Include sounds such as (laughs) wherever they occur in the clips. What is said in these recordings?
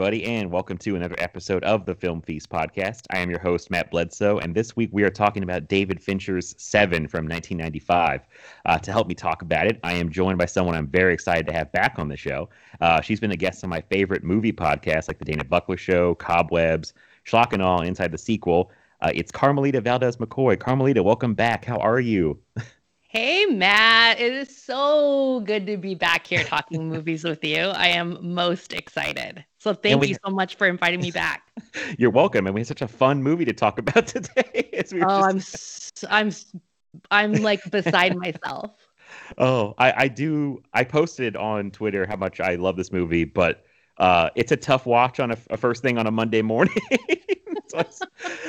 everybody, and welcome to another episode of the Film Feast podcast. I am your host, Matt Bledsoe, and this week we are talking about David Fincher's Seven from 1995. Uh, to help me talk about it, I am joined by someone I'm very excited to have back on the show. Uh, she's been a guest on my favorite movie podcasts like The Dana Buckler Show, Cobwebs, Schlock and Awe, Inside the Sequel. Uh, it's Carmelita Valdez McCoy. Carmelita, welcome back. How are you? Hey, Matt. It is so good to be back here talking (laughs) movies with you. I am most excited. So thank we- you so much for inviting me back. (laughs) You're welcome, and we had such a fun movie to talk about (laughs) today. as we oh, just- I'm I'm I'm like beside myself. (laughs) Oh, I, I do. I posted on Twitter how much I love this movie, but uh, it's a tough watch on a, a first thing on a Monday morning. so I, was,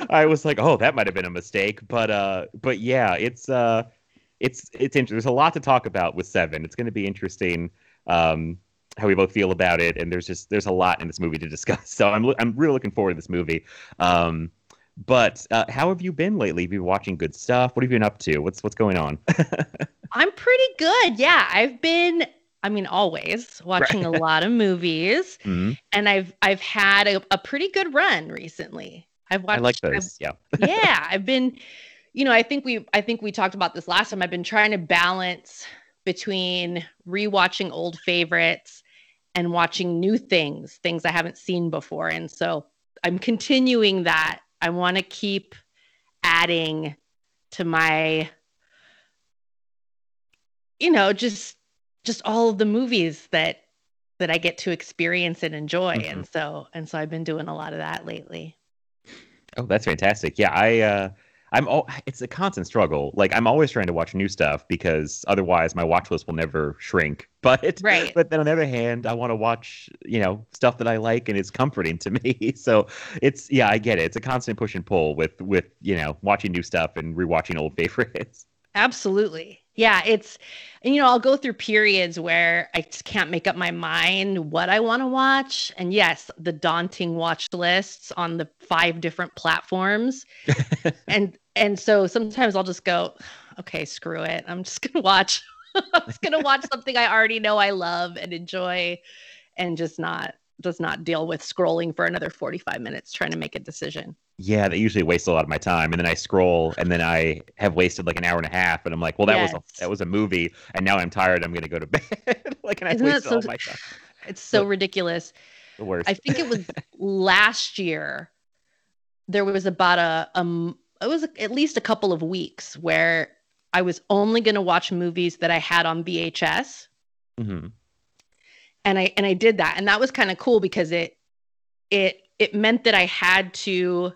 I was like, oh, that might have been a mistake, but uh, but yeah, it's uh, it's it's interesting. There's a lot to talk about with Seven. It's going to be interesting. Um, how we both feel about it, and there's just there's a lot in this movie to discuss. (laughs) So I'm I'm really looking forward to this movie. Um, but uh, how have you been lately? Have you been watching good stuff? What have you been up to? What's what's going on? (laughs) I'm pretty good. Yeah, I've been I mean always watching a (laughs) lot of movies Mhm. and I've I've had a, a pretty good run recently. I've watched I like I've- those. Yeah. yeah, I've been, you know, I think we, I think we talked about this last time. I've been trying to balance between rewatching old favorites and watching new things, things I haven't seen before. And so I'm continuing that. I want to keep adding to my, you know, just, just all of the movies that, that I get to experience and enjoy. Mhm. And so, and so I've been doing a lot of that lately. Oh, that's fantastic. Yeah, I uh I'm all it's a constant struggle. Like I'm always trying to watch new stuff because otherwise my watch list will never shrink. (laughs) But Right. but then on the other hand, I want to watch, you know, stuff that I like and it's comforting to (laughs) me. So it's yeah, I get it. It's a constant push and pull with with, you know, watching new stuff and rewatching old (laughs) favorites. Absolutely. Yeah, it's and you know, I'll go through periods where I just can't make up my mind what I want to watch. And yes, the daunting watch lists on the five different platforms. (laughs) and and so sometimes I'll just go, okay, screw it. I'm just going to watch (laughs) I'm just going to watch something I already know I love and enjoy and just not does not deal with scrolling for another 45 minutes trying to make a decision. Yeah, that usually wastes a lot of my time. And then I scroll and then I have wasted like an hour and a half and I'm like, well that was a, that was a movie and now I'm tired, I'm gonna go to (laughs) bed. like and I Isn't wasted all my time. (laughs) It's so ridiculous. The worst. I think it was last year. There was about a um, it was at least a couple of weeks where I was only going to watch movies that I had on VHS, Mhm. and I and I did that, and that was kind of cool because it it it meant that I had to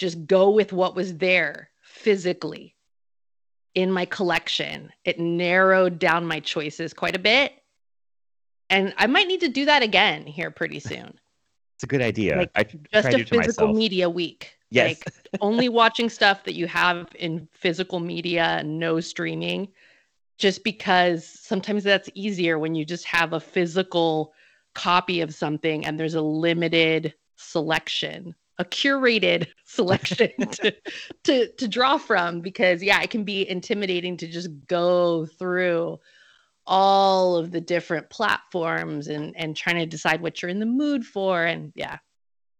just go with what was there physically in my collection. It narrowed down my choices quite a bit. And I might need to do that again here pretty (laughs) soon. It's a good idea. Like, I just try a physical media week. Yes. Like only (laughs) watching stuff that you have in physical media, no streaming, just because sometimes that's easier when you just have a physical copy of something and there's a limited selection, a curated (laughs) selection (laughs) to, to to draw from because yeah, it can be intimidating to just go through all of the different platforms and and trying to decide what you're in the mood for and yeah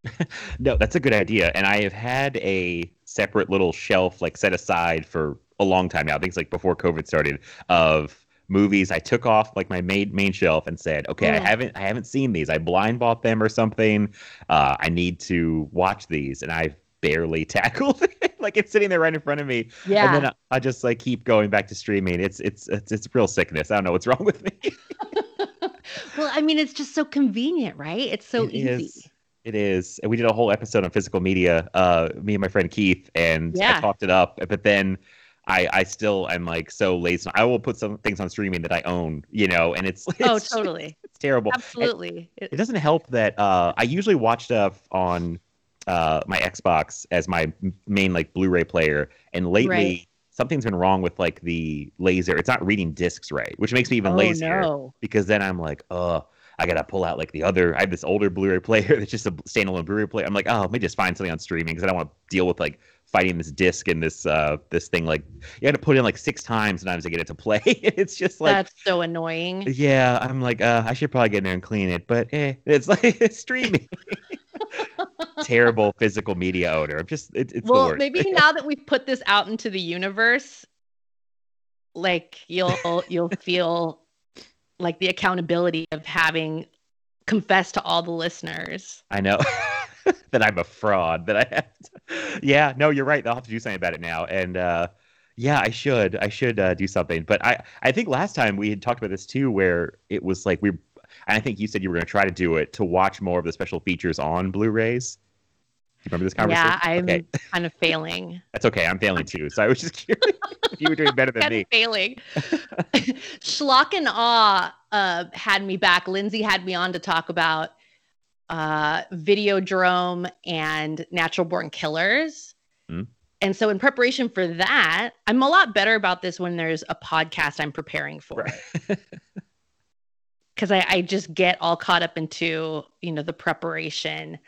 (laughs) No, that's a good idea. And I have had a separate little shelf like set aside for a long time now. I think it's like before COVID started of movies I took off like my main main shelf and said, okay, I Mm. haven't I haven't seen these. I blind bought them or something. Uh, I need to watch these, and I've barely (laughs) tackled it. like it's sitting there right in front of me. yeah And then I, I just like keep going back to streaming. It's it's it's it's real sickness. I don't know what's (laughs) wrong with me. (laughs) well, I mean, it's just so convenient, right? It's so It easy. is. It is. And we did a whole episode on physical media, uh, me and my friend Keith, and I talked it up. But then I I still am like so lazy. I will put some things on streaming that I own, you know, and it's, (laughs) Oh, totally. it's terrible. Absolutely. It- it doesn't help that uh, I usually watch stuff on uh, my Xbox as my main like Blu-ray player, and lately Right. something's been wrong with like the laser. It's not reading discs right, which makes me even oh, lazier no. because then I'm like, oh, I gotta pull out like the other. I have this older Blu-ray player (laughs) that's just a standalone Blu-ray player. I'm like, oh, let me just find something on streaming because I don't want to deal with like fighting this disc and this uh this thing. Like you got to put in like six times sometimes to get it to play. (laughs) it's just like. That's so annoying. yeah, I'm like, uh, I should probably get in there and clean it, but eh, it's (laughs) like it's streaming. (laughs) Terrible physical media odor. I'm just, it, it's well, maybe now that we've put this out into the universe, like you'll you'll feel like the accountability of having confessed to all the listeners. I know (laughs) that I'm a fraud. That I have. To... (laughs) Yeah, no, you're right. I'll have to do something about it now. And uh, yeah, I should. I should uh, do something. But I, I think last time we had talked about this too, where it was like we. And I think you said you were going to try to do it to watch more of the special features on Blu-rays. Do you remember this conversation? Yeah, I'm Okay, (laughs) kind of failing. that's okay. I'm failing too. So I was just curious if you were doing better than kind me. of failing. Schlock and Awe uh, had me back. Lindsay had me on to talk about uh, Videodrome and Natural Born Killers. Hmm. And so, in preparation for that, I'm a lot better about this when there's a podcast I'm preparing for. Because (laughs) I, I just get all caught up into, you know, the preparation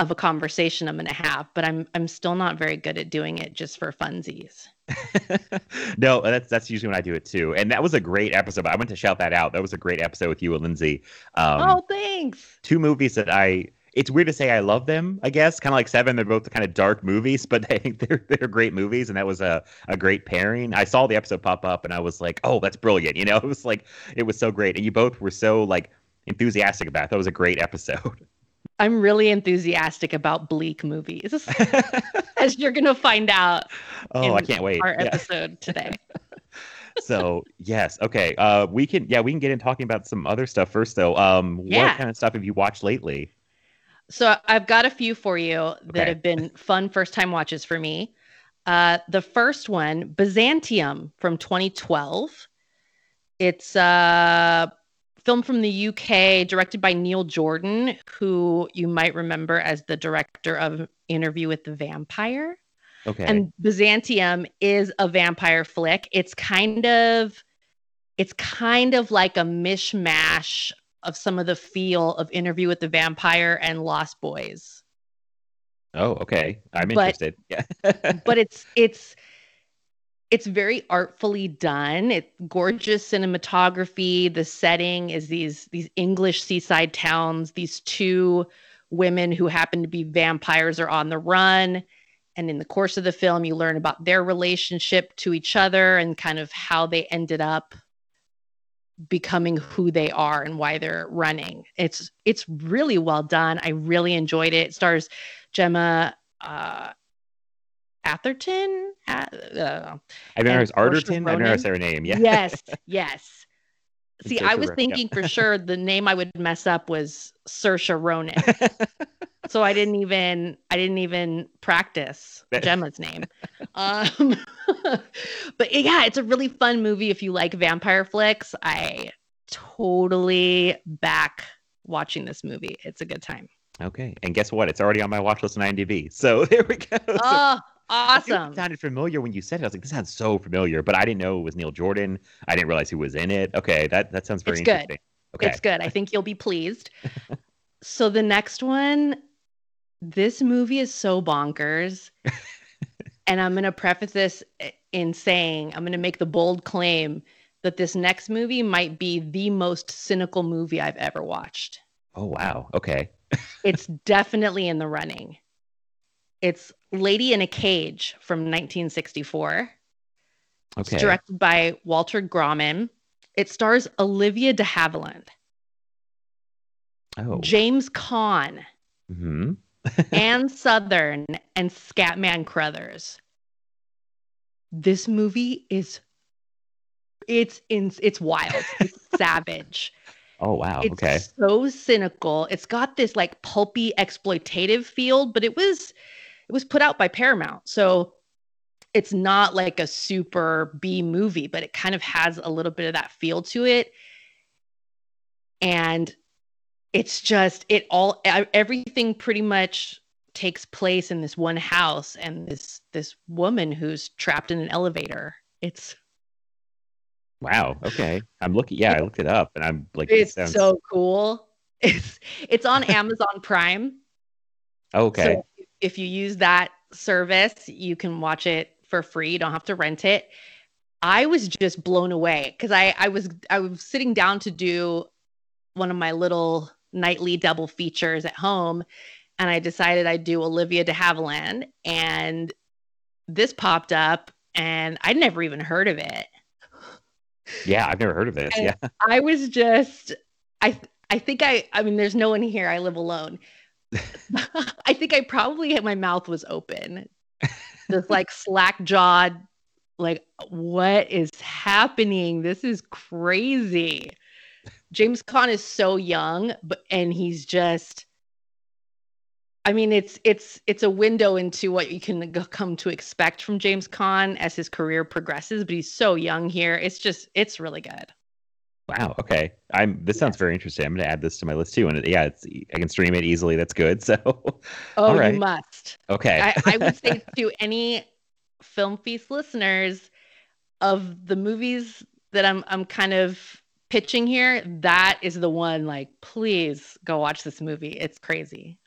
of a conversation I'm going to have, but I'm I'm still not very good at doing it just for funsies. (laughs) no, that's that's usually when I do it too. And that was a great episode. I went to shout that out. That was a great episode with you and Lindsay. Um, oh, thanks. two movies that I. It's weird to say I love them. I guess kind of like Seven. They're both kind of dark movies, but (laughs) I think they're they're great movies, and that was a a great pairing. I saw the episode pop up, and I was like, oh, that's brilliant. You know, (laughs) it was like it was so great, and you both were so like enthusiastic about. It. That was a great episode. I'm really enthusiastic about bleak movies, (laughs) as you're going to find out oh, I can't wait. our Yeah. episode today. (laughs) so yes, okay. Uh, we can yeah we can get in talking about some other stuff first though. Um, Yeah. what kind of stuff have you watched lately? So I've got a few for you that Okay. have been fun first time watches for me. Uh, the first one, Byzantium from 2012. It's a film from the UK, directed by Neil Jordan, who you might remember as the director of Interview with the Vampire. Okay. And Byzantium is a vampire flick. It's kind of it's kind of like a mishmash of some of the feel of Interview with the Vampire and Lost Boys. oh, okay. I'm but- interested. (laughs) Yeah. But it's it's it's very artfully done. It's gorgeous cinematography. The setting is these these English seaside towns. These two women who happen to be vampires are on the run. And in the course of the film, you learn about their relationship to each other and kind of how they ended up becoming who they are and why they're running. It's it's really well done. I really enjoyed it. It stars Gemma uh, Atherton. A- uh, never heard and Arterton. Ronan. said her name. Yeah. Yes, (laughs) yes. See, Saoirse I was Ronan, yeah. thinking for sure the name I would mess up was Saoirse Ronan. (laughs) so I didn't even I didn't even practice Gemma's name. Um, (laughs) but yeah, it's a really fun movie if you like vampire flicks. I totally back watching this movie. It's a good time. Okay. And guess what? It's already on my watch list on IMDb. So there we go. Oh, I awesome. It sounded familiar when you said it. I was like, this sounds so familiar, but I didn't know it was Neil Jordan. I didn't realize who was in it. Okay, that that sounds very It's good. interesting. Okay. It's good. I think you'll be pleased. so the next one, this movie is so bonkers. (laughs) and I'm going to preface this eh, in saying I'm going to make the bold claim that this next movie might be the most cynical movie I've ever watched. Oh wow. Okay. (laughs) It's definitely in the running. It's Lady in a Cage from 1964. Okay. It's directed by Walter Grauman. It stars Olivia de Havilland, oh. James Caan, (laughs) hmm Ann Sothern, and Scatman Crothers. This movie is it's in it's wild. It's (laughs) savage. Oh wow. It's okay. so cynical. It's got this like pulpy exploitative feel, but it was it was put out by Paramount. So it's not like a super B movie, but it kind of has a little bit of that feel to it. And it's just it all everything pretty much takes place in this one house and this this woman who's trapped in an elevator. It's Wow. Okay. I'm looking. Yeah, I looked it up, and I'm like, it's sounds- so cool. (laughs) It's it's on Amazon Prime. okay. So if you use that service, you can watch it for free. You don't have to rent it. I was just blown away because I, I was I was sitting down to do one of my little nightly double features at home, and I decided I'd do Olivia de Havilland, and this popped up, and I'd never even heard of it. yeah, I've never heard of this. Yeah. I was just I I think I I mean there's no one here. I live alone. I think I probably my mouth was open. this like slack jawed, like what is happening? This is crazy. James Caan is so young, but and he's just I mean it's it's it's a window into what you can come to expect from James Caan as his career progresses, but he's so young here. It's just it's really good. Wow. Okay. I'm. This sounds very interesting. I'm going to add this to my list too. And it, yeah, it's I can stream it easily. That's good. (laughs) So. Oh, right. you must. Okay. I, I would say (laughs) to any film feast listeners of the movies that I'm I'm kind of pitching here, that is the one like please go watch this movie. It's crazy.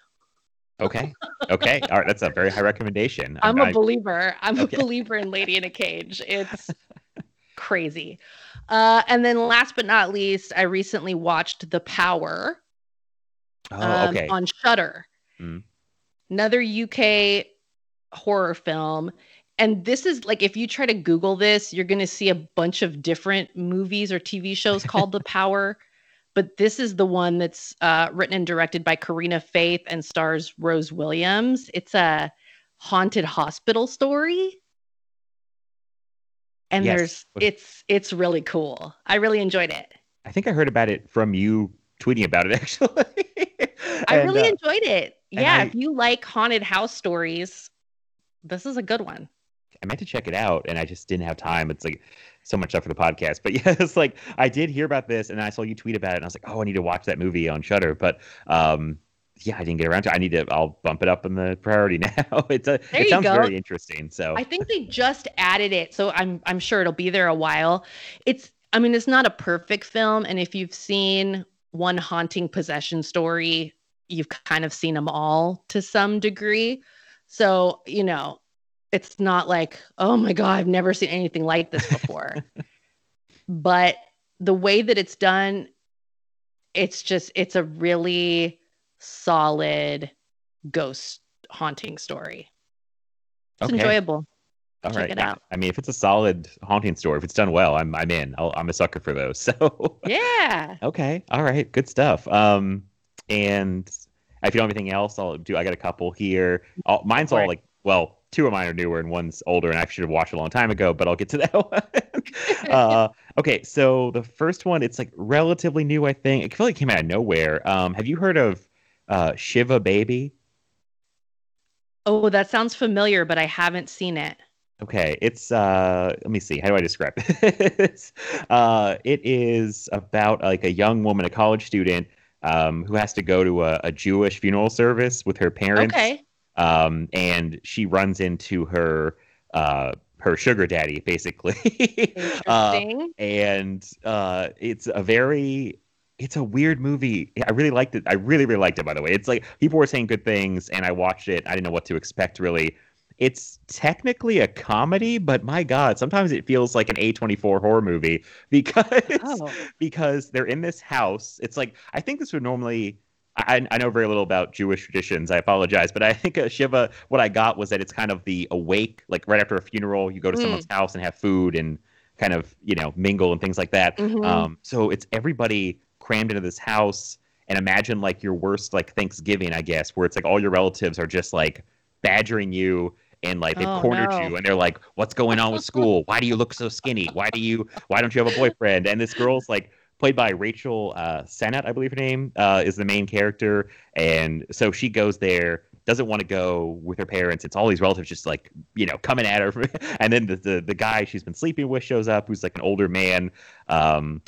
okay. Okay. All right. That's a very high recommendation. I'm a I- believer. I'm Okay. a believer in Lady in a Cage. It's (laughs) crazy. Uh, and then last but not least, I recently watched The Power oh, um, okay. on Shudder. Mm. Another UK horror film. And this is like if you try to Google this, you're going to see a bunch of different movies or TV shows called The (laughs) Power. But this is the one that's uh, written and directed by Corinna Faith and stars Rose Williams. It's a haunted hospital story. And Yes. there's it's it's really cool. I really enjoyed it. I think I heard about it from you tweeting about it (laughs) actually. I really uh, enjoyed it. Yeah, I- if you like haunted house stories, this is a good one. I meant to check it out and I just didn't have time. It's like so much stuff for the podcast. But (laughs) yeah, it's like I did hear about this and I saw you tweet about it and I was like, oh, I need to watch that movie on Shudder. But um, yeah, I didn't get around to it. I need to, I'll bump it up in the priority (laughs) now. it's a, There it sounds go. very interesting. So I think they just added it, so I'm I'm sure it'll be there a while. It's I mean it's not a perfect film, and if you've seen one haunting possession story, you've kind of seen them all to some degree. So you know, it's not like oh my god, I've never seen anything like this before. (laughs) but the way that it's done, it's just it's a really solid ghost haunting story. It's Okay. enjoyable. all check right. it out. I mean, if it's a solid haunting story, if it's done well, I'm I'm in. I'll, I'm a sucker for those. (laughs) So Yeah. Okay. All right. Good stuff. Um, and if you don't have anything else, I'll do. I got a couple here. Oh, mine's all it. like, well, two of mine are newer and one's older, and I should have watched a long time ago, but I'll get to (laughs) that one. (laughs) uh, okay. So the first one, it's like relatively new, I think. I feel like it came out of nowhere. Um, have you heard of uh, Shiva Baby? Oh, that sounds familiar, but I haven't seen it. Okay, it's uh let me see. How do I describe (laughs) it? uh it is about like a young woman, a college student, um, who has to go to a, a Jewish funeral service with her parents. Okay. Um, and she runs into her uh her sugar daddy, basically. (laughs) uh, Interesting. and uh it's a very it's a weird movie. I really liked it. I really, really liked it, by the way. It's like people were saying good things, and I watched it. I didn't know what to expect, really. It's technically a comedy, but my God, sometimes it feels like an A24 horror movie (laughs) because oh. because they're in this house. It's like I think this would normally. I, I know very little about Jewish traditions. I apologize, but I think uh, Shiva. What I got was that it's kind of the awake, like right after a funeral, you go to Mm. someone's house and have food and kind of you know mingle and things like that. Mhm. Um, so it's everybody crammed into this house, and imagine like your worst like Thanksgiving, I guess, where it's like all your relatives are just like badgering you and like they've Oh, cornered no. you and they're like what's going on with school why do you look so skinny why do you why don't you have a boyfriend and this girl's like played by rachel uh sennott i believe her name uh is the main character and so she goes there doesn't want to go with her parents. It's all these relatives just like you know coming at her, (laughs) and then the, the the guy she's been sleeping with shows up, who's like an older man. Um,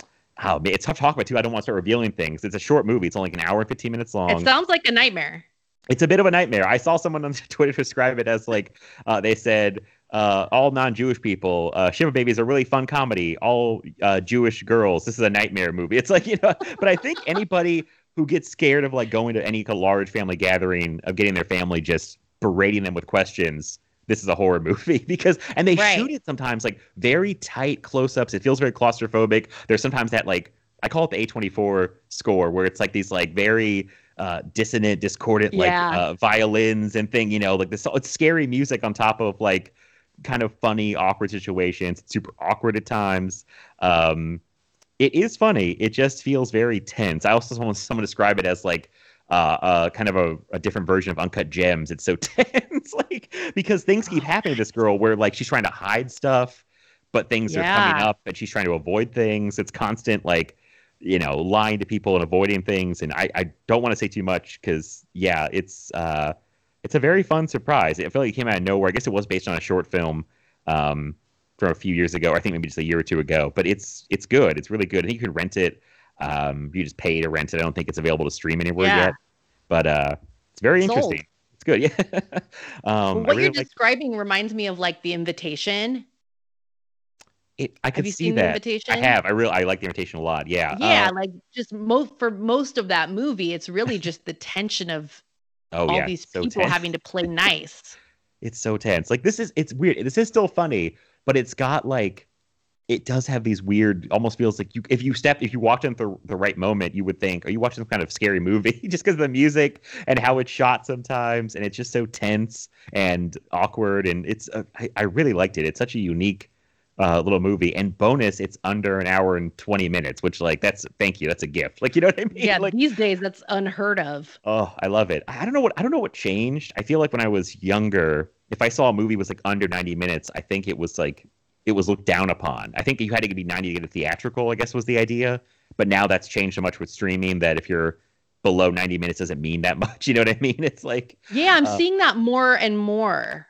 oh man, it's tough to talk about too. I don't want to start revealing things. It's a short movie. It's only like an hour and fifteen minutes long. It sounds like a nightmare. it's a bit of a nightmare. I saw someone on (laughs) Twitter describe it as like uh, they said uh, all non-Jewish people. Uh, Shiva Baby is a really fun comedy. All uh, Jewish girls. This is a nightmare movie. (laughs) It's like you know, but I think anybody who gets scared of like going to any large family gathering of getting their family just berating them with questions. This is a horror movie (laughs) because, and they Right. shoot it sometimes like very tight close-ups. It feels very claustrophobic. There's sometimes that like I call it the A24 score where it's like these like very uh, dissonant, discordant like Yeah. uh, violins and thing. You know, like this. It's scary music on top of like kind of funny, awkward situations. It's super awkward at times. Um, it is funny. It just feels very tense. I also want someone to describe it as like uh, uh, kind of a, a different version of Uncut Gems. It's so (laughs) tense, like because things keep happening to this girl where like she's trying to hide stuff, but things are coming up and she's trying to avoid things. It's constant like you know lying to people and avoiding things. And I, I don't want to say too much because yeah, it's uh, it's a very fun surprise. I feel like it came out of nowhere. I guess it was based on a short film. Um, from a few years ago, I think maybe just a year or two ago. But it's it's good. It's really good. I think you can rent it. Um, you just pay to rent it. I don't think it's available to stream anywhere Yeah. yet. But uh, it's very interesting. It's good. (laughs) Yeah. um, what really you're like describing reminds me of like the invitation. it. I could you see seen The that. Invitation? I have. I really I like the invitation a lot. Yeah. Yeah, Uh, like just most for most of that movie, it's really just the tension of (laughs) oh all yeah. these so people tense. having to play (laughs) nice. It's so tense. Like this is it's weird. This is still funny, but it's got like it does have these weird almost feels like you if you step if you walked into the, the right moment you would think are you watching some kind of scary movie (laughs) just because of the music and how it's shot sometimes and it's just so tense and awkward and it's uh, I, I really liked it it's such a unique uh, little movie and bonus it's under an hour and 20 minutes which like that's thank you that's a gift like you know what i mean Yeah, (laughs) like these days that's unheard of. Oh, I love it. I don't know what I don't know what changed. I feel like when I was younger, if I saw a movie was like under 90 minutes, I think it was like it was looked down upon. I think you had to be 90 to get a theatrical, I guess was the idea. But now that's changed so much with streaming that if you're below 90 minutes doesn't mean that (laughs) much. You know what I mean? It's like Yeah, I'm Uh, seeing that more and more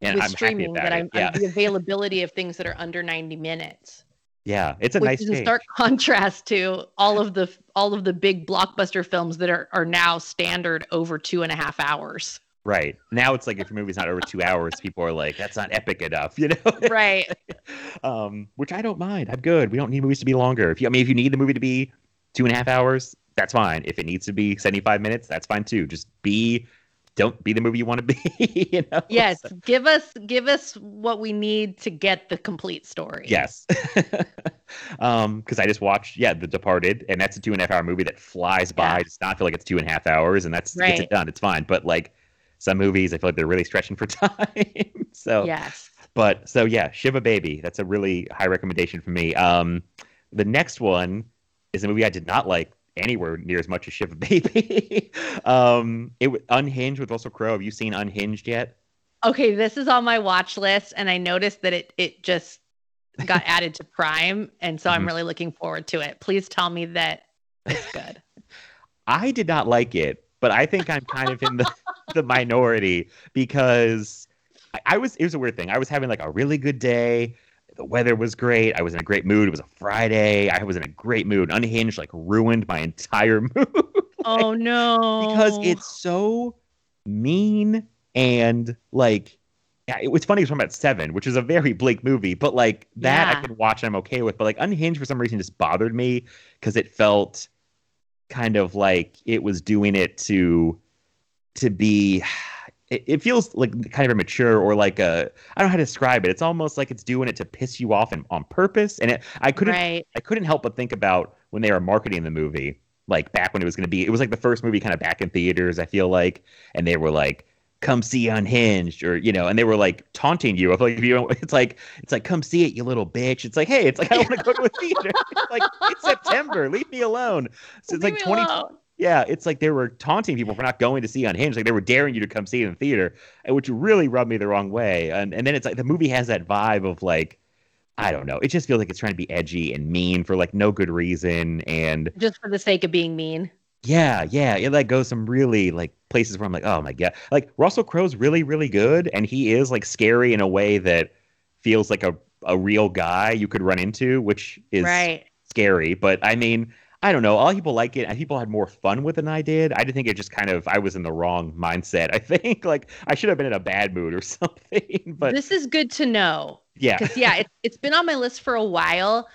and with I'm streaming happy that I'm. Yeah. the availability of things that are under 90 minutes. yeah, it's a which nice is gauge. stark contrast to all of the all of the big blockbuster films that are are now standard over two and a half hours. Right. Now it's like if your movie's not over 2 hours, people are like that's not epic enough, (laughs) you know? Right. (laughs) um, which I don't mind. I'm good. We don't need movies to be longer. If you, I mean, if you need the movie to be two and a half hours, that's fine. If it needs to be 75 minutes, that's fine too. Just be, don't be the movie you want to be. (laughs) you know? Yes, So- give us give us what we need to get the complete story. yes. um, because I just watched, yeah, The Departed, and that's a two and a half hour movie that flies by. Yeah. Does not feel like it's two and a half hours, and that's gets Right. it done. It's fine. But like some movies, I feel like they're really stretching for (laughs) time. so Yes. But so yeah, Shiva Baby. That's a really high recommendation for me. Um, the next one is a movie I did not like anywhere near as much as Shiva (laughs) Baby. um, it Unhinged with Russell Crowe. Have you seen Unhinged yet? Okay, this is on my watch list, and I noticed that it it just got (laughs) added to Prime, and so I'm Mhm. really looking forward to it. Please tell me that it's good. I did not like it, but I think I'm kind of in the (laughs) the minority because I, I was. It was a weird thing. I was having like a really good day. The weather was great. I was in a great mood. It was a Friday. I was in a great mood. Unhinged like ruined my entire (laughs) mood. oh no! because it's so mean and like yeah, it was funny it was talking about Seven, which is a very bleak movie, but like that I Yeah. could watch and I'm okay with. But like Unhinged for some reason just bothered me because it felt kind of like it was doing it to to be it, it feels like kind of immature or like a I don't know how to describe it. It's almost like it's doing it to piss you off and on purpose. And it, I couldn't right. I couldn't help but think about when they were marketing the movie, like back when it was going to be. It was like the first movie kind of back in theaters. I feel like, and they were like, "Come see Unhinged," or you know, and they were like taunting you. Of like, if you don't, (laughs) it's like, it's like, "Come see it, you little bitch." It's like, hey, it's like I want to go to a theater. (laughs) It's like it's September, leave me alone. So it's like Leave twenty. alone. Yeah, it's like they were taunting people for not going to see Unhinged. Like they were daring you to come see it in the theater, and which really rubbed me the wrong way. And and then it's like the movie has that vibe of like, I don't know. It just feels like it's trying to be edgy and mean for like no good reason. And just for the sake of being mean. Yeah, yeah, it like goes some really like places where I'm like, oh my god, like Russell Crowe's really, really good, and he is like scary in a way that feels like a a real guy you could run into, which is right. scary. But I mean, I don't know. A lot of people like it, and people had more fun with it than I did. I did think it just kind of I was in the wrong mindset. (laughs) I think like I should have been in a bad mood or (laughs) something. But this is good to know. yeah, Because yeah, it, it's been on my list for a while.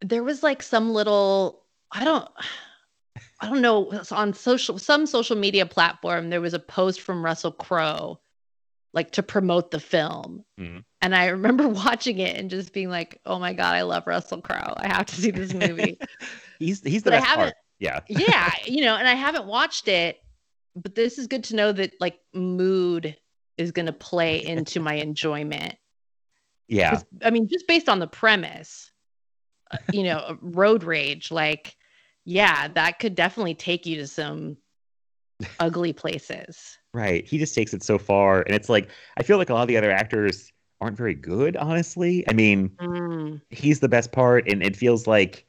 There was like some little I don't I don't know on social some social media platform there was a post from Russell Crowe like to promote the film. Mhm. And I remember (laughs) watching it and just being like, "Oh my god, I love Russell Crowe. I have to see this movie." (laughs) he's he's the But I haven't- part. Yeah, (laughs) yeah, you know, and I haven't watched it, but this is good to know that like mood is going to play into my enjoyment. Yeah. I mean, just based on the premise, uh, you know, road rage, like, yeah, that could definitely take you to some (laughs) ugly places. right. He just takes it so far, and it's like I feel like a lot of the other actors aren't very good. Honestly, I mean, Mm, he's the best part and it feels like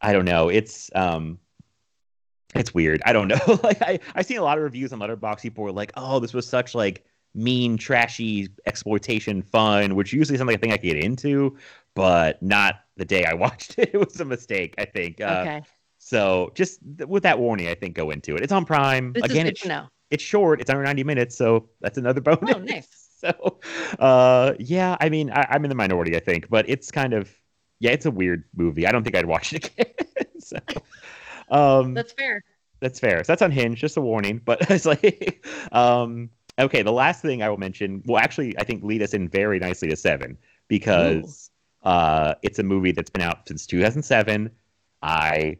i don't know it's um it's weird i don't (laughs) know like i i've seen a lot of reviews on letterboxd people were like oh this was such like mean trashy exploitation fun which usually is something i think i could get into but not the day i (laughs) watched it it was a mistake i think uh, okay, so just th- with that warning i think go into it. It's on prime. This again it's it's short. It's under 90 minutes so that's another bonus. Oh, nice. (laughs) so uh yeah i mean I, i'm in the minority i think but it's kind of yeah it's a weird movie. I don't think i'd watch it again. (laughs) So um That's fair. that's fair. So that's unhinged just a warning but (laughs) it's like um okay the last thing i will mention will actually i think lead us in very nicely to seven because uh it's a movie that's been out since 2007 i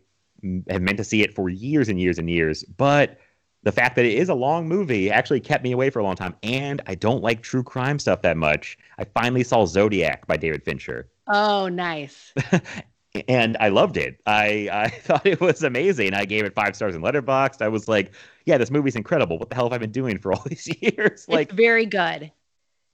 have meant to see it for years and years and years but the fact that it is a long movie actually kept me away for a long time and i don't like true crime stuff that much i finally saw zodiac by david fincher Oh, nice. (laughs) and I loved it. I I (laughs) thought it was amazing. I gave it five stars in Letterboxd. I was like, yeah, this movie's incredible. What the hell have I been doing for all (laughs) these years? Like, it's very good.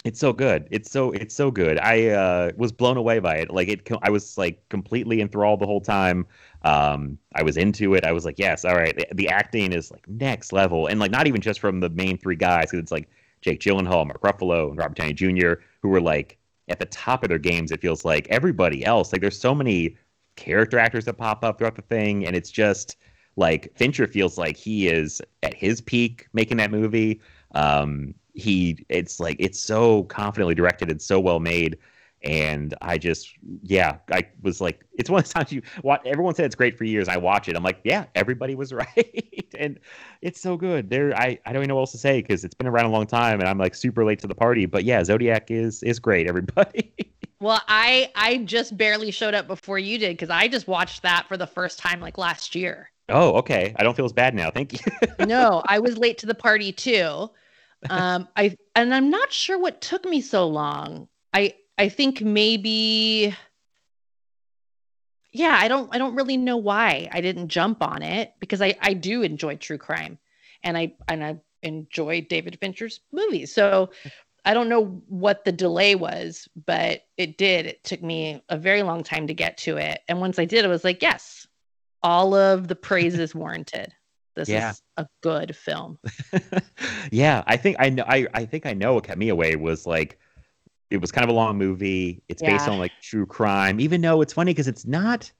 it's so good. It's so it's so good. I uh, was blown away by it. Like it, I was like completely enthralled the whole time. Um, I was into it. I was like, yes, all right. The, the acting is like next level, and like not even just from the main three guys. it's like Jake Gyllenhaal, Mark Ruffalo, and Robert Downey Jr. who were like at the top of their games. It feels like everybody else. Like there's so many character actors that pop up throughout the thing, and it's just like Fincher feels like he is at his peak making that movie. Um, he it's like it's so confidently directed and so well made and i just yeah i was like it's one of those times you watch everyone said it's great for years. I watch it. I'm like yeah everybody was (laughs) right. And it's so good. There i i don't even know what else to say because it's been around a long time and i'm like super late to the party. But yeah zodiac is is great everybody. (laughs) Well, I I just barely showed up before you did because I just watched that for the first time like last year. oh okay. I don't feel as bad now. Thank you. (laughs) No, I was late to the party too. Um, I and I'm not sure what took me so long. I I think maybe yeah, I don't I don't really know why I didn't jump on it because I I do enjoy true crime and I and I enjoy David Fincher's movies. So I don't know what the delay was, but it did. It took me a very long time to get to it. And once I did, I was like, yes, all of the praise is warranted. (laughs) This Yeah. is a good film. (laughs) yeah, I think I know. I, I think I know what kept me away was like it was kind of a long movie. It's based on like true crime, even though it's funny because it's not.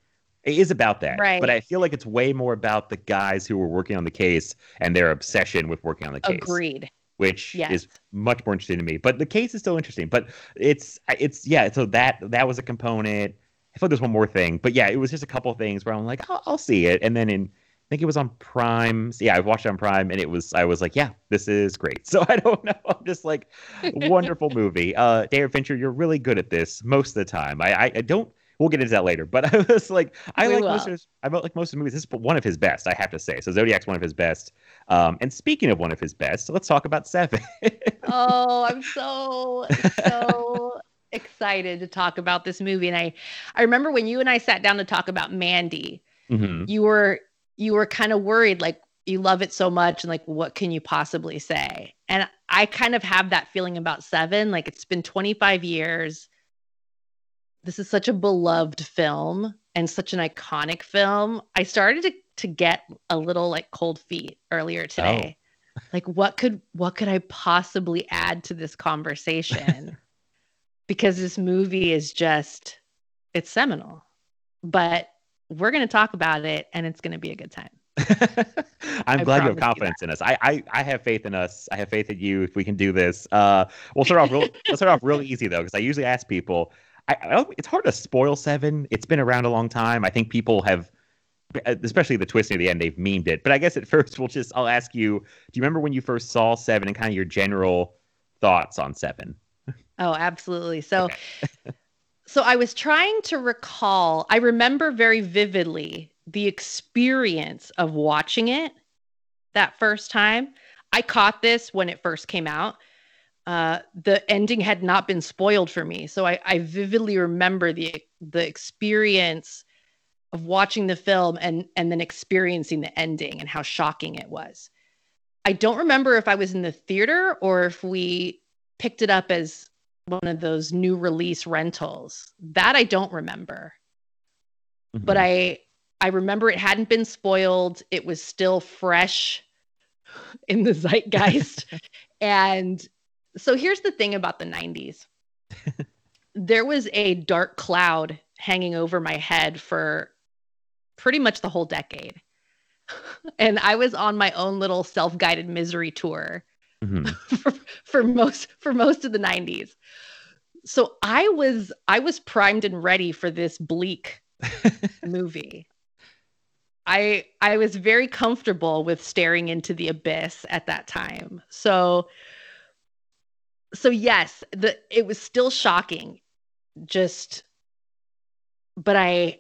It is about that, Right. but I feel like it's way more about the guys who were working on the case and their obsession with working on the case, Agreed. which Yes. is much more interesting to me. But the case is still interesting. But it's it's yeah. So that that was a component. I thought there's one more thing, but yeah, it was just a couple things where I'm like, I'll, I'll see it, and then in think it was on Prime. So yeah, I watched it on Prime, and it was I was like, yeah, this is great. (laughs) So I don't know. I'm just like, wonderful (laughs) movie. Uh, David Fincher, you're really good at this most of the time. I I, I don't. We'll get into that later, but (laughs) I was like, I We like most will. of his, I like most of the movies. This is one of his best, I have to say. So Zodiac's one of his best. Um, and speaking of one of his best, let's talk about Seven. Oh, I'm so so excited to talk about this movie. And I I remember when you and I sat down to talk about Mandy, Mhm. you were you were kind of worried like you love it so much and like what can you possibly say? And I kind of have that feeling about 7, like it's been 25 years. This is such a beloved film and such an iconic film. I started to to get a little like cold feet earlier today. Oh. (laughs) Like what could what could I possibly add to this conversation? (laughs) because this movie is just it's seminal. But we're going to talk about it and it's going to be a good time. (laughs) I'm I glad you have promise you confidence in us. I, I I have faith in us. I have faith in you. If we can do this, uh, we'll start off real. (laughs) let's start off really easy though, because I usually ask people. I, I it's hard to spoil Seven. It's been around a long time. I think people have, especially the twist near the end, they've memed it. But I guess at (laughs) first we'll just. I'll ask you. Do you remember when you first saw Seven and kind of your general thoughts on Seven? Oh, absolutely. So so I was trying to recall, I remember very vividly the experience of watching it that first time. I caught this when it first came out. Uh, the ending had not been spoiled for me, so I, I vividly remember the the experience of watching the film and and then experiencing the ending and how shocking it was. I don't remember if I was in the theater or if we picked it up as one of those new release rentals. That I don't remember. Mm-hmm. But I I remember it hadn't been spoiled. It was still fresh in the zeitgeist. (laughs) and so here's the thing about the 90s. (laughs) there was a dark cloud hanging over my head for pretty much the whole decade. (laughs) And I was on my own little self-guided misery tour Mhm. (laughs) for, for most for most of the 90s so i was i was primed and ready for this bleak (laughs) movie. I i was very comfortable with staring into the abyss at that time. So so yes the it was still shocking. Just but i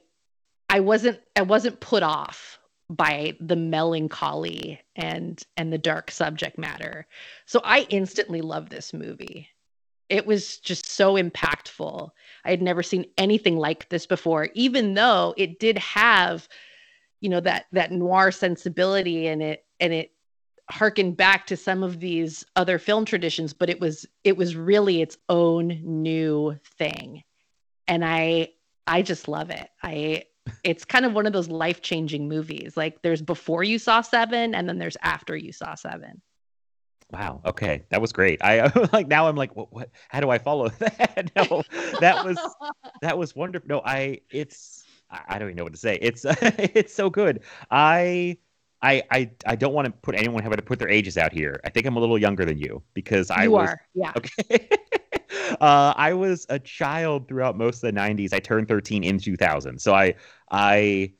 i wasn't i wasn't put off by the melancholy and and the dark subject matter so I instantly loved this movie. It was just so impactful. I had never seen anything like this before, even though it did have, you know, that that noir sensibility and it and it harkened back to some of these other film traditions, but it was it was really its own new thing. And I I just love it. I it's kind of one of those life-changing movies. Like there's before you saw 7 and then there's after you saw 7. Wow. Okay, that was great. I (laughs) like now. I'm like, what? what how do I follow (laughs) that? (laughs) no, that was that was wonderful. No, I. It's I, I don't even know what to say. It's it's so good. I. I, I, I don't want to put anyone having to put their ages out here. I think I'm a little younger than you because I you was are. Yeah. okay. Uh, I was a child throughout most of the '90s. I turned 13 in 2000, so I I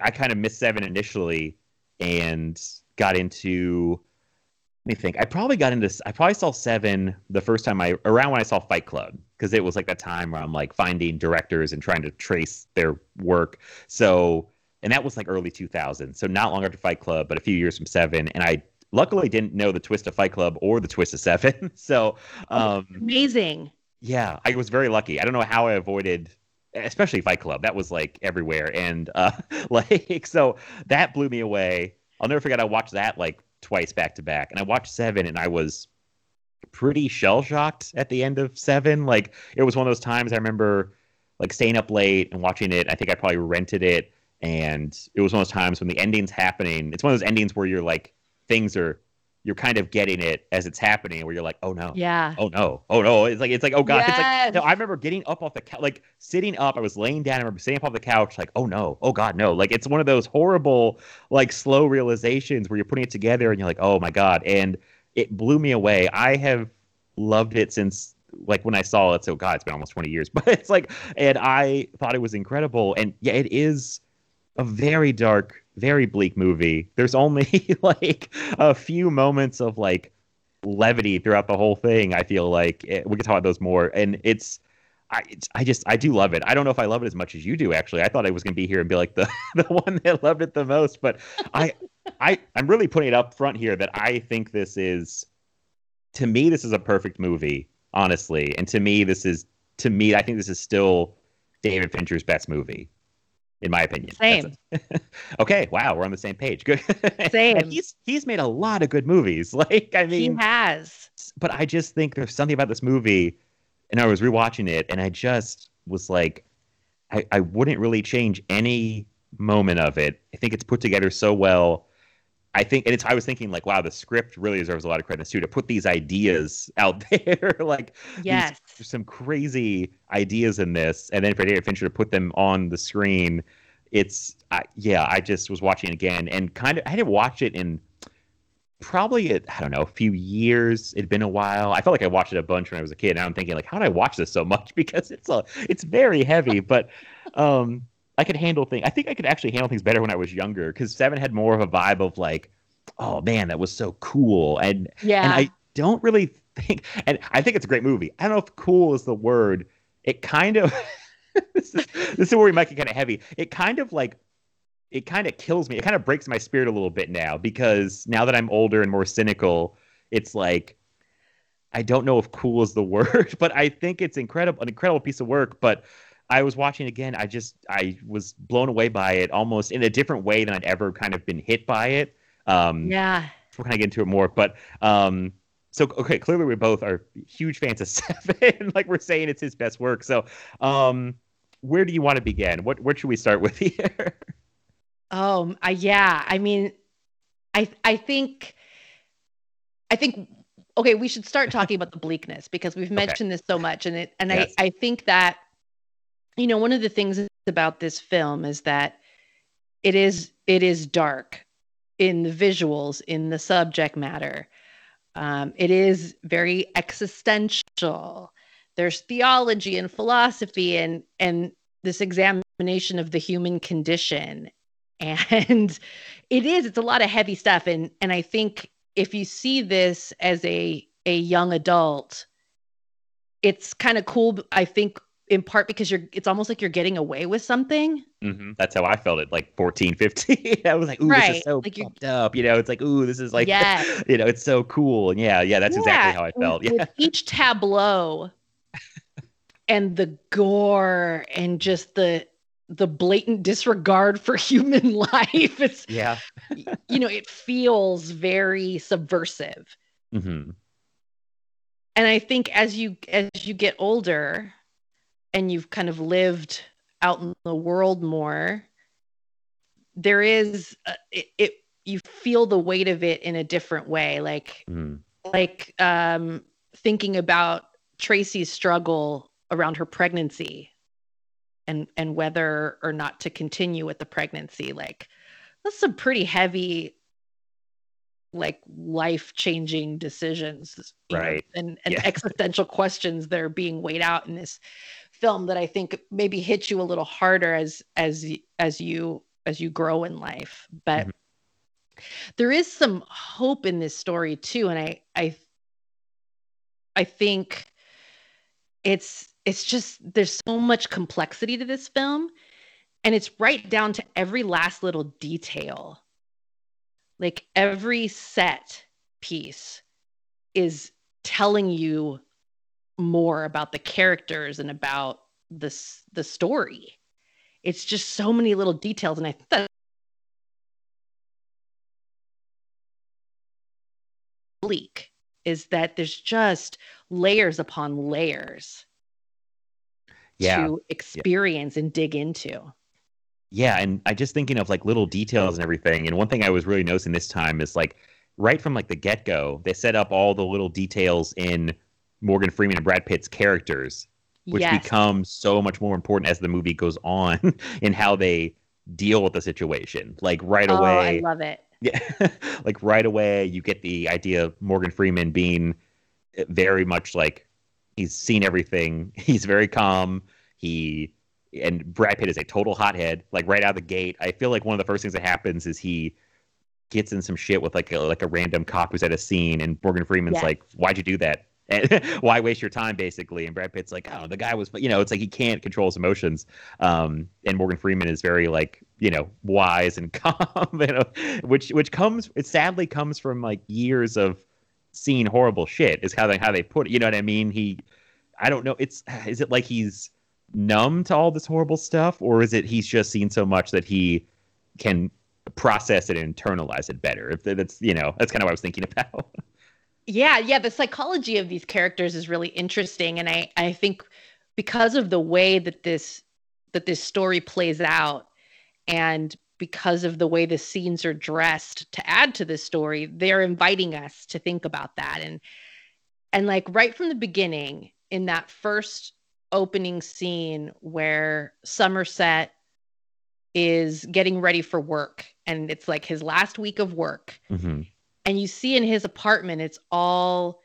I kind of missed seven initially and got into let me think. I probably got into. I probably saw Seven the first time I around when I saw Fight Club because it was like that time where I'm like finding directors and trying to trace their work. So, and that was like early 2000. So not long after Fight Club, but a few years from Seven. And I luckily didn't know the twist of Fight Club or the twist of Seven. (laughs) So, um, Amazing. yeah, I was very lucky. I don't know how I avoided, especially Fight Club. That was like everywhere, and uh, (laughs) like so that blew me away. I'll never forget. I watched that like twice back to back, and I watched Seven, and I was pretty shell shocked at the end of Seven. Like it was one of those times I remember like staying up late and watching it. I think I probably rented it, and it was one of those times when the ending's happening. It's one of those endings where you're like things are you're kind of getting it as it's happening, where you're like, oh no, Yeah. oh no, oh no. It's like it's like oh god. It's like Yes. no, I remember getting up off the couch, like sitting up. I was laying down. I remember sitting up off the couch, like oh no, oh god, no. Like it's one of those horrible, like slow realizations where you're putting it together and you're like, oh my god, and it blew me away. I have loved it since like when I saw it. So god, it's been almost 20 years, (laughs) but it's like, and I thought it was incredible. And yeah, it is a very dark, very bleak movie. There's only (laughs) like a few moments of like levity throughout the whole thing. I feel like Eh, we can talk about those more, and it's. I, it's, I just I do love it. I don't know if I love it as much as you do. Actually, I thought I was going to be here and be like the (laughs) the one that loved it the most. But I I I'm really putting it up front here that I think this is to me this is a perfect movie, honestly. And to me this is to me I think this is still David Fincher's best movie, in my opinion. Same. (laughs) okay, wow, we're on the same page. Good. (laughs) Same. And he's he's made a lot of good movies. (laughs) Like I mean, he has. but I just think there's something about this movie, and I was rewatching it, and I just was like, I, I wouldn't really change any moment of it. I think it's put together so well. I think, and it's, I was thinking like, wow, the script really deserves a lot of credit too to put these ideas (laughs) out there. (laughs) like, these- Yes. there's some crazy ideas in this, and then for David Fincher to put them on the screen, it's, I, yeah, I just was watching it again and kind of, I didn't watch it in probably, I don't know, a few years. It'd been a while. I felt like I watched it a bunch when I was a kid. And I'm thinking like, how did I watch this so much? (laughs) Because it's a, it's very heavy, but, um, I could handle things. I think I could actually handle things better when I was younger because Seven had more of a vibe of like, oh man, that was so cool. And Yeah. and I don't really think, and I think it's a great movie. I don't know if cool is the word. It kind of, (laughs) this, is, this is where we might get kind of heavy. It kind of like, it kind of kills me. It kind of breaks my spirit a little bit now because now that I'm older and more cynical, it's like, I don't know if cool is the (laughs) word, but I think it's incredible, an incredible piece of work. But I was watching again. I just, I was blown away by it almost in a different way than I'd ever kind of been hit by it. Um, yeah. we'll kind of get into it more. But um, so okay, clearly we both are huge fans of (laughs) Seven. like we're saying, it's his best work. So um, where do you want to begin? What where should we start with (laughs) here? Oh, I, yeah. I mean, I I think I think okay, we should start talking about the bleakness because we've (laughs) mentioned this so much and it and Yes. I I think that you know, one of the things about this film is that it is it is dark in the visuals, in the subject matter. Um, it is very existential. There's theology and philosophy and and this examination of the human condition (laughs) and it is it's a lot of heavy stuff and and i think if you see this as a a young adult it's kind of cool i think in part because you're it's almost like you're getting away with something hmm That's how I felt at like 14, 15. (laughs) I was like, ooh, this is so like you- fucked up. You know, it's like, ooh, this is like, Yes. (laughs) you know, it's so cool. And yeah, yeah, that's exactly how I felt. (laughs) with Yeah. each tableau and the gore and just the the blatant disregard for human life it's Yeah. you know it feels very subversive mm-hmm. and i think as you as you get older and you've kind of lived out in the world more there is uh, it, it you feel the weight of it in a different way like hmm like um thinking about tracy's struggle around her pregnancy and and whether or not to continue with the pregnancy like that's some pretty heavy like life changing decisions you know, Right. and and Yeah. (laughs) existential questions that are being weighed out in this film that i think maybe hit you a little harder as as as you as you grow in life but Mhm. there is some hope in this story too and i i i think it's it's just there's so much complexity to this film and it's right down to every last little detail like every set piece is telling you more about the characters and about this the story it's just so many little details and i think that bleak is that there's just layers upon layers Yeah. to experience and dig into Yeah, and I just thinking of like little details and everything. And one thing I was really noticing this time is like right from like the get go, they set up all the little details in Morgan Freeman and Brad Pitt's characters, which yes become so much more important as the movie goes on (laughs) in how they deal with the situation. Like right oh i love it (laughs) yeah, like right away, you get the idea of Morgan Freeman being very much like he's seen everything. (laughs) He's very calm. He and Brad Pitt is a total hothead. Like right out of the gate, I feel like one of the first things that happens is he gets in some shit with like a like a random cop who's at a scene, and Morgan Freeman's like, "Why'd you do that?" And (laughs) why waste your time, basically? And Brad Pitt's like, "Oh, the guy was," you know, it's like he can't control his emotions. Um, and Morgan Freeman is very like, you know, wise and (laughs) calm, you know, which which comes it sadly comes from like years of seeing horrible shit. Is how they how they put it. You know what I mean? He, I don't know. It's is it like he's numb to all this horrible stuff, or is it he's just seen so much that he can process it and internalize it better? If that's you know that's kind of what I was thinking (laughs) about. Yeah yeah the psychology of these characters is really interesting and i i think because of the way that this that this story plays out And because of the way the scenes are dressed to add to this story, they're inviting us to think about that. And and like right from the beginning, in that first opening scene where Somerset is getting ready for work and it's like his last week of work. Mhm. And you see in his apartment, it's all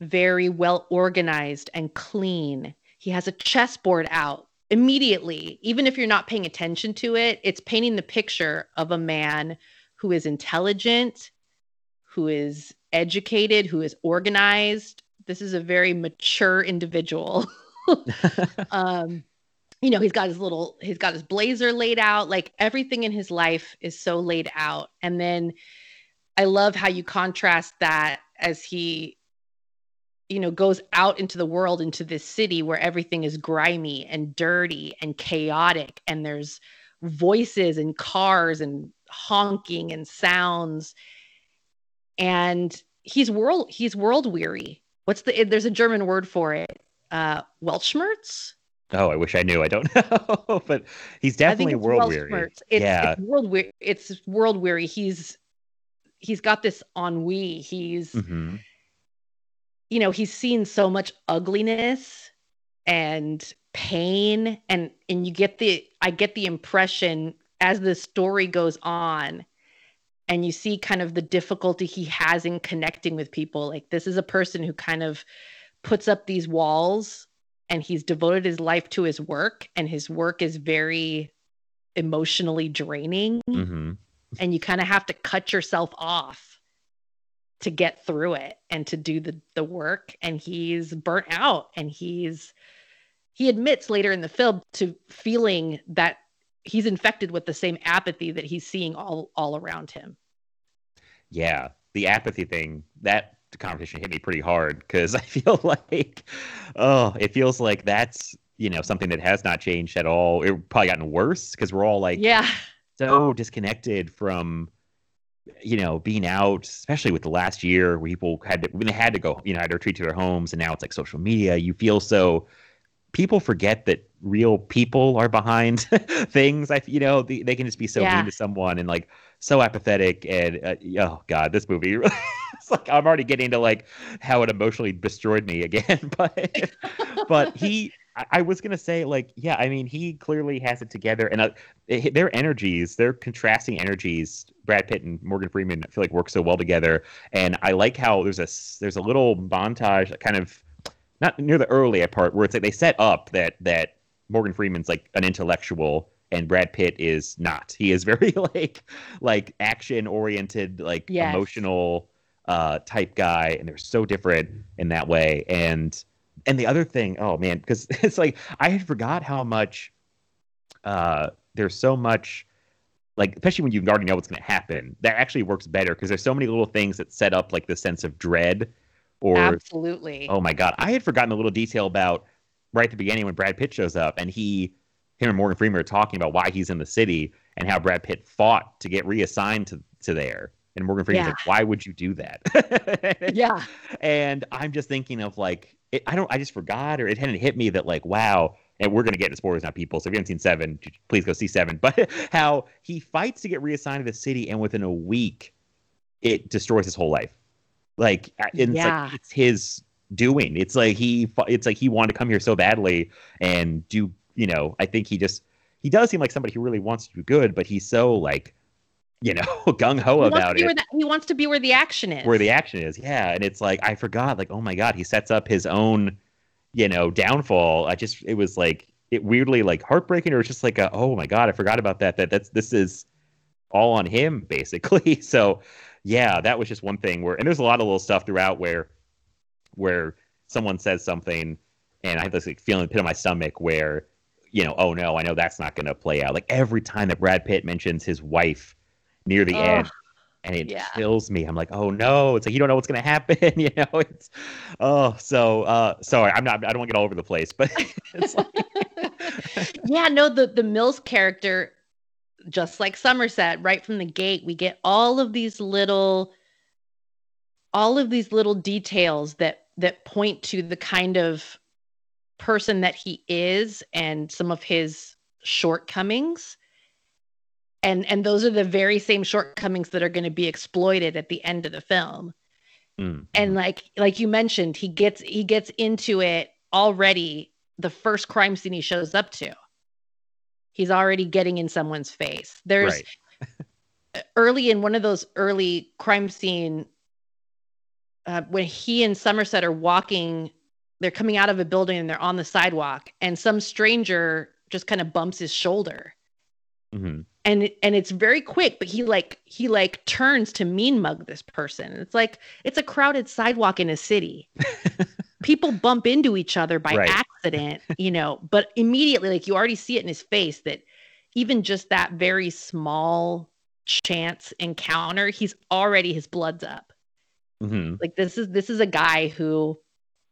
very well organized and clean. He has a chessboard out immediately. Even if you're not paying attention to it, it's painting the picture of a man who is intelligent, who is educated, who is organized. This is a very mature individual. (laughs) (laughs) um, you know, he's got his little, he's got his blazer laid out. Like everything in his life is so laid out. And then I love how you contrast that as he, you know, goes out into the world, into this city where everything is grimy and dirty and chaotic, and there's voices and cars and honking and sounds. And he's world he's world weary. What's the there's a German word for it. Uh Weltschmerz? Oh, I wish I knew. I don't (laughs) know, but he's definitely I think it's world weary. It's, yeah, it's world weary. It's world weary. He's he's got this ennui. He's hmm you know he's seen so much ugliness and pain. And and you get the I get the impression as the story goes on and you see kind of the difficulty he has in connecting with people like this is a person who kind of puts up these walls and he's devoted his life to his work and his work is very emotionally draining. Hmm and you kind of have to cut yourself off to get through it and to do the the work and he's burnt out and he's he admits later in the film to feeling that he's infected with the same apathy that he's seeing all all around him yeah. The apathy thing that conversation hit me pretty hard because (laughs) I feel like, oh, it feels like that's you know something that has not changed at all. It probably gotten worse because we're all like yeah so disconnected from you know being out especially with the last year where people had to when they had to go you know had to retreat to their homes and now it's like social media you feel so people forget that real people are behind (laughs) things i you know they, they can just be so Yeah. mean to someone and like so apathetic and uh, oh god this movie (laughs) it's like i'm already getting into like how it emotionally destroyed me again (laughs) but but he I, I was gonna say like yeah i mean he clearly has it together and uh, it, their energies their contrasting energies brad pitt and morgan freeman i feel like work so well together and i like how there's a there's a little montage that kind of not near the early part where it's like they set up that that morgan freeman's like an intellectual and brad pitt is not he is very (laughs) like like action oriented like Yes. emotional uh type guy and they're so different in that way and and the other thing oh man because (laughs) it's like i had forgot how much uh there's so much like especially when you already know what's going to happen that actually works better because there's so many little things that set up like the sense of dread or absolutely. Oh my god. I had forgotten a little detail about right at the beginning when brad pitt shows up and he him and morgan freeman are talking about why he's in the city and how brad pitt fought to get reassigned to, to there. And morgan freeman's Yeah. like why would you do that? (laughs) Yeah. And I'm just thinking of like it, I don't I just forgot or it hadn't hit me that like wow and we're gonna get into spoilers now people so if you haven't seen seven please go see seven. (laughs) But how he fights to get reassigned to the city and within a week it destroys his whole life. Like it's Yeah. like it's his doing. It's like he it's like he wanted to come here so badly and do you know I think he just he does seem like somebody who really wants to do good but he's so like you know (laughs) gung ho he wants, to about it the, he wants to be where the action is where the action is. Yeah, and it's like I forgot. Like, oh my god, he sets up his own, you know, downfall. I just it was like it weirdly like heartbreaking, or just like a, oh my god, I forgot about that. That that's this is all on him (laughs) basically. (laughs) So yeah, that was just one thing where, and there's a lot of little stuff throughout where where someone says something, and I have this like feeling in the pit of my stomach where. You know, oh no, I know that's not going to play out. Like every time that Brad Pitt mentions his wife near the Ugh. end, and it Yeah. kills me. I'm like, oh no, it's like you don't know what's gonna happen, (laughs) you know. It's oh, so uh, sorry, I'm not. I don't want to get all over the place, but (laughs) it's like, (laughs) yeah, no, the the Mills character, just like Somerset, right from the gate, we get all of these little, all of these little details that that point to the kind of person that he is and some of his shortcomings. And and those are the very same shortcomings that are going to be exploited at the end of the film Mm. and like like you mentioned he gets he gets into it already the first crime scene he shows up to he's already getting in someone's face there's Right. (laughs) early in one of those early crime scene uh, when he and somerset are walking they're coming out of a building and they're on the sidewalk and some stranger just kind of bumps his shoulder Mhm. And and it's very quick but he like he like turns to mean mug this person it's like it's a crowded sidewalk in a city (laughs) people bump into each other by Right. accident you know but immediately like you already see it in his face that even just that very small chance encounter he's already his blood's up Mhm. like this is this is a guy who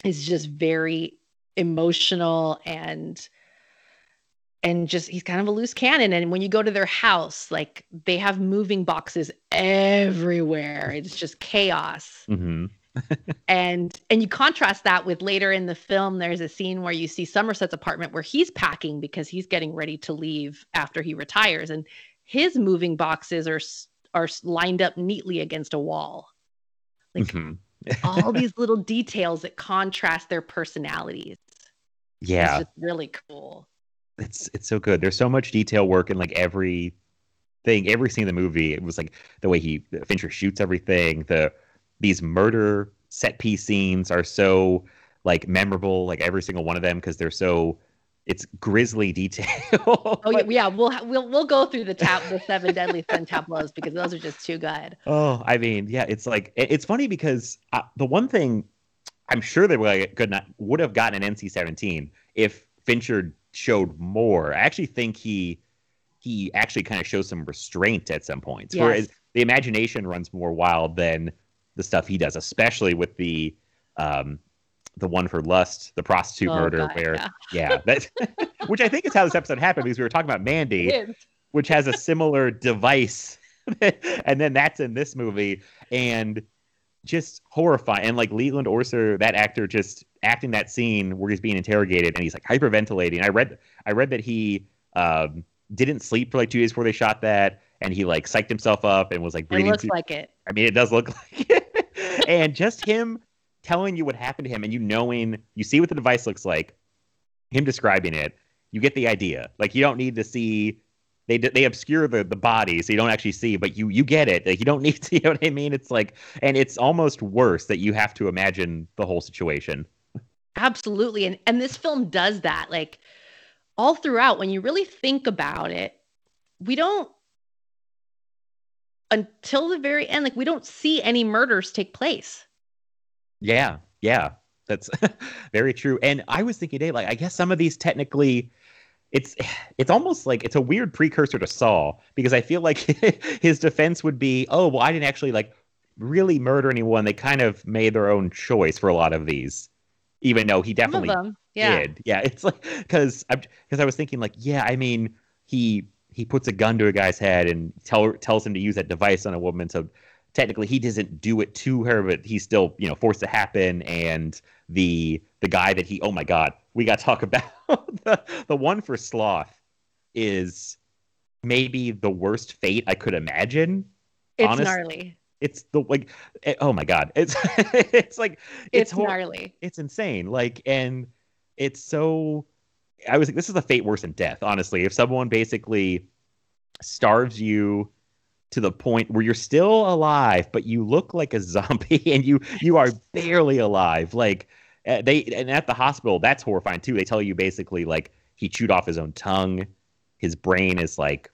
is just very emotional and and just he's kind of a loose cannon. And when you go to their house like they have moving boxes everywhere. It's just chaos. Mhm. (laughs) and and you contrast that with later in the film there's a scene where you see somerset's apartment where he's packing because he's getting ready to leave after he retires. And his moving boxes are are lined up neatly against a wall. Like Mhm. all (laughs) these little details that contrast their personalities. Yeah. it's just really cool it's it's so good. There's so much detail work in like every thing, every scene in the movie. It was like the way he Fincher shoots everything. The these murder set piece scenes are so like memorable, like every single one of them because they're so it's grisly detail. (laughs) oh yeah, yeah we'll we'll we'll go through the tap the seven deadly sin tableaus because those are just too good Oh, I mean, yeah, it's like it- it's funny because uh, the one thing I'm sure they would could not would have gotten an NC-17 if Fincher showed more. I actually think he he actually kind of shows some restraint at some points. Yes. Whereas the imagination runs more wild than the stuff he does, especially with the um the one for lust, the prostitute Oh, murder, God, where yeah. yeah, that (laughs) which I think is how this episode happened because we were talking about Mandy which has a similar device. (laughs) and then that's in this movie. And just horrifying. And like Leland Orser, that actor just acting that scene where he's being interrogated and he's like hyperventilating. I read I read that he um, didn't sleep for like two days before they shot that, and he like psyched himself up and was like breathing. it looks too- like it I mean, it does look (laughs) like it. and just him telling you what happened to him and you knowing, you see what the device looks like, him describing it, you get the idea. Like, you don't need to see. They, they obscure the, the body so you don't actually see but you you get it like you don't (laughs) need to you know what i mean it's like and it's almost worse that you have to imagine the whole situation absolutely and and this film does that like all throughout when you really think about it we don't until the very end like we don't see any murders take place Yeah, yeah, that's (laughs) very true. And I was thinking, today, like, I guess some of these technically, it's it's almost like it's a weird precursor to Saw because I feel like (laughs) his defense would be, oh, well, I didn't actually like really murder anyone. They kind of made their own choice for a lot of these, even though he definitely yeah did. Yeah, it's like because because I was thinking like, yeah, I mean, he he puts a gun to a guy's head and tell tells him to use that device on a woman. So technically, he doesn't do it to her, but he's still you know forced to happen. And the the guy that he oh my god, we got to talk (laughs) about the the one for sloth is maybe the worst fate I could imagine. it's honest- gnarly It's the like eh, oh my god, it's (laughs) it's like it's, hor- gnarly it's insane. Like, and it's so. I was like, this is a fate worse than death. Honestly, if someone basically starves you to the point where you're still alive, but you look like a (laughs) zombie and you you are barely alive, like uh, they and at the hospital, that's horrifying too. They tell you basically like he chewed off his own tongue, his brain is like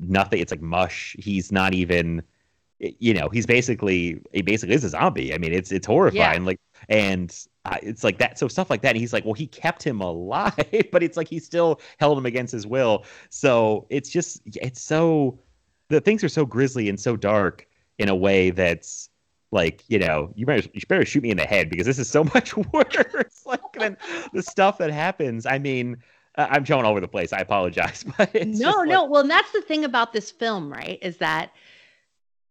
nothing. It's like mush. He's not even you know he's basically he basically is a zombie. I mean it's it's horrifying like and uh, it's like that so stuff like that and he's like well he kept him (laughs) alive but it's like he still held him against his will. So it's just it's so the things are so grisly and so dark in a way that's like you know you better you better shoot me in the head because this is so (laughs) much worse (laughs) like than the stuff that happens. I mean i'm going all over the place. I apologize but it's no just like- no well and that's the thing about this film right is that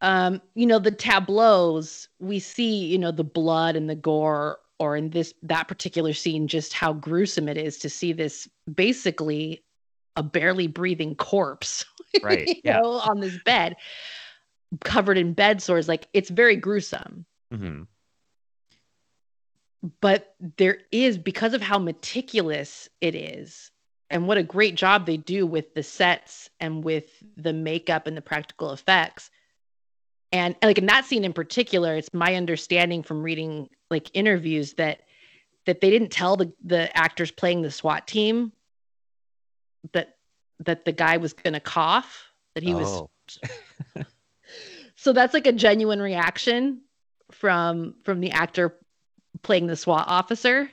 um you know the tableaus we see you know the blood and the gore or in this that particular scene just how gruesome it is to see this basically a barely breathing corpse (laughs) Right. you Yeah. know, on this bed, covered in bed sores. Like it's very gruesome. Mm-hmm. But there is, because of how meticulous it is, and what a great job they do with the sets and with the makeup and the practical effects. And, and like in that scene in particular, it's my understanding from reading like interviews that that they didn't tell the the actors playing the SWAT team that that the guy was going to cough, that he was Oh. (laughs) so that's like a genuine reaction from from the actor playing the SWAT officer.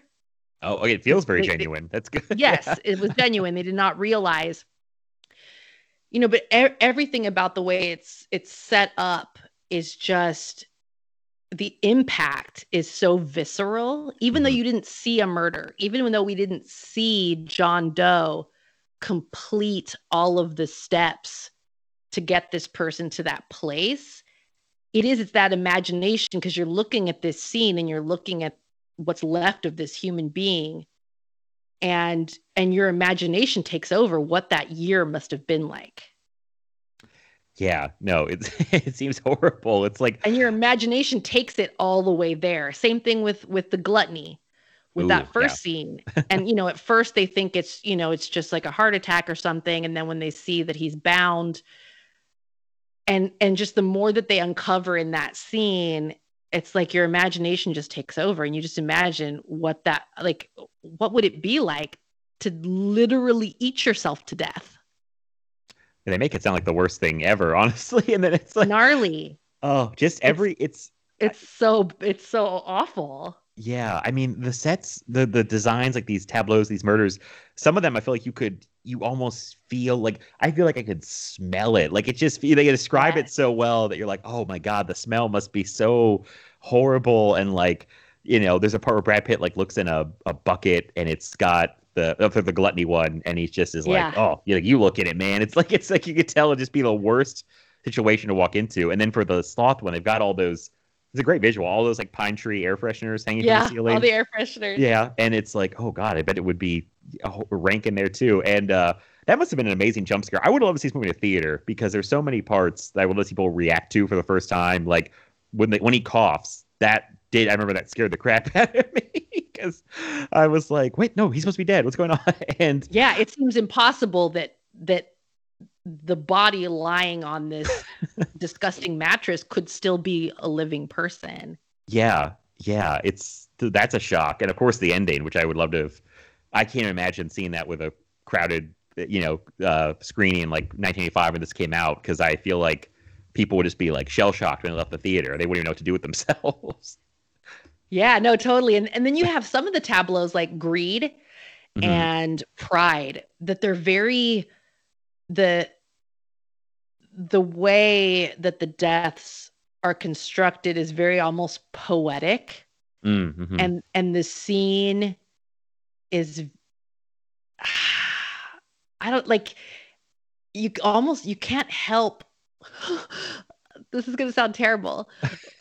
Oh, okay. It feels very They- genuine. That's good. (laughs) Yes, it was genuine. They did not realize, you know, but e- everything about the way it's it's set up is just the impact is so visceral. Even though Mhm. you didn't see a murder, even though we didn't see John Doe complete all of the steps to get this person to that place, it is it's that imagination because you're looking at this scene and you're looking at what's left of this human being and and your imagination takes over what that year must have been like Yeah. No, it's (laughs) it seems horrible. It's like and your imagination takes it all the way there same thing with with the gluttony with Ooh, that first yeah. scene (laughs) and you know at first they think it's you know it's just like a heart attack or something and then when they see that he's bound and and just the more that they uncover in that scene it's like your imagination just takes over and you just imagine what that like what would it be like to literally eat yourself to death they make it sound like the worst thing ever, (laughs) honestly. And then it's like, gnarly oh, just every it's it's so it's so awful Yeah, I mean the sets, the the designs, like these tableaus, these murders. Some of them, I feel like you could, you almost feel like I feel like I could smell it. Like it just they describe it so well that you're like, oh my god, the smell must be so horrible. And like, you know, there's a part where Brad Pitt like looks in a, a bucket and it's got the for the gluttony one, and he just is like, Yeah. oh, you like you look at it, man. It's (laughs) like it's like you could tell it just be the worst situation to walk into. And then for the sloth one, they've got all those. It's a great visual. All those like pine tree air fresheners hanging yeah from the ceiling. all the air fresheners Yeah, and it's like, oh god, I bet it would be a rank in there too. And uh, that must have been an amazing jump scare. I would love to see this movie in a theater because there's so many parts that I would let people react to for the first time. Like when they, when he coughs, that did I remember that scared the crap (laughs) out of me because I was like, wait, no, he's supposed to be dead. What's going on? (laughs) And yeah it seems impossible that that the body lying on this (laughs) disgusting mattress could still be a living person yeah, yeah, it's that's a shock. And of course, the ending, which I would love to have. I can't imagine seeing that with a crowded, you know, uh, screening like 1985 when this came out because I feel like people would just be like shell shocked when they left the theater. They wouldn't even know what to do with themselves. (laughs) yeah no totally and, and then you have some of the tableaus like greed Mhm. and pride that they're very the the way that the deaths are constructed is very almost poetic Mm, mhm. and and the scene is i don't like you almost you can't help (gasps) this is going to sound terrible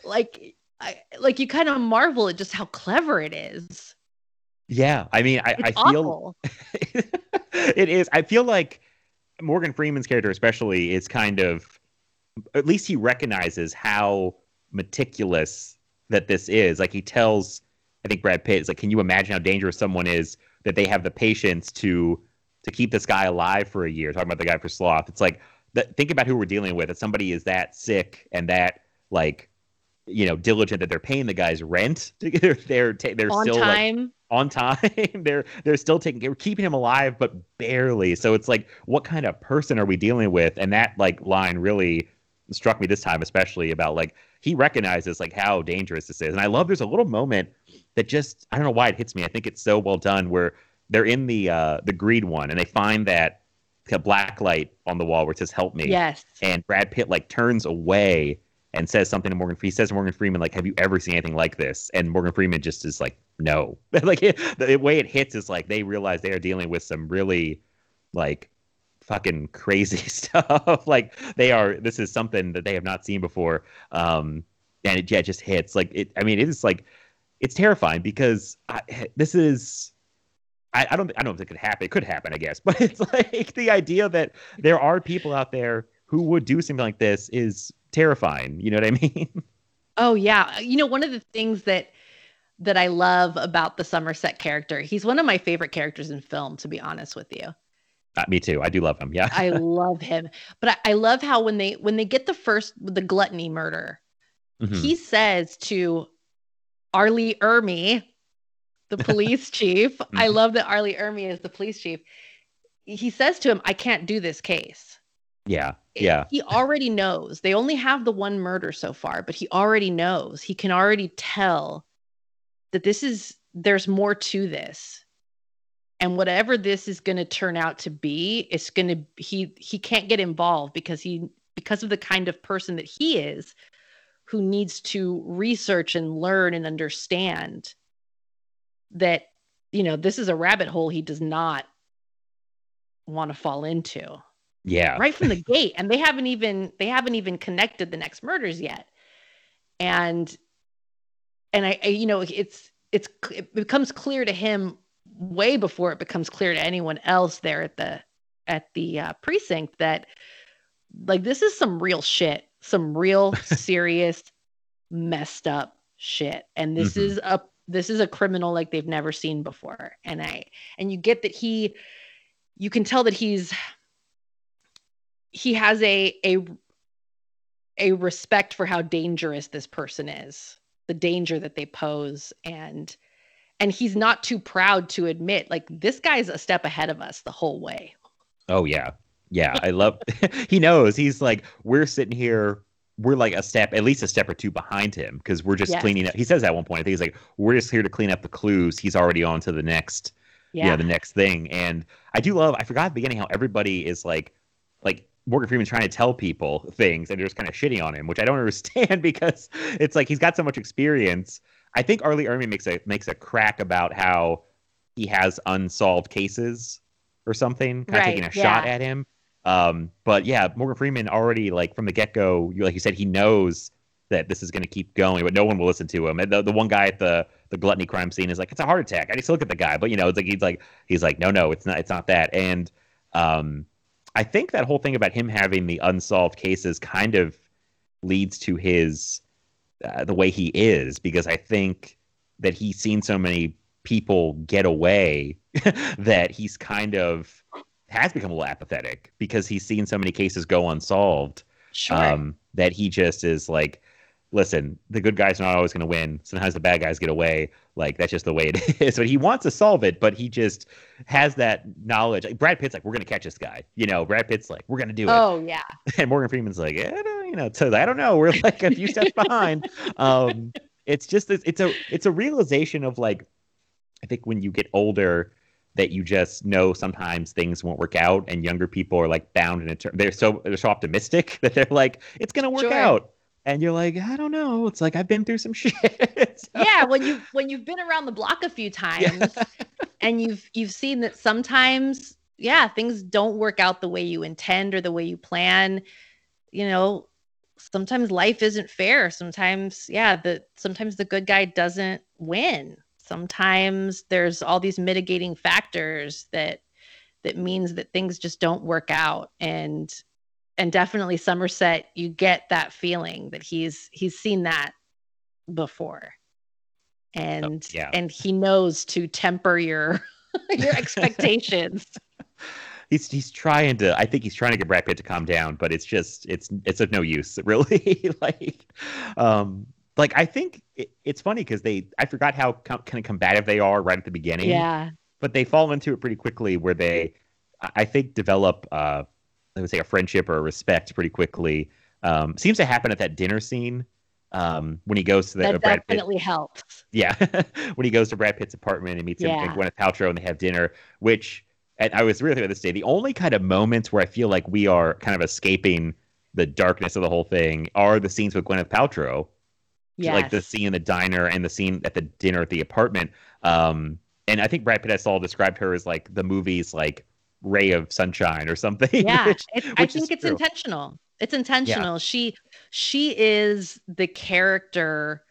like I, like you kind of marvel at just how clever it is yeah, I mean, I, I feel (laughs) it is. I feel like Morgan Freeman's character, especially, is kind of at least he recognizes how meticulous that this is. Like he tells, I think Brad Pitt is like, "Can you imagine how dangerous someone is that they have the patience to to keep this guy alive for a year?" Talking about the guy for Sloth, it's like think about who we're dealing with. That somebody is that sick and that like you know diligent that they're paying the guy's rent. (laughs) They're they're ta- they're on still like time on time. (laughs) they're they're still taking they're keeping him alive, but barely. So it's like, what kind of person are we dealing with? And that like line really struck me this time, especially about like he recognizes like how dangerous this is. And I love there's a little moment that just I don't know why it hits me. I think it's so well done where they're in the uh the greed one and they find that a black light on the wall where it says help me yes and Brad Pitt like turns away and says something to Morgan. Freeman. He says to Morgan Freeman like, "Have you ever seen anything like this?" And Morgan Freeman just is like, "No." (laughs) like the way it hits is like they realize they are dealing with some really like fucking crazy (laughs) stuff. (laughs) like they are. This is something that they have not seen before. Um, and it, yeah, it just hits like it. I mean, it is like it's terrifying because I, this is I, I don't I don't know if it could happen. It could happen, I guess, but it's like the idea that there are people out there who would do something like this is terrifying. You know what I (laughs) mean? Oh yeah. You know, one of the things that that I love about the Somerset character, he's one of my favorite characters in film, to be honest with you. Uh, me too. I do love him. Yeah. I (laughs) love him. But I, I, love how when they when they get the first the gluttony murder, mm-hmm. he says to Arlie Lee Ermey, the (laughs) police chief. Mm-hmm. I love that Arlie Lee Ermey is the police chief. He says to him, I can't do this case. Yeah. Yeah. He already knows. They only have the one murder so far, but he already knows. He can already tell that this is there's more to this. And whatever this is going to turn out to be, it's going to he he can't get involved because he because of the kind of person that he is who needs to research and learn and understand that you know this is a rabbit hole he does not want to fall into yeah. right from the gate and they haven't even they haven't even connected the next murders yet. And and I, I, you know it's it's it becomes clear to him way before it becomes clear to anyone else there at the at the uh, precinct that like this is some real shit some real (laughs) serious messed up shit. And this mm-hmm. is a this is a criminal like they've never seen before. And i and you get that he you can tell that he's he has a a a respect for how dangerous this person is the danger that they pose. And and he's not too proud to admit like this guy's a step ahead of us the whole way. Oh yeah. Yeah i love (laughs) he knows. He's like we're sitting here we're like a step at least a step or two behind him because we're just yes. cleaning up. He says at one point i think he's like we're just here to clean up the clues. He's already on to the next yeah, you know, the next thing. And i do love i forgot at the beginning how everybody is like like Morgan Freeman's trying to tell people things and they're just kind of shitting on him, which I don't (laughs) understand because it's like he's got so much experience. I think R. Lee Ermey makes a makes a crack about how he has unsolved cases or something, kind right, of taking a yeah. shot at him. Um, but yeah, Morgan Freeman already like from the get go, like you said, he knows that this is going to keep going, but no one will listen to him. And the, the one guy at the the gluttony crime scene is like, it's a heart attack. I need to look at the guy, but you know, it's like he's like he's like, no, no, it's not, it's not that. And um, I think that whole thing about him having the unsolved cases kind of leads to his uh, the way he is because I think that he's seen so many people get away (laughs) that he's kind of has become a little apathetic because he's seen so many cases go unsolved sure. um, that he just is like listen, the good guys are not always going to win. Sometimes the bad guys get away. Like that's just the way it (laughs) is. But he wants to solve it, but he just has that knowledge. Like Brad Pitt's like, we're going to catch this guy. You know, Brad Pitt's like, we're going to do it. Oh yeah. (laughs) And Morgan Freeman's like, yeah, you know, so I don't know. We're like a few steps behind. (laughs) Um, it's just it's a it's a realization of like, I think when you get older. That you just know sometimes things won't work out, and younger people are like bound in a term. They're so they're so optimistic that they're like, it's gonna work sure. out and you're like i don't know it's like i've been through some (laughs) shit (laughs) so. yeah when you when you've been around the block a few (laughs) times yeah. and you've you've seen that sometimes yeah things don't work out the way you intend or the way you plan you know sometimes life isn't fair sometimes yeah the sometimes the good guy doesn't win sometimes there's all these mitigating factors that that means that things just don't work out and and definitely Somerset, you get that feeling that he's he's seen that before. And oh, yeah. and he knows to temper your (laughs) your expectations. (laughs) he's he's trying to I think he's trying to get Brad Pitt to calm down, but it's just it's it's of no use, (laughs) really. like um like I think it, it's funny because they I forgot how com- kind of combative they are right at the beginning. Yeah. But they fall into it pretty quickly where they I think develop uh I would say a friendship or a respect pretty quickly. Um, seems to happen at that dinner scene um, when he goes to the that Brad definitely Pitt. helps. Yeah, (laughs) when he goes to Brad Pitt's apartment and meets yeah. him and Gwyneth Paltrow and they have dinner, which and I was really thinking about this day. The only kind of moments where I feel like we are kind of escaping the darkness of the whole thing are the scenes with Gwyneth Paltrow. Yes. Like the scene in the diner and the scene at the dinner at the apartment. Um, and I think Brad Pitt I saw described her as like the movie's like ray of sunshine or something. (laughs) Yeah, which, I think it's true. intentional. It's intentional. Yeah. She she is the character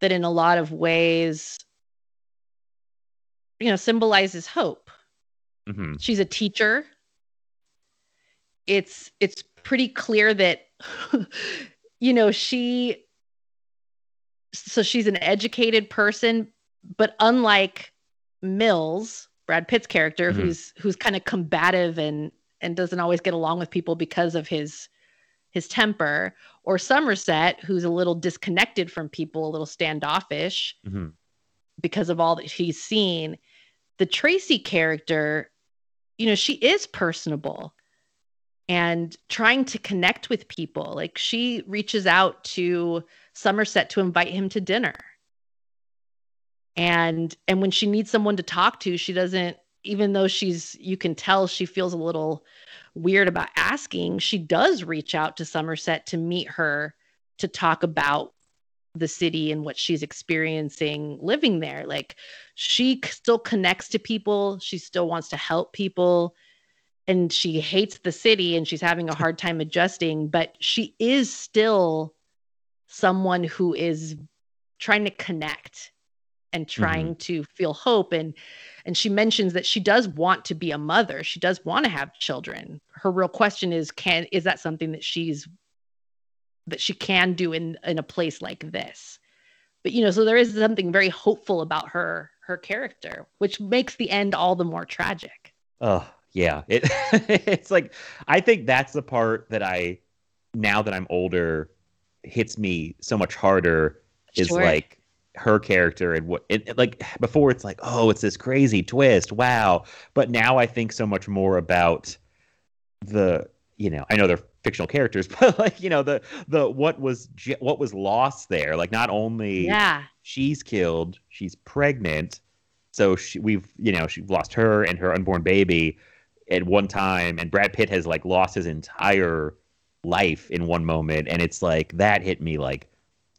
that in a lot of ways you know, symbolizes hope. hmm She's a teacher. It's it's pretty clear that (laughs) you know, she so she's an educated person, but unlike Mills, Brad Pitt's character, Mhm. who's who's kind of combative and and doesn't always get along with people because of his his temper, or Somerset, who's a little disconnected from people, a little standoffish hmm because of all that he's seen. The Tracy character, you know, she is personable and trying to connect with people. Like she reaches out to Somerset to invite him to dinner. And and when she needs someone to talk to, she doesn't even though she's you can tell she feels a little weird about asking, she does reach out to Somerset to meet her to talk about the city and what she's experiencing living there. Like she still connects to people, she still wants to help people, and she hates the city and she's having a hard time adjusting, but she is still someone who is trying to connect and mm-hmm. trying to feel hope and and she mentions that she does want to be a mother. She does want to have children. Her real question is can is that something that she's that she can do in in a place like this? But you know so there is something very hopeful about her her character which makes the end all the more tragic. Oh yeah, it (laughs) it's like I think that's the part that I now that I'm older hits me so much harder is Sure. like her character and what it, it- like before it's like oh it's this crazy twist wow. But now I think so much more about the you know I know they're fictional characters (laughs) but like you know the the what was what was lost there. Like not only yeah. she's killed she's pregnant. So she, we've you know she lost her and her unborn baby at one time and brad pitt has like lost his entire life in one moment. And it's like that hit me like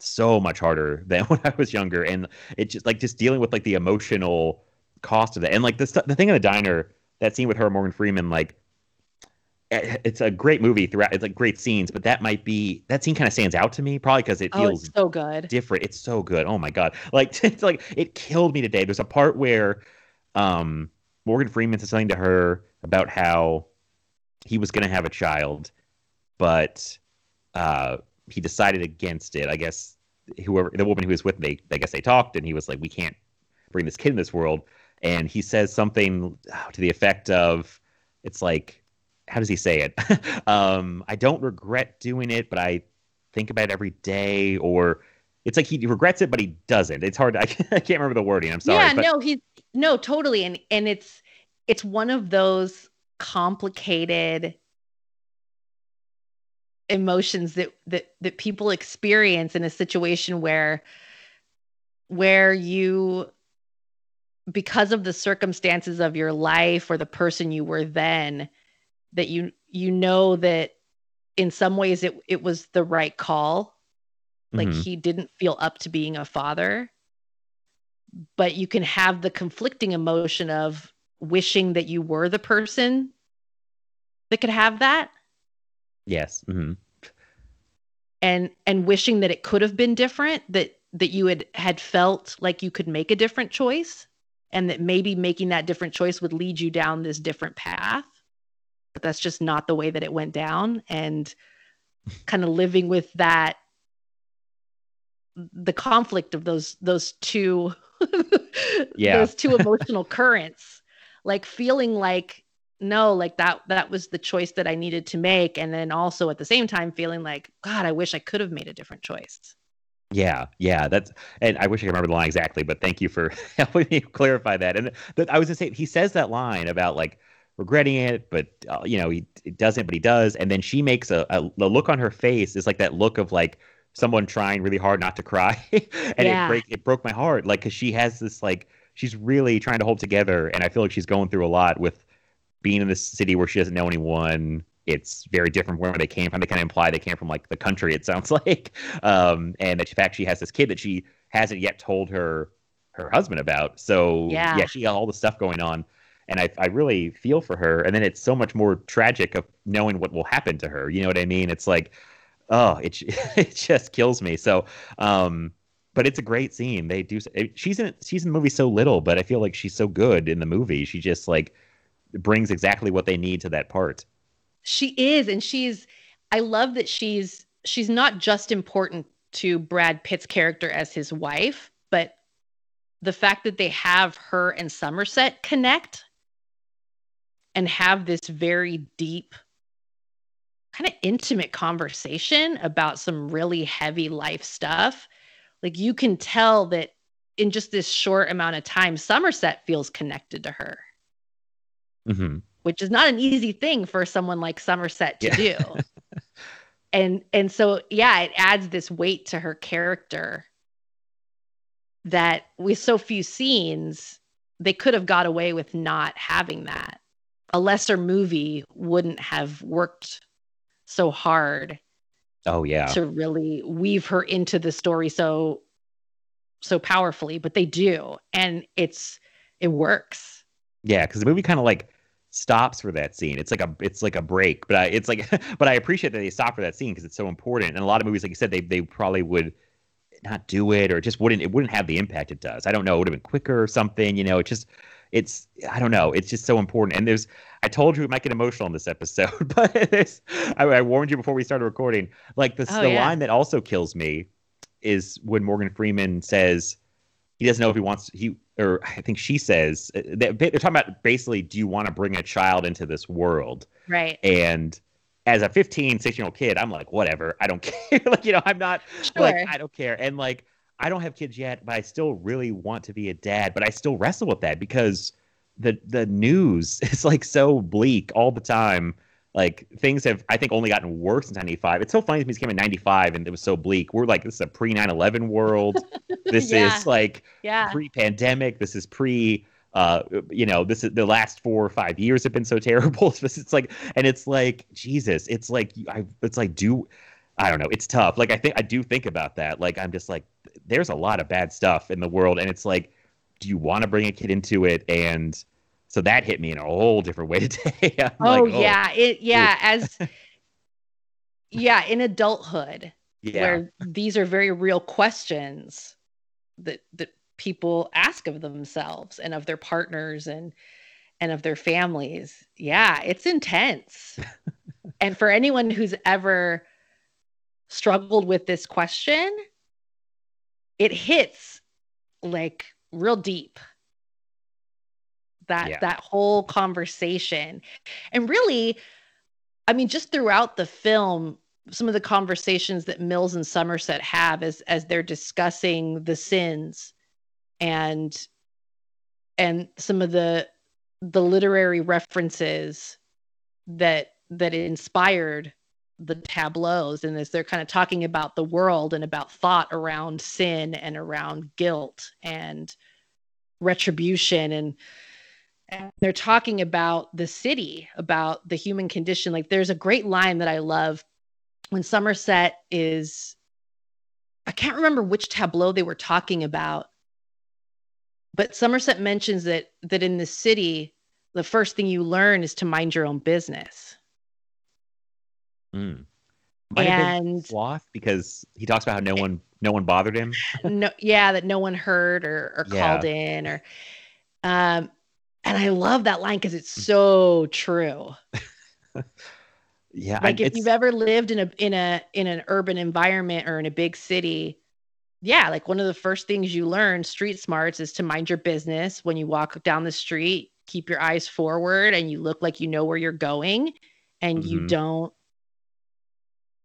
so much harder (laughs) than when i was younger and it just like just dealing with like the emotional cost of that and like the, the thing in the diner that scene with her and morgan freeman like eh, it's a great movie throughout it's like great scenes but that might be that scene kind of stands out to me probably because it oh feels it's so good different. It's so good. Oh my god! (laughs) Like it's like it killed me today. There's a part where um, Morgan Freeman says something to her about how he was going to have a child, but uh, he decided against it. I guess whoever the woman who was with me, I guess they talked, and he was like, "We can't bring this kid in this world." And he says something uh, to the effect of, "It's like." How does he say it? (laughs) um, I don't regret doing it, but I think about it every day. Or it's like he regrets it, but he doesn't. It's hard. I can't, (laughs) I can't remember the wording. I'm sorry. yeah but, no he's no totally and and it's it's one of those complicated emotions that that that people experience in a situation where where you because of the circumstances of your life or the person you were then that you you know that in some ways it it was the right call. Like Mhm. he didn't feel up to being a father. But you can have the conflicting emotion of wishing that you were the person that could have that yes. Mm-hmm. and and wishing that it could have been different that that you had had felt like you could make a different choice and that maybe making that different choice would lead you down this different path but that's just not the way that it went down and kind of living with that the conflict of those those two (laughs) Yeah. those two emotional currents like feeling like no like that that was the choice that i needed to make and then also at the same time feeling like god i wish i could have made a different choice Yeah, yeah, that's and I wish I could remember the line exactly, but thank you for (laughs) helping me clarify that. And that I was gonna say he says that line about like regretting it, but uh, you know he it doesn't, but he does. And then she makes a, a the look on her face is like that look of like someone trying really hard not to cry, (laughs) and Yeah. it break it broke my heart. Like because she has this like she's really trying to hold together, and I feel like she's going through a lot with being in this city where she doesn't know anyone. It's very different from where they came from. They kind of imply they came from like the country. It sounds (laughs) like, um, and that in fact she has this kid that she hasn't yet told her her husband about. So Yeah. yeah, she got all the stuff going on, and I I really feel for her. And then it's so much more tragic of knowing what will happen to her. You know what I mean? It's like, oh, it (laughs) it just kills me. So, um, but it's a great scene. They do. She's in she's in the movie so little, but I feel like she's so good in the movie. She just like brings exactly what they need to that part. She is, and she's. I love that she's she's not just important to Brad Pitt's character as his wife, but the fact that they have her and Somerset connect and have this very deep kind of intimate conversation about some really heavy life stuff like you can tell that in just this short amount of time somerset feels connected to her mm-hmm. which is not an easy thing for someone like somerset to Yeah. do (laughs) and and so yeah it adds this weight to her character that with so few scenes they could have got away with not having that a lesser movie wouldn't have worked so hard Oh yeah. to really weave her into the story so so powerfully but they do and it's it works Yeah, because the movie kind of like stops for that scene. It's like a it's like a break, but I, it's like (laughs) but I appreciate that they stop for that scene because it's so important. And a lot of movies, like you said, they they probably would not do it or it just wouldn't it wouldn't have the impact it does. I don't know. It would have been quicker or something. You know, it just it's I don't know. It's just so important. And there's I told you we might get emotional in this episode, (laughs) but there's I, I warned you before we started recording. Like the Oh, the yeah. line that also kills me is when Morgan Freeman says he doesn't know if he wants he or I think she says uh, they- they're talking about basically do you want to bring a child into this world? Right. And as a 15 16 year old kid I'm like whatever I don't (laughs) care. Like you know I'm not like I don't care. And like I don't have kids yet but I still really want to be a dad but I still wrestle with that because the the news (laughs) is like so bleak all the time like things have I think only gotten worse since 95 it's so funny to me it came in 95 and it was so bleak we're like this is a pre 9/11 world (laughs) this Yeah. is like yeah pre-pandemic. This is pre. Uh, you know, this is the last four or five years have been so (laughs) terrible. (laughs) It's it's like, and it's like Jesus. It's like I. It's like do. I don't know. It's tough. Like I think I do think about that. Like I'm just like, there's a lot of bad stuff in the world, and it's like, do you want to bring a kid into it? And so that hit me in a whole different way (laughs) today. Oh like, oh, yeah it yeah as (laughs) yeah in adulthood yeah, where these are very real questions that that people ask of themselves and of their partners and and of their families. Yeah it's intense. (laughs) And for anyone who's ever struggled with this question it hits like real deep that Yeah. that whole conversation and really i mean just throughout the film some of the conversations that mills and somerset have as as they're discussing the sins and and some of the the literary references that that inspired the tableaus and as they're kind of talking about the world and about thought around sin and around guilt and retribution and and they're talking about the city about the human condition like there's a great line that i love when somerset is i can't remember which tableau they were talking about but somerset mentions that that in the city the first thing you learn is to mind your own business Mm. Might and sloth because he talks about how no one no one bothered him. (laughs) no yeah that no one heard or, or Yeah. called in or um and i love that line because it's so true (laughs) Yeah, I- like if you've ever lived in a in a in an urban environment or in a big city yeah like one of the first things you learn street smarts is to mind your business when you walk down the street keep your eyes forward and you look like you know where you're going and you Mhm. don't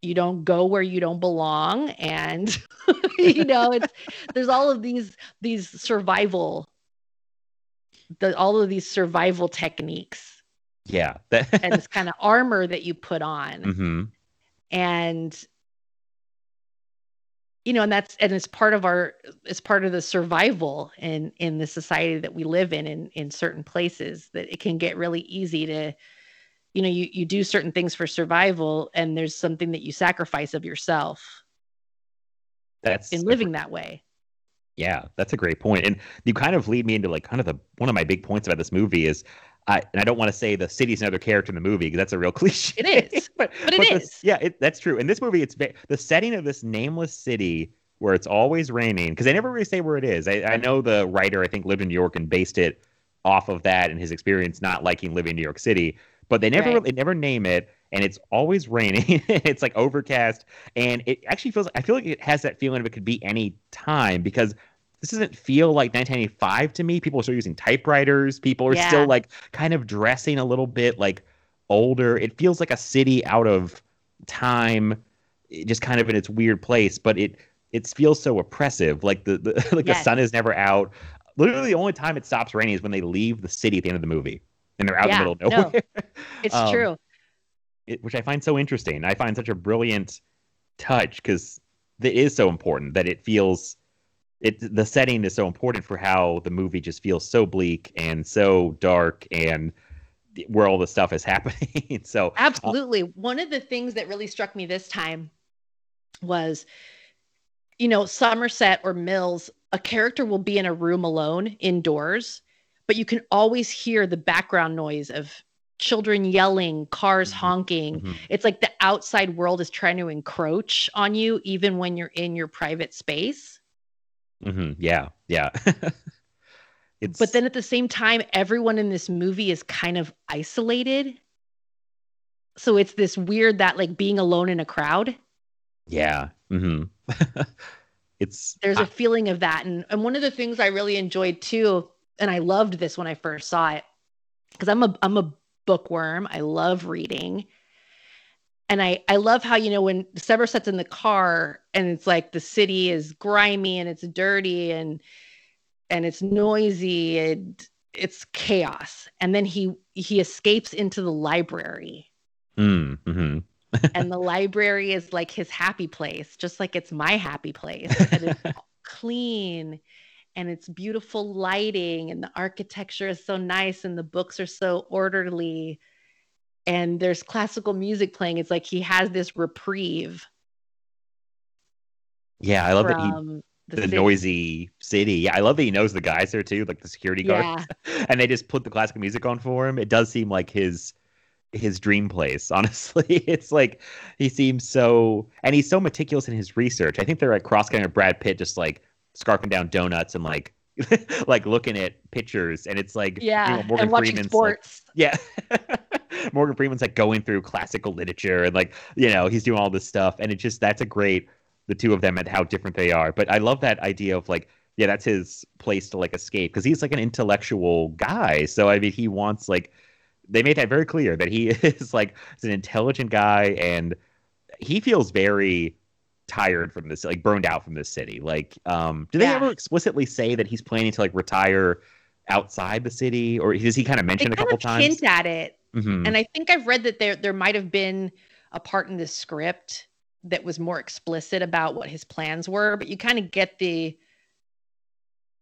you don't go where you don't belong and (laughs) you know it's there's all of these these survival the all of these survival techniques. Yeah, and this kind of (laughs) armor that you put on. Hmm and you know and that's and it's part of our it's part of the survival in in the society that we live in in in certain places that it can get really easy to you know you you do certain things for survival and there's something that you sacrifice of yourself that's in living that way Yeah, that's a great point. And you kind of lead me into like kind of the one of my big points about this movie is I and I don't want to say the city's another character in the movie because that's a real (laughs) cliche. It is, (laughs) but but it the- is. yeah, it, that's true. In this movie, it's the setting of this nameless city where it's always raining because they never really say where it is. I, I know the writer I think lived in New York and based it off of that and his experience not liking living in New York City. But they never Right. they never name it, and it's always raining. (laughs) it's like overcast, and it actually feels. I feel like it has that feeling of it could be any time because this doesn't feel like 1985 to me. People are still using typewriters. People are Yeah. still like kind of dressing a little bit like older. It feels like a city out of time, just kind of in its weird place. But it it feels so oppressive. Like the, the (laughs) like the sun is never out. Literally, the only time it stops raining is when they leave the city at the end of the movie, and they're out Yeah, in the middle of no. nowhere. It's (laughs) Um, true. It, which I find so interesting. I find such a brilliant touch because it is so important that it feels it the setting is so important for how the movie just feels so bleak and so dark and where all the stuff is (laughs) happening. so uh, Absolutely. One of the things that really struck me this time was, you know, Somerset or Mills, a character will be in a room alone indoors, but you can always hear the background noise of children yelling, cars Mhm. honking. mhm. It's like the outside world is trying to encroach on you, even when you're in your private space. Mhm. yeah, yeah. (laughs) it's But then at the same time, everyone in this movie is kind of isolated. So it's this weird that like being alone in a crowd. yeah. hmm (laughs) it's there's a feeling of that and and one of the things i really enjoyed too and i loved this when i first saw it because i'm a i'm a bookworm. I love reading. And i i love how you know when Somerset's in the car and it's like the city is grimy and it's dirty and and it's noisy and it's chaos. And then he he escapes into the library. Mm, mhm. (laughs) and the library is like his happy place, just like it's my happy place. And it's (laughs) clean and it's beautiful lighting and the architecture is so nice and the books are so orderly and there's classical music playing. It's like he has this reprieve yeah. I love that he the, the city. noisy city. Yeah, I love that he knows the guys there too, like the security guards. Yeah, (laughs) and they just put the classical music on for him. It does seem like his his dream place, (laughs) honestly. It's like he seems so and he's so meticulous in his research. I think they're like cross with Brad Pitt just like scarfing down donuts and like (laughs) like looking at pictures and it's like you yeah, know, Morgan and watching Freeman's like, sports. yeah. (laughs) Morgan Freeman's like going through classical literature and like, you know, he's doing all this stuff. And it just, that's a great, the two of them and how different they are. But I love that idea of like, yeah, that's his place to like escape because he's like an intellectual guy. So, I mean, he wants like, they made that very clear that he (laughs) is like, he's an intelligent guy and he feels very tired from this, like burned out from this city. Like, um, do they Yeah. ever explicitly say that he's planning to like retire outside the city or does he kind of They mention a couple times? hint at it, Mhm. and I think I've read that there there might have been a part in the script that was more explicit about what his plans were, but you kind of get the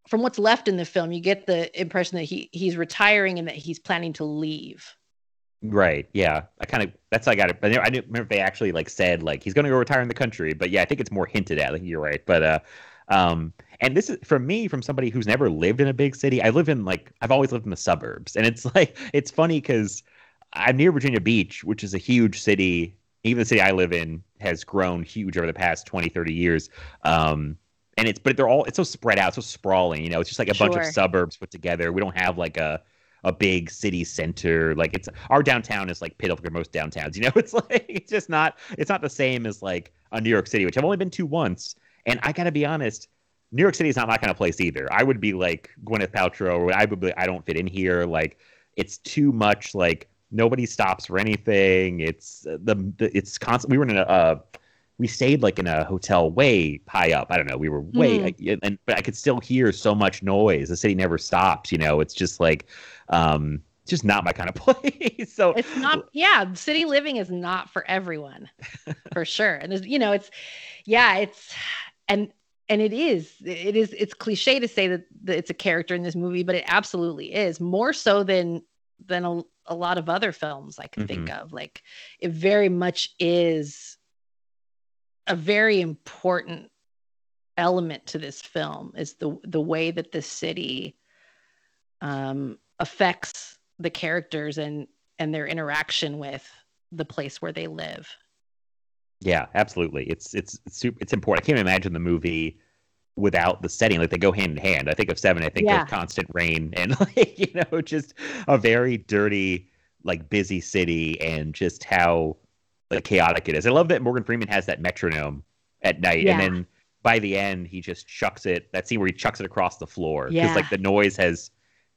from what's left in the film, you get the impression that he he's retiring and that he's planning to leave. Right. Yeah. I kind of that's how I got it. But I didn't remember if they actually like said like he's going to go retire in the country. But yeah, I think it's more hinted at. Like you're right. But uh, um, and this is from me from somebody who's never lived in a big city. I live in like I've always lived in the suburbs, and it's (laughs) like it's funny because I'm near Virginia Beach, which is a huge city. Even the city I live in has grown huge over the past 20, 30 years. Um, and it's but they're all it's so spread out, so sprawling. You know, it's just like a bunch of suburbs put together. We don't have like a a big city center. Like it's our downtown is like pitiful for most downtowns. (laughs) You know, it's like it's just not it's not the same as like a New York City, which I've only been to once. And I gotta be honest, New York City is not my kind of place either. I would be like Gwyneth Paltrow, or I would be I don't fit in here. Like it's too much. Like nobody stops for anything. It's uh, the, the it's constant. We were in a. Uh, we stayed like in a hotel way high up. I don't know. We were way, and but I could still hear so much noise. The city never stops. You know, it's just like, um, just not my kind of (laughs) place. so It's not yeah, city living is not for everyone. (laughs) for sure. And there's you know, it's yeah, it's and and it is it is it's cliche to say that, that it's a character in this movie, but it absolutely is more so than than a, a lot of other films I can think of. Like it very much is a very important element to this film is the the way that the city um, affects the characters and and their interaction with the place where they live. Yeah, absolutely. It's it's it's super. It's important. I can't imagine the movie without the setting. Like they go hand in hand. I think of Seven. I think Yeah. of Constant Rain and (laughs) like you know just a very dirty, like busy city and just how like chaotic it is. I love that Morgan Freeman has that metronome at night, Yeah. and then by the end he just chucks it. That scene where he chucks it across the floor because Yeah. like the noise has.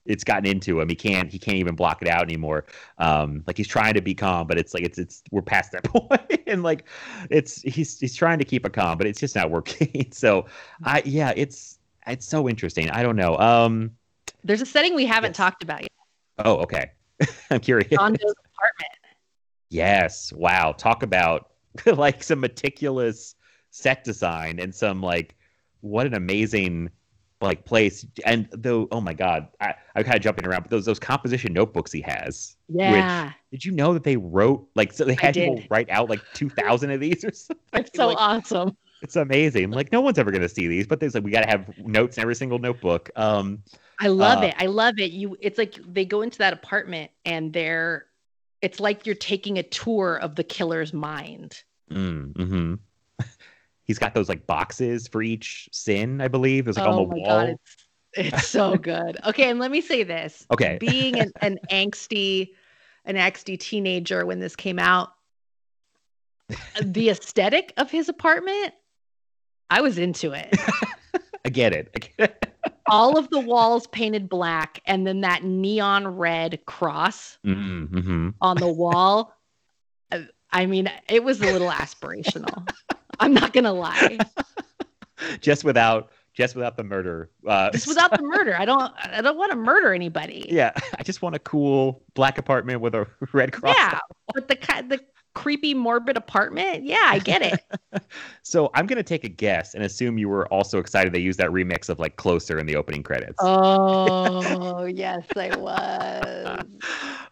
It's gotten into him. He can't. He can't even block it out anymore. Um, like he's trying to be calm, but it's like it's it's we're past that (laughs) point, and like it's he's he's trying to keep it calm, but it's just not working. (laughs) so, I yeah, it's it's so interesting. I don't know. Um. There's a setting we haven't Yes. talked about yet. Oh, okay. (laughs) I'm curious. John Doe's apartment. Yes. Wow. Talk about like some meticulous set design and some like what an amazing like place. And though, oh my god, I, I'm kind of jumping around, but those those composition notebooks he has. Yeah. Did you know that they wrote like so they had people write out like two thousand of these or (laughs) something? It's so Like, awesome. it's amazing. Like no one's ever gonna see these, but there's like we gotta have notes in every single notebook. Um. I love Uh, it. I love it. You it's like they go into that apartment and they're it's like you're taking a tour of the killer's mind. Mm, hmm He's got those like boxes for each sin, I believe. There's like oh on the my wall. god, it's it's so (laughs) good. Okay, and let me say this. Okay. Being an, (laughs) an angsty an angsty teenager when this came out, the aesthetic of his apartment, I was into it. (laughs) I get it. I get it. All of the walls painted black and then that neon red cross Mm, mhm. on the wall. I mean, it was a little aspirational. I'm not gonna lie. (laughs) Just without just without the murder. Uh, Just without the murder, I don't. I don't want to murder anybody. Yeah, I just want a cool black apartment with a (laughs) red cross. Yeah, but the the creepy morbid apartment. Yeah, I get it. (laughs) So I'm gonna take a guess and assume you were also excited they used that remix of like Closer in the opening credits. oh yes, I was.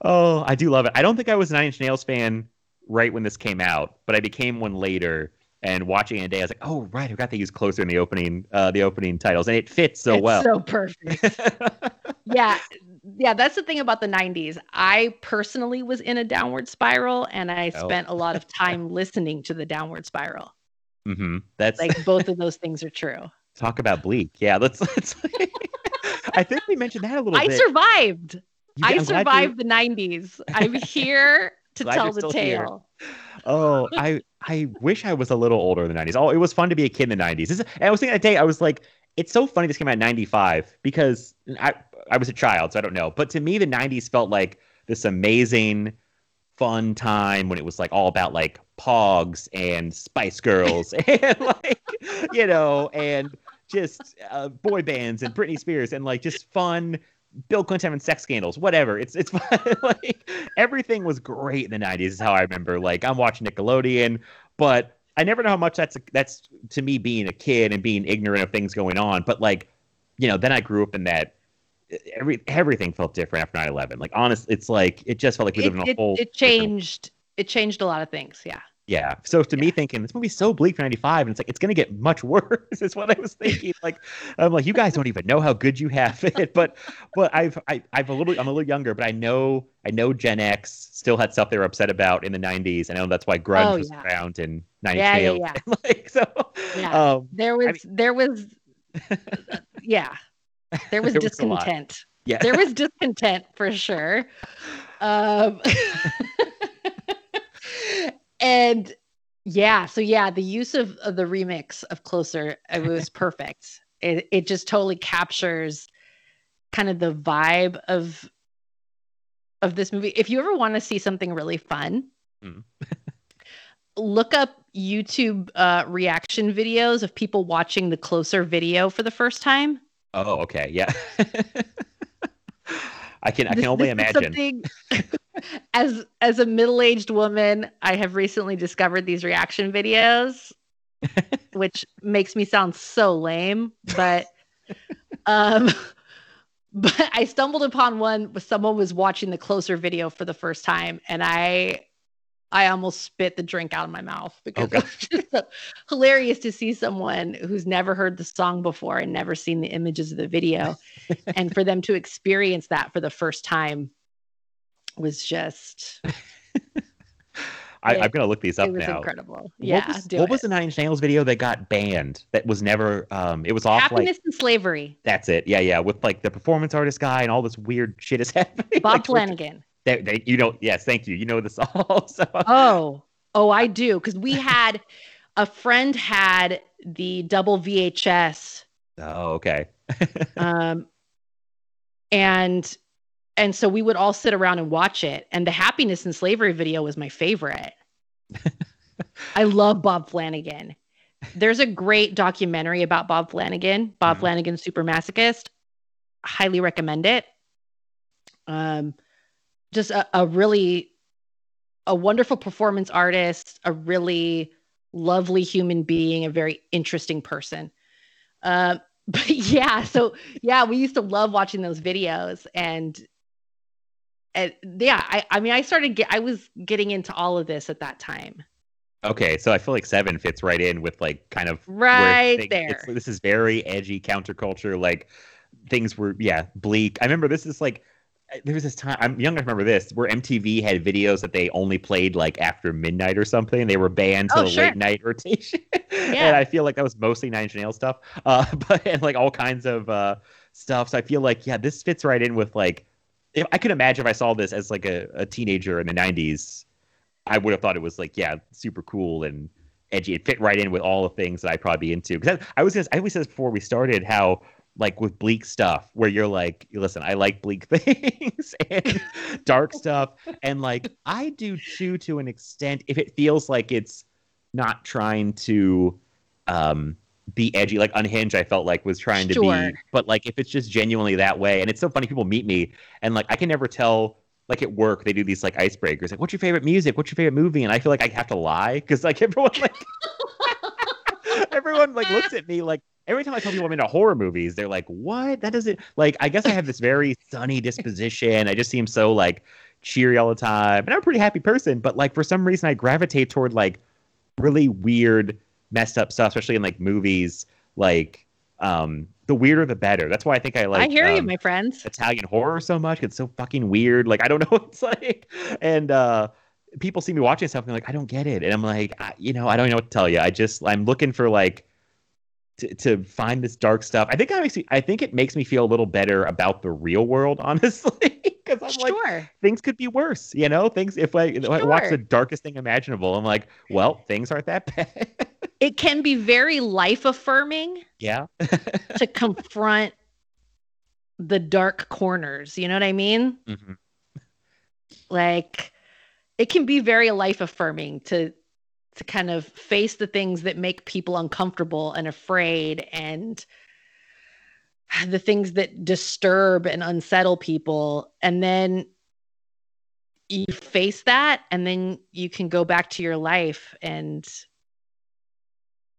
oh, I do love it. I don't think I was a Nine Inch Nails fan right when this came out, but I became one later. And watching it today, I was like, "Oh, right! I forgot they used closer in the opening, uh, the opening titles, and it fits so it's well." so perfect. (laughs) Yeah, yeah. That's the thing about the '90s. I personally was in a downward spiral, and I Oh. spent a lot of (laughs) time listening to the downward spiral. Mm hmm That's Like both of those things are true. (laughs) talk about bleak. Yeah, let's. let's I think we mentioned that a little I bit. survived. You- I survived. You- survived the 90s. I'm here to Glad tell the tale. here. Oh, I I wish I was a little older in the '90s. Oh, it was fun to be a kid in the '90s. This I was thinking that day, I was like, it's so funny this came out in '95 because I I was a child, so I don't know. But to me, the '90s felt like this amazing, fun time when it was like all about like Pogs and Spice Girls (laughs) and like you know and just uh, boy bands and Britney Spears and like just fun. Bill Clinton having sex scandals, whatever. It's it's (laughs) like everything was great in the '90s. Is how I remember. Like I'm watching Nickelodeon, but I never know how much that's that's to me being a kid and being ignorant of things going on. But like, you know, then I grew up in that. Eh, every everything felt different after 9/11. Like honest, it's like it just felt like we It, live in a it, whole. it different- changed. It changed a lot of things. Yeah. Yeah. So to me, thinking this movie's so bleak for '95, and it's like it's gonna get much (laughs) worse. Is what I was (laughs) thinking. Like, I'm like, you guys don't even know how good you have (laughs) it. But, but I've I, I've a little I'm a little younger, but I know I know Gen X still had stuff they were upset about in the '90s. I know that's why grunge Oh, was yeah. around in '90s. Yeah, yeah, yeah. like so. Yeah. Um, There was. there was. yeah. There was There was discontent. yeah. there was discontent for sure. Um, and yeah, so yeah, the use of, of the remix of Closer it (laughs) was perfect. It it just totally captures kind of the vibe of of this movie. If you ever want to see something really fun, Mm. look up YouTube uh, reaction videos of people watching the Closer video for the first time. oh, okay. Yeah. (laughs) I can I This- can only imagine. (laughs) as as a middle-aged woman, I have recently discovered these reaction videos, (laughs) which makes me sound so lame, but um (laughs) but I stumbled upon one where someone was watching the closer video for the first time and I I almost spit the drink out of my mouth because God. it was just so hilarious to see someone who's never heard the song before and never seen the images of the video (laughs) and for them to experience that for the first time was just I, I'm gonna look these up it was now. incredible. What Yeah, was, do what it. was the Nine Inch Nails video that got banned? That was never. Um, it was off Happiness like and Slavery. that's it. Yeah, yeah. With like the performance artist guy and all this weird shit is (laughs) happening. Bob like, Flanagan. They, they, you know, yes, thank you. You know this (laughs) all. So, Oh, oh, I do. Because we had a friend had the double VHS, oh, okay. (laughs) um, and and so we would all sit around and watch it. And the Happiness and Slavery video was my favorite. (laughs) I love Bob Flanagan. There's a great documentary about Bob Flanagan, Bob Mhm. Flanagan Super Masochist. Highly recommend it. Um, just a, a really a wonderful performance artist, a really lovely human being, a very interesting person. Um, (laughs) but yeah, so yeah, we used to love watching those videos and and yeah, I, I mean I started get I was getting into all of this at that time. Okay, so I feel like seven fits right in with like kind of Right things- there. this is very edgy counterculture. Like things were, yeah, bleak. I remember this is like uh, there was this time I'm young. I remember this where MTV had videos that they only played like after midnight or something. They were banned to Oh, the sure. late night rotation, (laughs) Yeah. and I feel like that was mostly Nine Inch Nails stuff. (laughs) Uh, but and like all kinds of uh stuff. So I feel like yeah, this fits right in with like. If, I could imagine if I saw this as like a, a teenager in the '90s, I would have thought it was like, yeah, super cool and edgy. It fit right in with all the things that I'd probably be into. Because I, I was gonna, I always said before we started how like with bleak stuff where you're like, listen, I like bleak (laughs) things and dark stuff, and like I do too to an extent if it feels like it's not trying to um be edgy. Like unhinged i felt like was trying to be but like if it's just genuinely that way and it's so funny people meet me and like i can never tell like at work they do these like icebreakers like what's your favorite music? What's your favorite movie? And i feel like i have to lie because like everyone like (laughs) everyone like looks at me like every time i tell people i'm into horror movies they're like what that doesn't like i guess i have this very (laughs) sunny disposition i just seem so like cheery all the time and i'm a pretty happy person but like for some reason i gravitate toward like really weird messed up stuff especially in like movies like um the weirder the better that's why i think i like I hear you, um, my friends. Italian horror so much. It's so fucking weird. Like I don't (laughs) know what it's like. And uh people see me watching something like I don't get it. And I'm like, I, you know, I don't know what to tell you. I just I'm looking for like to, to find this dark stuff. I think I makes me I think it makes me feel a little better about the real world, (laughs) honestly. Because I'm like Sure. things could be worse, you know? Things if I, if I watch the darkest thing imaginable, I'm like, well, things aren't that (laughs) bad. it can be very life affirming yeah. (laughs) to confront the dark corners. You know what I mean? Mhm. Like it can be very life affirming to to kind of face the things that make people uncomfortable and afraid and the things that disturb and unsettle people and then you face that and then you can go back to your life and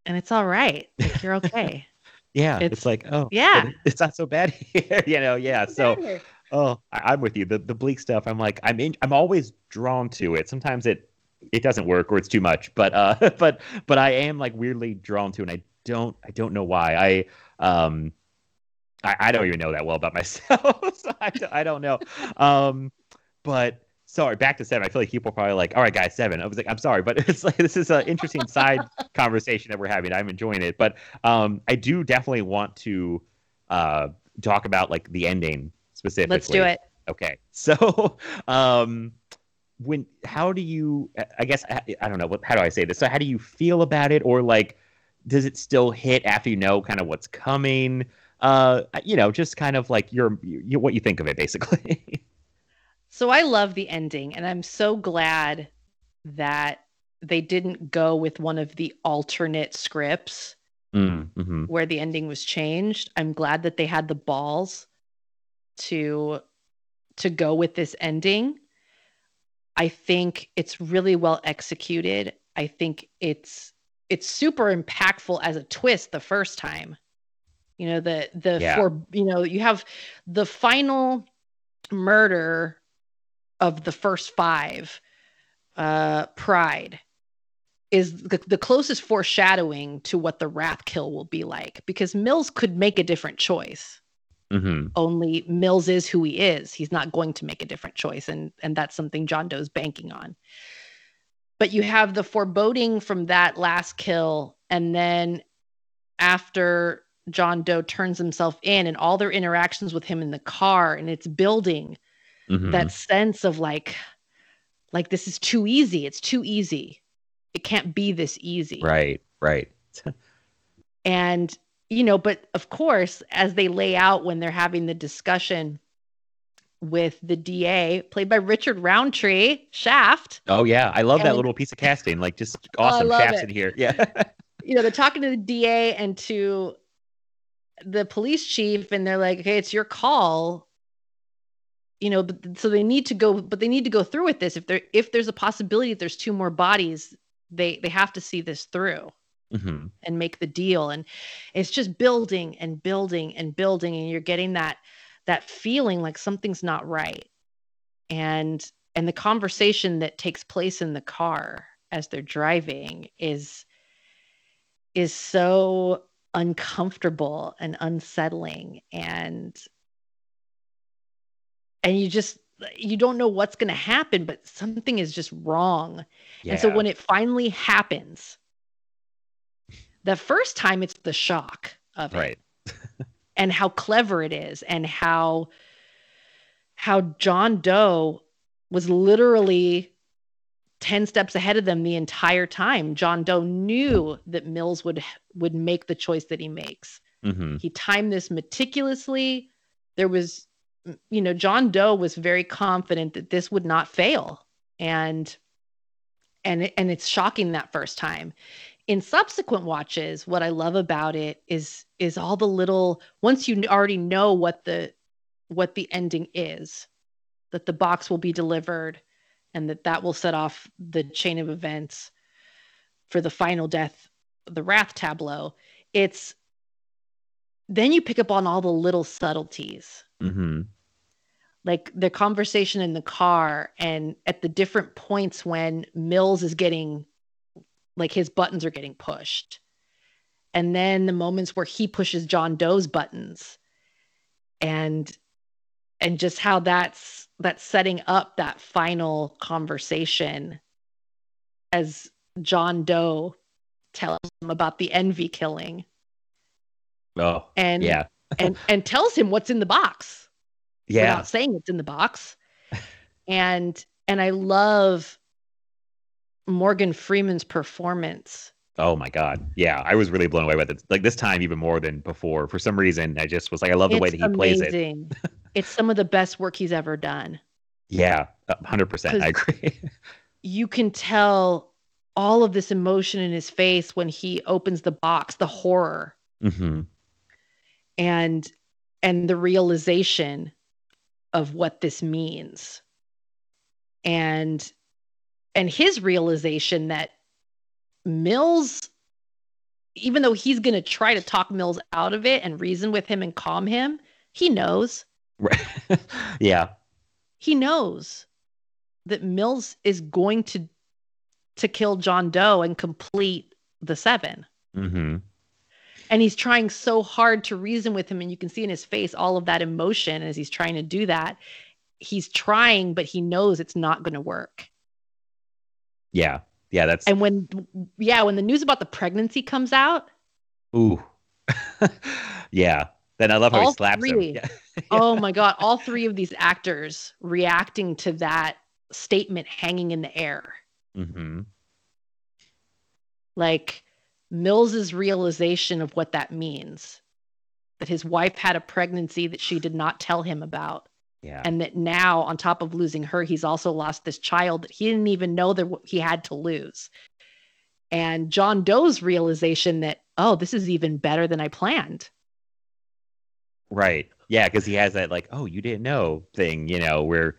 and it's all right (laughs) like you're okay Yeah. It's, It's- like, oh yeah. it's not so bad (laughs) here. you know, yeah. So Oh, I, I'm with you. The the bleak stuff. I'm like, I'm in, I'm always drawn to it. Sometimes it it doesn't work or it's too much, but uh, (laughs) but but I am like weirdly drawn to, and I don't I don't know why. I um, I, I don't even know that well about (laughs) myself, so (laughs) I, don't- I don't know. Um, but sorry, back to seven. I feel like people are probably like, all right, guys, seven. I was like, I'm sorry, but it's like this is an interesting side conversation that we're having. I'm enjoying it, but um, I do definitely want to uh talk about like the ending specifically. let's do it Okay. So, um, when how do you? I guess I, I don't know. What how do I say this? So, how do you feel about it, or like, does it still hit after you know kind of what's coming? Uh, you know, just kind of like your, you, what you think of it, basically. (laughs) So I love the ending, and I'm so glad that they didn't go with one of the alternate scripts mm, hmm where the ending was changed. I'm glad that they had the balls to to go with this ending. I think it's really well executed. I think it's it's super impactful as a twist the first time. You know, the the Yeah. for you know, you have the final murder of the first five uh pride is the, the closest foreshadowing to what the wrath kill will be like because mills could make a different choice hmm only mills is who he is. He's not going to make a different choice and and that's something john doe's banking on. But you have the foreboding from that last kill and then after John Doe turns himself in and all their interactions with him in the car and it's building Mhm. that sense of like like this is too easy. It's too easy. It can't be this easy. Right, right. and you know but of course as they lay out when they're having the discussion with the DA played by Richard Roundtree Shaft Oh yeah, I love that little piece of casting. Like just Oh, awesome shafts it. in here. Yeah. (laughs) you know they're talking to the DA and to the police chief and they're like okay it's your call you know but so they need to go but they need to go through with this if there if there's a possibility that there's two more bodies they they have to see this through hmm and make the deal. And it's just building and building and building and you're getting that that feeling like something's not right. And and the conversation that takes place in the car as they're driving is is so uncomfortable and unsettling. And and you just you don't know what's going to happen but something is just wrong. Yeah. and so when it finally happens, the first time it's the shock of it right. (laughs) and how clever it is and how how John Doe was literally 10 steps ahead of them the entire time. John Doe knew that Mills would would make the choice that he makes. hmm He timed this meticulously. There was, you know, John Doe was very confident that this would not fail, and and and it's shocking that first time. In subsequent watches, what I love about it is is all the little once you already know what the what the ending is, that the box will be delivered, and that that will set off the chain of events for the final death, the Wrath tableau. It's then you pick up on all the little subtleties hmm like the conversation in the car and at the different points when mills is getting like his buttons are getting pushed and then the moments where he pushes john doe's buttons and and just how that's that's setting up that final conversation as john doe tells him about the envy killing Oh and yeah. and (laughs) and tells him what's in the box Yeah. without saying it's in the box. And and I love Morgan Freeman's performance. Oh my god. Yeah. I was really blown away by it. Like this time even more than before. For some reason, I just was like, I love the way that he plays it. amazing. it's some of the best work he's ever done. Yeah. Hundred percent. I agree. You can tell all of this emotion in his face when he opens the box, the horror hmm and and the realization of what this means. And and his realization that Mills even though he's going to try to talk Mills out of it and reason with him and calm him, he knows. Right. (laughs) yeah. He knows that Mills is going to to kill John Doe and complete the 7. hmm and he's trying so hard to reason with him and you can see in his face all of that emotion as he's trying to do that he's trying but he knows it's not going to work Yeah. Yeah. That's and when yeah when the news about the pregnancy comes out ooh. (laughs) yeah. Then I love how he slaps three. him. (laughs) Yeah. oh my god all three of these actors reacting to that statement hanging in the air hmm like mills's realization of what that means that his wife had a pregnancy that she did not tell him about Yeah. and that now on top of losing her he's also lost this child that he didn't even know that he had to lose and john doe's realization that oh this is even better than i planned Right. Yeah, because he has that like, oh, you didn't know thing, you know, where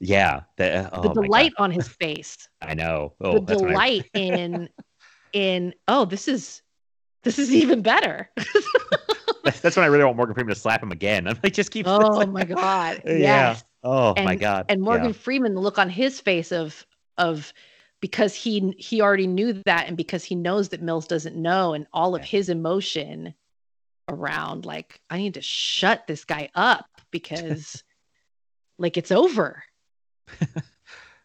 yeah, uh, the, oh the delight on his face (laughs) I know. Oh, the delight (laughs) in in oh this is this is even better (laughs) (laughs) that's when I really want Morgan Freeman to slap him again. I'm like, just keep. oh (laughs) my god Yeah. Oh and, my god. and morgan Yeah. freeman the look on his face of of because he he already knew that and because he knows that mills doesn't know and all of his emotion around like i need to shut this guy up because (laughs) like it's over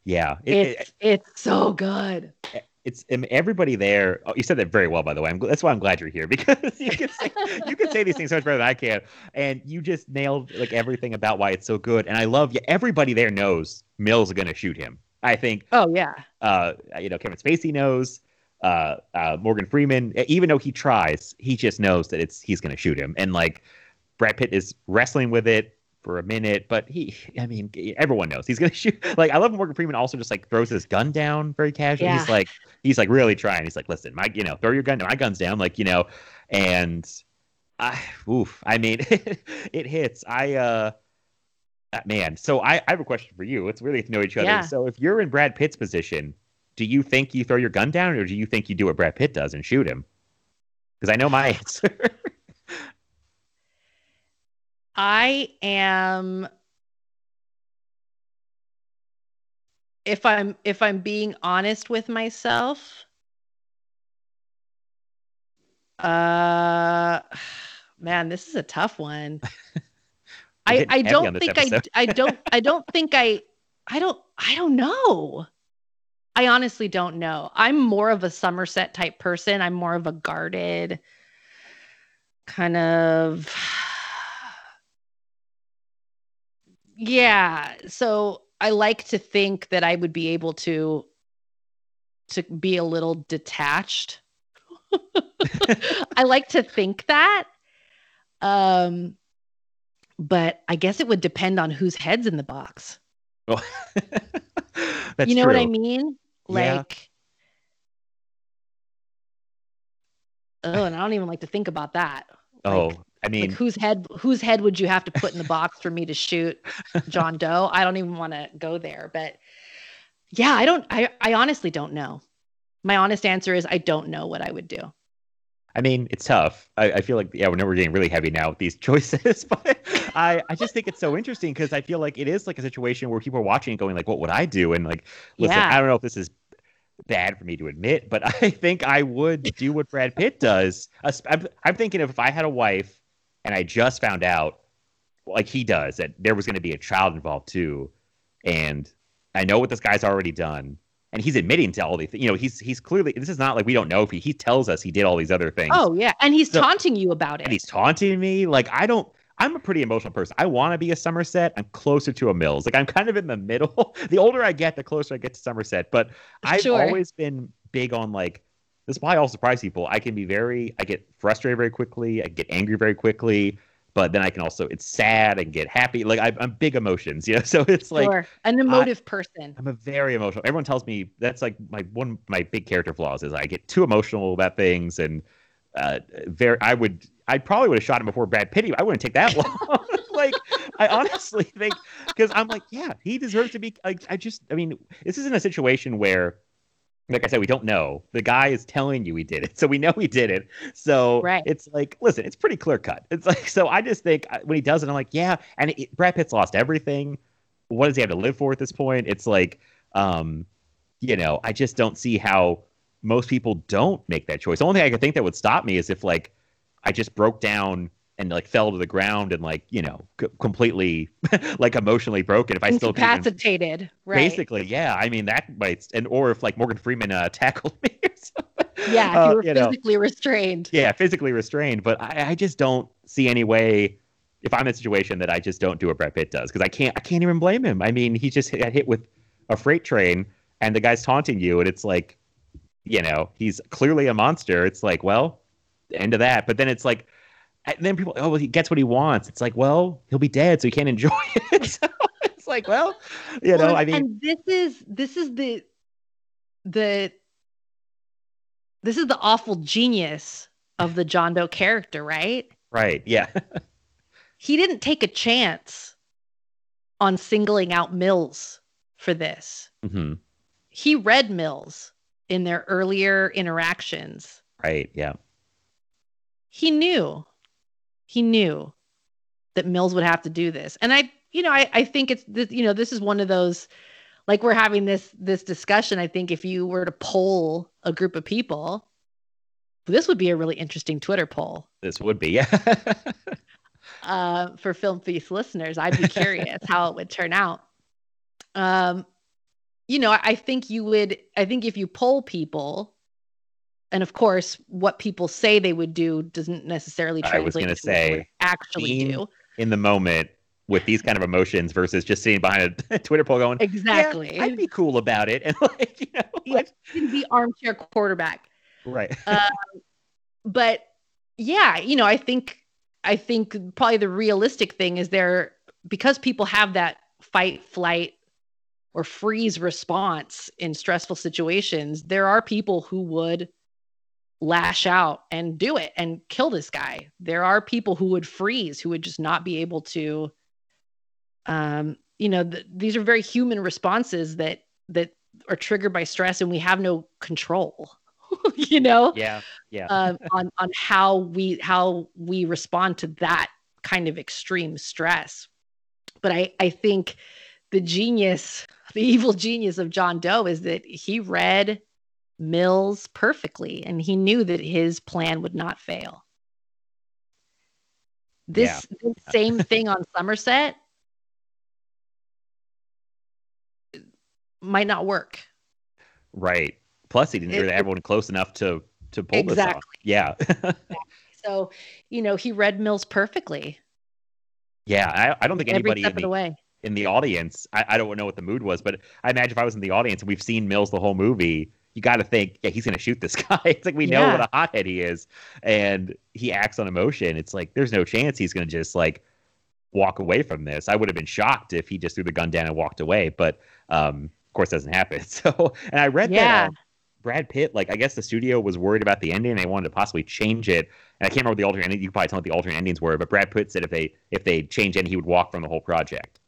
Yeah, it- it- It's it's so good. it's and everybody there. Oh, you said that very well, by the way. I'm, that's why I'm glad you're here because you can say you say these things so much better than I can, and you just nailed like everything about why it's so good. And I love you. Everybody there knows Mills is going to shoot him. I think Oh yeah. uh, you know Kevin Spacey knows. Uh, uh, Morgan Freeman, even though he tries, he just knows that it's he's going to shoot him. And like Brad Pitt is wrestling with it for a minute, but he, I mean, everyone knows he's going to shoot. (laughs) Like I love Morgan Freeman also just like throws his gun down very casually. He's like he's like really trying. He's like, listen, my you know, throw your gun, my gun's down, like you know, and I, oof, I mean, (laughs) it hits. I uh. uh, Man, so I, I have a question for you. Let's really get to know each other. Yeah. So if you're in Brad Pitt's position, do you think you throw your gun down or do you think you do what Brad Pitt does and shoot him? Because I know my (laughs) answer. I am if I'm if I'm being honest with myself uh man this is a tough one. (laughs) I I don't think I. I don't I don't think I I don't I don't know. I honestly don't know. I'm more of a Somerset type person. I'm more of a guarded kind of (sighs) yeah so i like to think that i would be able to to be a little detached. (laughs) I like to think that um but i guess it would depend on whose head's in the box Well, (laughs) you know what i true. mean Yeah. like oh and i don't even like to think about that Oh, Like- I mean, like whose head whose head would you have to put in the box for me to shoot John (laughs) Doe? I don't even want to go there, but yeah, I don't I I honestly don't know. My honest answer is I don't know what I would do. I mean, it's tough. I, I feel like yeah, we're getting really heavy now with these (laughs) choices, (laughs) but I I just think it's so interesting because I feel like it is like a situation where people are watching and going like, what would I do? And like, listen, Yeah. I don't know if this is bad for me to admit, but (laughs) I think I would do what Brad Pitt does. I'm, I'm thinking if I had a wife and I just found out, like he does, that there was going to be a child involved too, and I know what this guy's already done. And he's admitting to all these, you know, he's he's clearly. This is not like we don't know if he he tells us he did all these other things Oh yeah, and he's So- taunting you about and it. he's taunting me. Like I don't. I'm a pretty emotional person. I want to be a Somerset. I'm closer to a Mills. Like I'm kind of in the middle. (laughs) the older I get, the closer I get to Somerset. But I've Sure. always been big on like. This is all surprise people. I can be very. I get frustrated very quickly. I get angry very quickly. But then I can also. It's sad and get happy. Like I, I'm big emotions. (laughs) You know. So it's like sure. An emotive person. I'm a very emotional. Everyone tells me that's like my one my big character flaws is I get too emotional about things and uh very I would I probably would have shot him before Brad Pitt. I wouldn't take that long. (laughs) like I honestly think because I'm like yeah he deserves to be like I just I mean this isn't a situation where like I said we don't know the guy is telling you he did it (laughs) so we know he did it so Right. it's like listen it's pretty clear cut it's like so I just think uh, when he does it I'm like yeah and it, Brad Pitt's lost everything what does he have to live for at this point? It's like, um, you know, I just don't see how most people don't make that choice. The only thing I could think that would stop me is if like I just broke down and like fell to the ground and like you know c- completely (laughs) like emotionally broken. If I still even- Incapacitated. Right. basically, yeah. I mean that might and or if like Morgan Freeman uh, (laughs) tackled me or something. Yeah, if Uh, you were you know. physically restrained. yeah, physically restrained. But I, I just don't see any way if I'm in a situation that I just don't do what Brad Pitt does because I can't I can't even blame him. I mean, he just got hit with a freight train and the guy's taunting you, and it's like, you know, he's clearly a monster. It's like, well, end of that. But then it's like, and then people, oh, well, he gets what he wants. It's like, well, he'll be dead, so he can't enjoy (laughs) it. so it's like, well, you know, Well, I mean, and this is this is the the this is the awful genius of the John Doe character, right? right, yeah, (laughs) He didn't take a chance on singling out Mills for this. hmm He read Mills in their earlier interactions. right, yeah, He knew, he knew that Mills would have to do this. And I, you know, I, I think it's, this, you know, this is one of those, like we're having this, this discussion. I think if you were to poll a group of people, this would be a really interesting Twitter poll this would be, (laughs) yeah, uh, for Film Feast listeners. I'd be curious how it would turn out. Um, you know, I think you would, I think if you poll people, and of course, what people say they would do doesn't necessarily translate I was gonna to what they say, actually do. in the moment with these kind of emotions versus just sitting behind a (laughs) Twitter poll going, Exactly. yeah, I'd be cool about it. (laughs) And like, you know, like- You can be armchair quarterback. right. Um, but yeah, you know, I think I think probably the realistic thing is there because people have that fight, flight, or freeze response in stressful situations, there are people who would lash out and do it and kill this guy. There are people who would freeze, who would just not be able to um, you know, th- these are very human responses that that are triggered by stress and we have no control. (laughs) you know? yeah. Yeah. um, on on how we how we respond to that kind of extreme stress. But I I think the genius, (laughs) the evil genius of John Doe is that he read Mills perfectly and he knew that his plan would not fail. This, this same (laughs) thing on Somerset might not work. right. Plus, he didn't It- hear everyone close enough to to pull this off. Exactly. Yeah. (laughs) So, you know, he read Mills perfectly yeah. I, I don't think every anybody in the, the in the audience, I, I don't know what the mood was, but I imagine if I was in the audience and we've seen Mills the whole movie, you got to think, yeah, he's going to shoot this (laughs) guy. It's like we know Yeah. what a hothead he is, and he acts on emotion. It's like there's no chance he's going to just like walk away from this. I would have been shocked if he just threw the gun down and walked away, but um, of course, doesn't happen. (laughs) So, and I read Yeah. that um, Brad Pitt, like I guess the studio was worried about the ending, they wanted to possibly change it. And I can't remember the alternate ending. You can probably tell what the alternate endings were, but Brad Pitt said if they if they change it, he would walk from the whole project.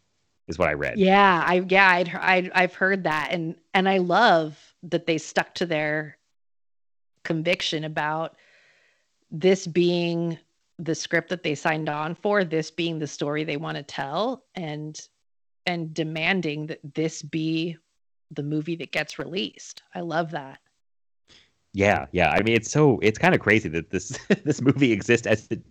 Is what I read. Yeah, I yeah, I'd, I'd I've heard that, and and I love that they stuck to their conviction about this being the script that they signed on for, this being the story they want to tell, and and demanding that this be the movie that gets released. I love that. Yeah, yeah. I mean, it's so it's kind of crazy that this (laughs) this movie exists as it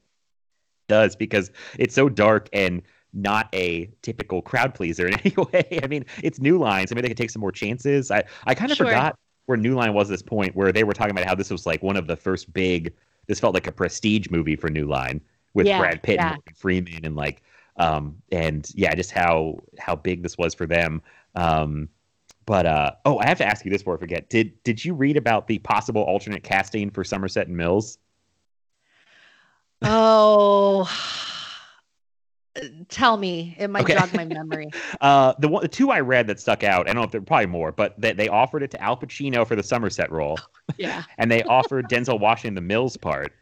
does because it's so dark and not a typical crowd pleaser in (laughs) any way. I mean, it's New Lines. I mean, they could take some more chances. I I kind of Sure. forgot where New Line was at this point where they were talking about how this was like one of the first big. This felt like a prestige movie for New Line with Yeah, Brad Pitt yeah. and Morgan Freeman and like um and yeah, just how how big this was for them. Um, but uh, oh, I have to ask you this before I forget. Did did you read about the possible alternate casting for Somerset and Mills? Oh, tell me, it might Okay. jog my memory. (laughs) Uh, the one, the two I read that stuck out. I don't know if there were probably more, but they, they offered it to Al Pacino for the Somerset role, (laughs) Yeah, (laughs) and they offered Denzel Washington the Mills part,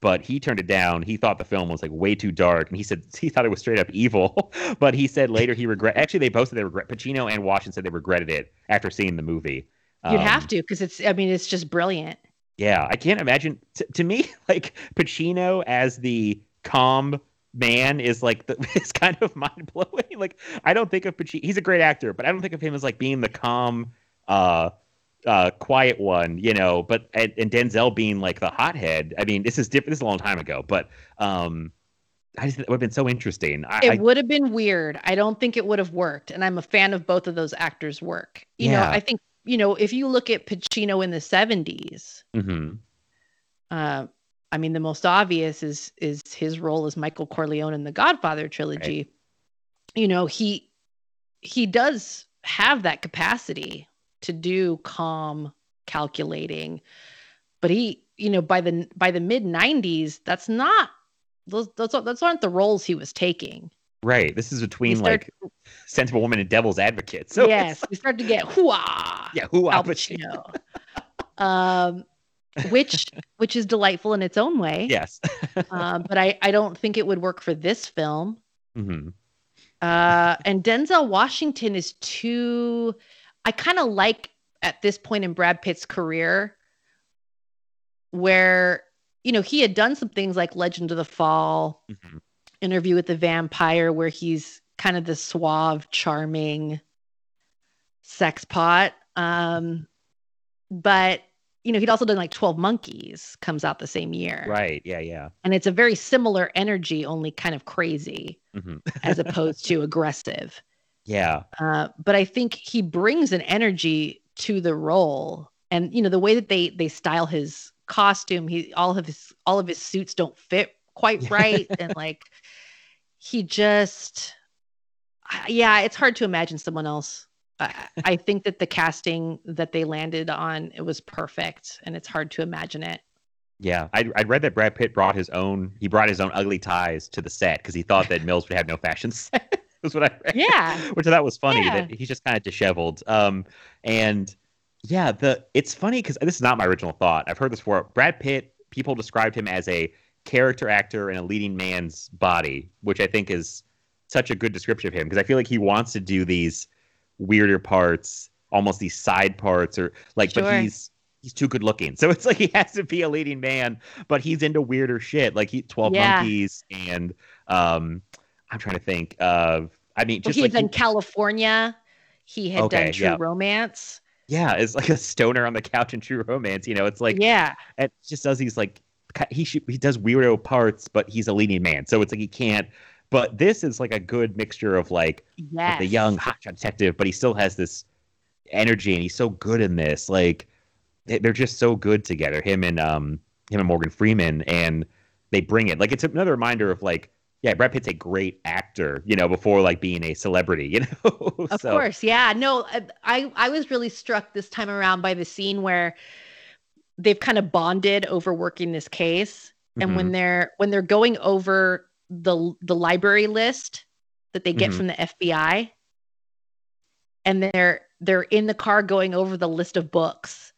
but he turned it down. He thought the film was like way too dark, and he said he thought it was straight up evil. but he said later he regret. Actually, they both said they regret. Pacino and Washington said they regretted it after seeing the movie. you'd Um, have to because it's. I mean, it's just brilliant. Yeah, I can't imagine. T- to me, like Pacino as the calm man is like the, (laughs) is kind of (laughs) mind blowing. Like I don't think of Pacino. He's a great actor, but I don't think of him as like being the calm, uh, uh, quiet one. You know, but and, and Denzel being like the hothead. I mean, this is different. This is a long time ago, but um, I just it would have been so interesting. I, It would have been weird. I don't think it would have worked. And I'm a fan of both of those actors' work. You know, I think, you know, if you look at Pacino in the 70s, mhm. uh, I mean, the most obvious is is his role as Michael Corleone in the Godfather trilogy. You know, he he does have that capacity to do calm, calculating, but he, you know, by the by the mid 90s, that's not those those, those aren't the roles he was taking. right. This is between start- like Scent of a Woman and Devil's Advocate. So yes, we start to get hooah, yeah, Al Al Pacino? Pacino, (laughs) um, which (laughs) which is delightful in its own way. Yes. um, (laughs) but I I don't think it would work for this film. hmm Uh, and Denzel Washington is too. I kind of like at this point in Brad Pitt's career, where you know he had done some things like Legend of the Fall, hmm Interview with the Vampire, where he's kind of the suave, charming sex pot. Um, but you know he'd also done like Twelve Monkeys, comes out the same year, Right. Yeah. Yeah. and it's a very similar energy, only kind of crazy hmm as (laughs) opposed to aggressive. Yeah. Uh, but I think he brings an energy to the role, and you know the way that they they style his costume, he all of his all of his suits don't fit quite (laughs) right, and like he just, yeah, it's hard to imagine someone else. I, I think that the casting that they landed on it was perfect, and it's hard to imagine it. Yeah, I I read that Brad Pitt brought his own he brought his own ugly ties to the set because he thought that Mills would have no fashion (laughs) sense. was what I read. Yeah. (laughs) Which I thought was funny Yeah. that he's just kind of disheveled. Um, and yeah, the it's funny because this is not my original thought. I've heard this before. Brad Pitt, people described him as a character actor in a leading man's body, which I think is such a good description of him because I feel like he wants to do these weirder parts, almost these side parts, or like, but he's he's too good looking. (laughs) So it's like he has to be a leading man, but he's into weirder shit, like he Twelve Yeah. Monkeys and um, I'm trying to think of. I mean, Well, he's like in he- Kalifornia. He had Okay, done True yeah. Romance. yeah, it's like a stoner on the couch in True Romance. You know, it's like yeah, it just does these like he should, he does weirdo parts, but he's a leading man, so it's like he can't. But this is like a good mixture of like yes. the young hotshot detective, but he still has this energy, and he's so good in this. Like they- they're just so good together. Him and um him and Morgan Freeman, and they bring it. Like it's another reminder of like yeah, Brad Pitt's a great actor, you know, before like being a celebrity, (laughs) you know. Of So- course, yeah. No, I- I I was really struck this time around by the scene where they've kind of bonded over working this case, and Mm-hmm. when they're when they're going over the the library list that they get Mhm. from the FBI, and they're they're in the car going over the list of books,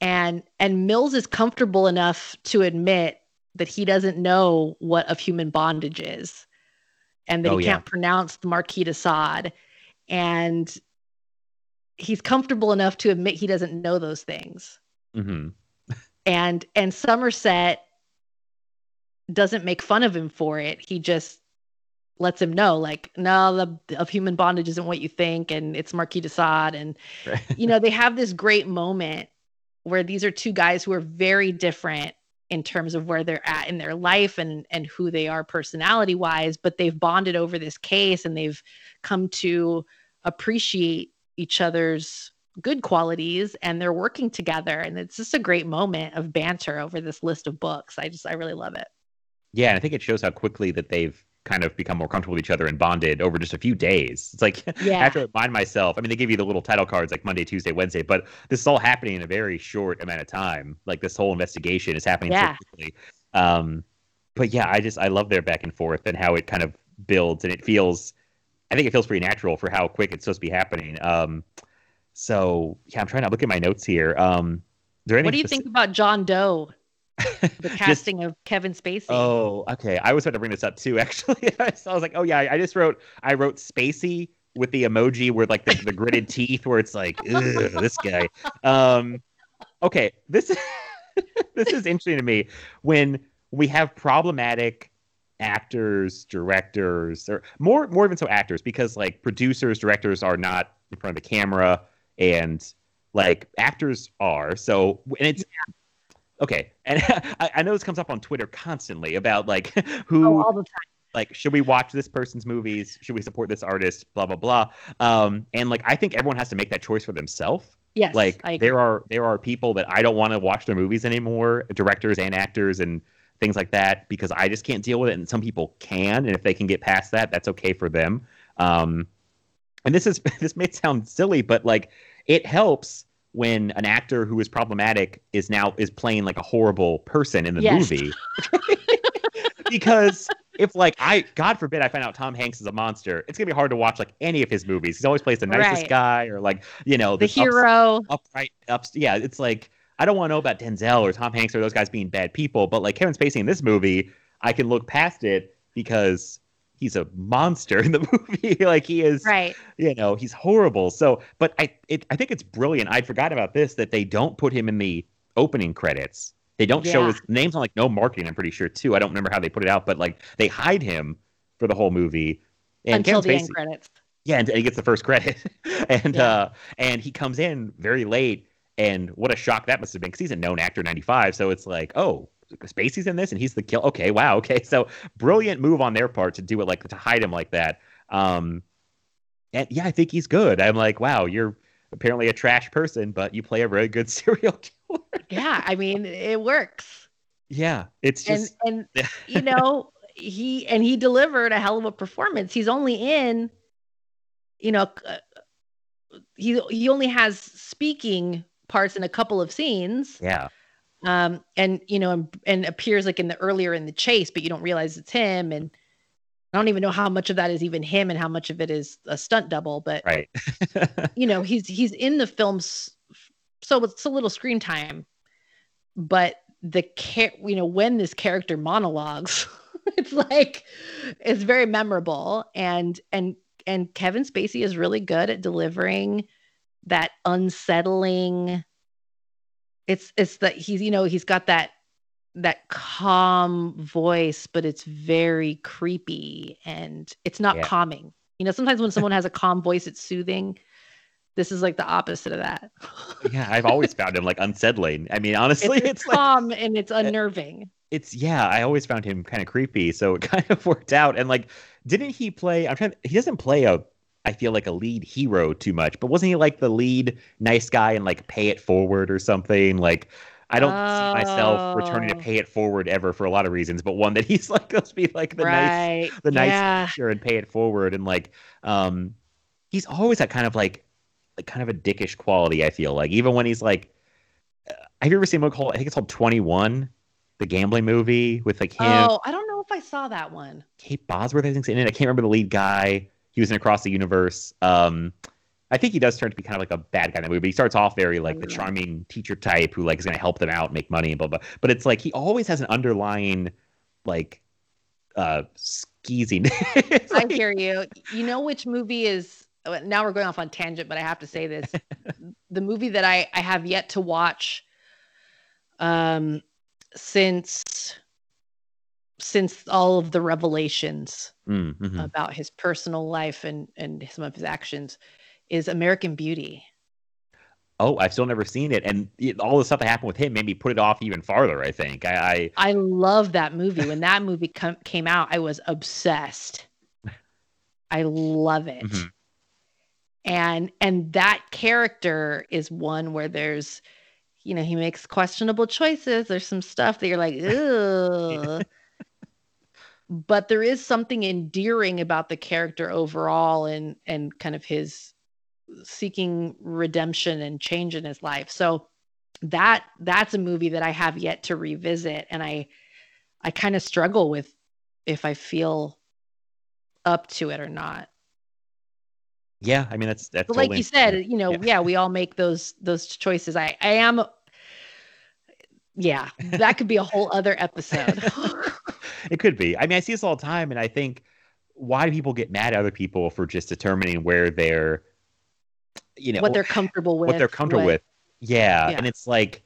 and and Mills is comfortable enough to admit that he doesn't know what of human bondage is, and that Oh, he yeah. can't pronounce the Marquis de Sade, and he's comfortable enough to admit he doesn't know those things mm-hmm. and and Somerset doesn't make fun of him for it. He just lets him know, like, no, the of human bondage isn't what you think, and it's Marquis de Sade, and Right. you know they (laughs) have this great moment where these are two guys who are very different in terms of where they're at in their life and and who they are personality wise, but they've bonded over this case and they've come to appreciate each other's good qualities and they're working together and it's just a great moment of banter over this list of books. I just I really love it. Yeah, and I think it shows how quickly that they've kind of become more comfortable with each other and bonded over just a few days. It's like (laughs) Yeah. I have to remind myself. I mean, they give you the little title cards like Monday, Tuesday, Wednesday, but this is all happening in a very short amount of time. Like this whole investigation is happening Yeah. so quickly. Um, but yeah, I just I love their back and forth and how it kind of builds and it feels. I think it feels pretty natural for how quick it's supposed to be happening. Um, so yeah, I'm trying to look at my notes here. Um, What do you speci- think about John Doe? The (laughs) Just- casting of Kevin Spacey. Oh, okay. I was about to bring this up too. (laughs) Actually, (laughs) so I was like, oh yeah, I just wrote. I wrote Spacey with the emoji where like the, the gritted teeth, where it's like, this guy. Um, okay, this this is interesting to me when we have problematic actors, directors, or more more even so actors, because like producers, directors are not in front of the camera, and like actors are. So and it's okay. And (laughs) I, I know this comes up on Twitter constantly about like (laughs) who Oh, all the time. like should we watch this person's movies should we support this artist blah blah blah um and like i think everyone has to make that choice for themselves Yes. like there are there are people that i don't want to watch their movies anymore directors and actors and things like that because i just can't deal with it and some people can and if they can get past that that's okay for them um and this is (laughs) this may sound silly but like it helps when an actor who is problematic is now is playing like a horrible person in the Yes. movie (laughs) because if like I God forbid I find out Tom Hanks is a monster, it's gonna be hard to watch like any of his movies. He's always plays the nicest Right. guy or like you know the this ups- hero. upright ups. Yeah, it's like I don't want to know about Denzel or Tom Hanks or those guys being bad people, but like Kevin Spacey in this movie, I can look past it because he's a monster in the (laughs) movie. like he is Right. you know he's horrible so but i it, i think it's brilliant i'd forgot about this that they don't put him in the opening credits they don't show his name's on like no marketing i'm pretty sure too i don't remember how they put it out but like they hide him for the whole movie and Until the end credits. yeah and he gets the first credit (laughs) and Yeah. uh and he comes in very late and what a shock that must have been because he's a known actor 95 so it's like oh Spacey's in this and he's the kill okay wow okay (laughs) so brilliant move on their part to do it like to hide him like that um and yeah, I think he's good. I'm like, wow, you're apparently a trash person, but you play a very good (laughs) serial killer. Yeah, I mean, it works. Yeah, it's And just and (laughs) you know, he and he delivered a hell of a performance. He's only in you know, uh, he he only has speaking parts in a couple of scenes. yeah, um and you know and, and appears like in the earlier in the chase but you don't realize it's him and i don't even know how much of that is even him and how much of it is a stunt double but right. (laughs) you know he's he's in the films so it's a little screen time but the care you know when this character monologues (laughs) it's like it's very memorable and and and kevin spacey is really good at delivering that unsettling it's it's that he's you know he's got that that calm voice but it's very creepy and it's not Yeah. calming you know sometimes when someone has a calm voice it's soothing this is like the opposite of that (laughs) yeah, I've always found him like unsettling. I mean, honestly, it's, it's, like calm and it's unnerving it's yeah. I always found him kind of creepy, so it (laughs) kind of worked out. And like, didn't he play? I'm trying. He doesn't play a. I feel like a lead hero too much, but wasn't he like the lead nice guy and like Pay It Forward or something? Like, I don't see myself returning to Oh. Pay It Forward ever for a lot of reasons, but one that (laughs) he's like supposed to be like the nice right. the nice yeah. teacher and pay it forward and like um he's always that kind of like like kind of a dickish quality i feel like. Even when he's like uh, have you ever seen one called i think it's called 21 the gambling movie with like him? Oh i don't know if i saw that one. Kate bosworth i think's in it. I can't remember the lead guy he was in across the universe um I think he does turn to be kind of like a bad guy in the movie, but he starts off very like the Mm. charming teacher type who like is going to help them out, make money, and blah blah. But it's like he always has an underlying like uh skeezing. (laughs) It's I hear you. You know which movie is uh, now we're going off on tangent, but I have to say this. (laughs) the movie that I, I have yet to watch um since since all of the revelations Mm, mhm. about his personal life and and some of his actions is American Beauty. Oh, I've still never seen it, and it, all the stuff that happened with him made me put it off even farther. I think I, I I love that movie. When that movie com- came out, I was obsessed. I love it. Mhm. And and that character is one where there's you know, he makes questionable choices. There's some stuff that you're like, (laughs) ugh. But there is something endearing about the character overall and and kind of his seeking redemption and change in his life. So that that's a movie that I have yet to revisit and I I kind of struggle with if I feel up to it or not. yeah, I mean that's that's But like you said, you know, Yeah. yeah. we all make those those choices. I I am yeah, that could be a whole other episode. (laughs) it could be. I mean, I see this all the time, and I think why do people get mad at other people for just determining where they're, you know, what they're comfortable with. what they're comfortable what- with? Yeah. Yeah. and it's like.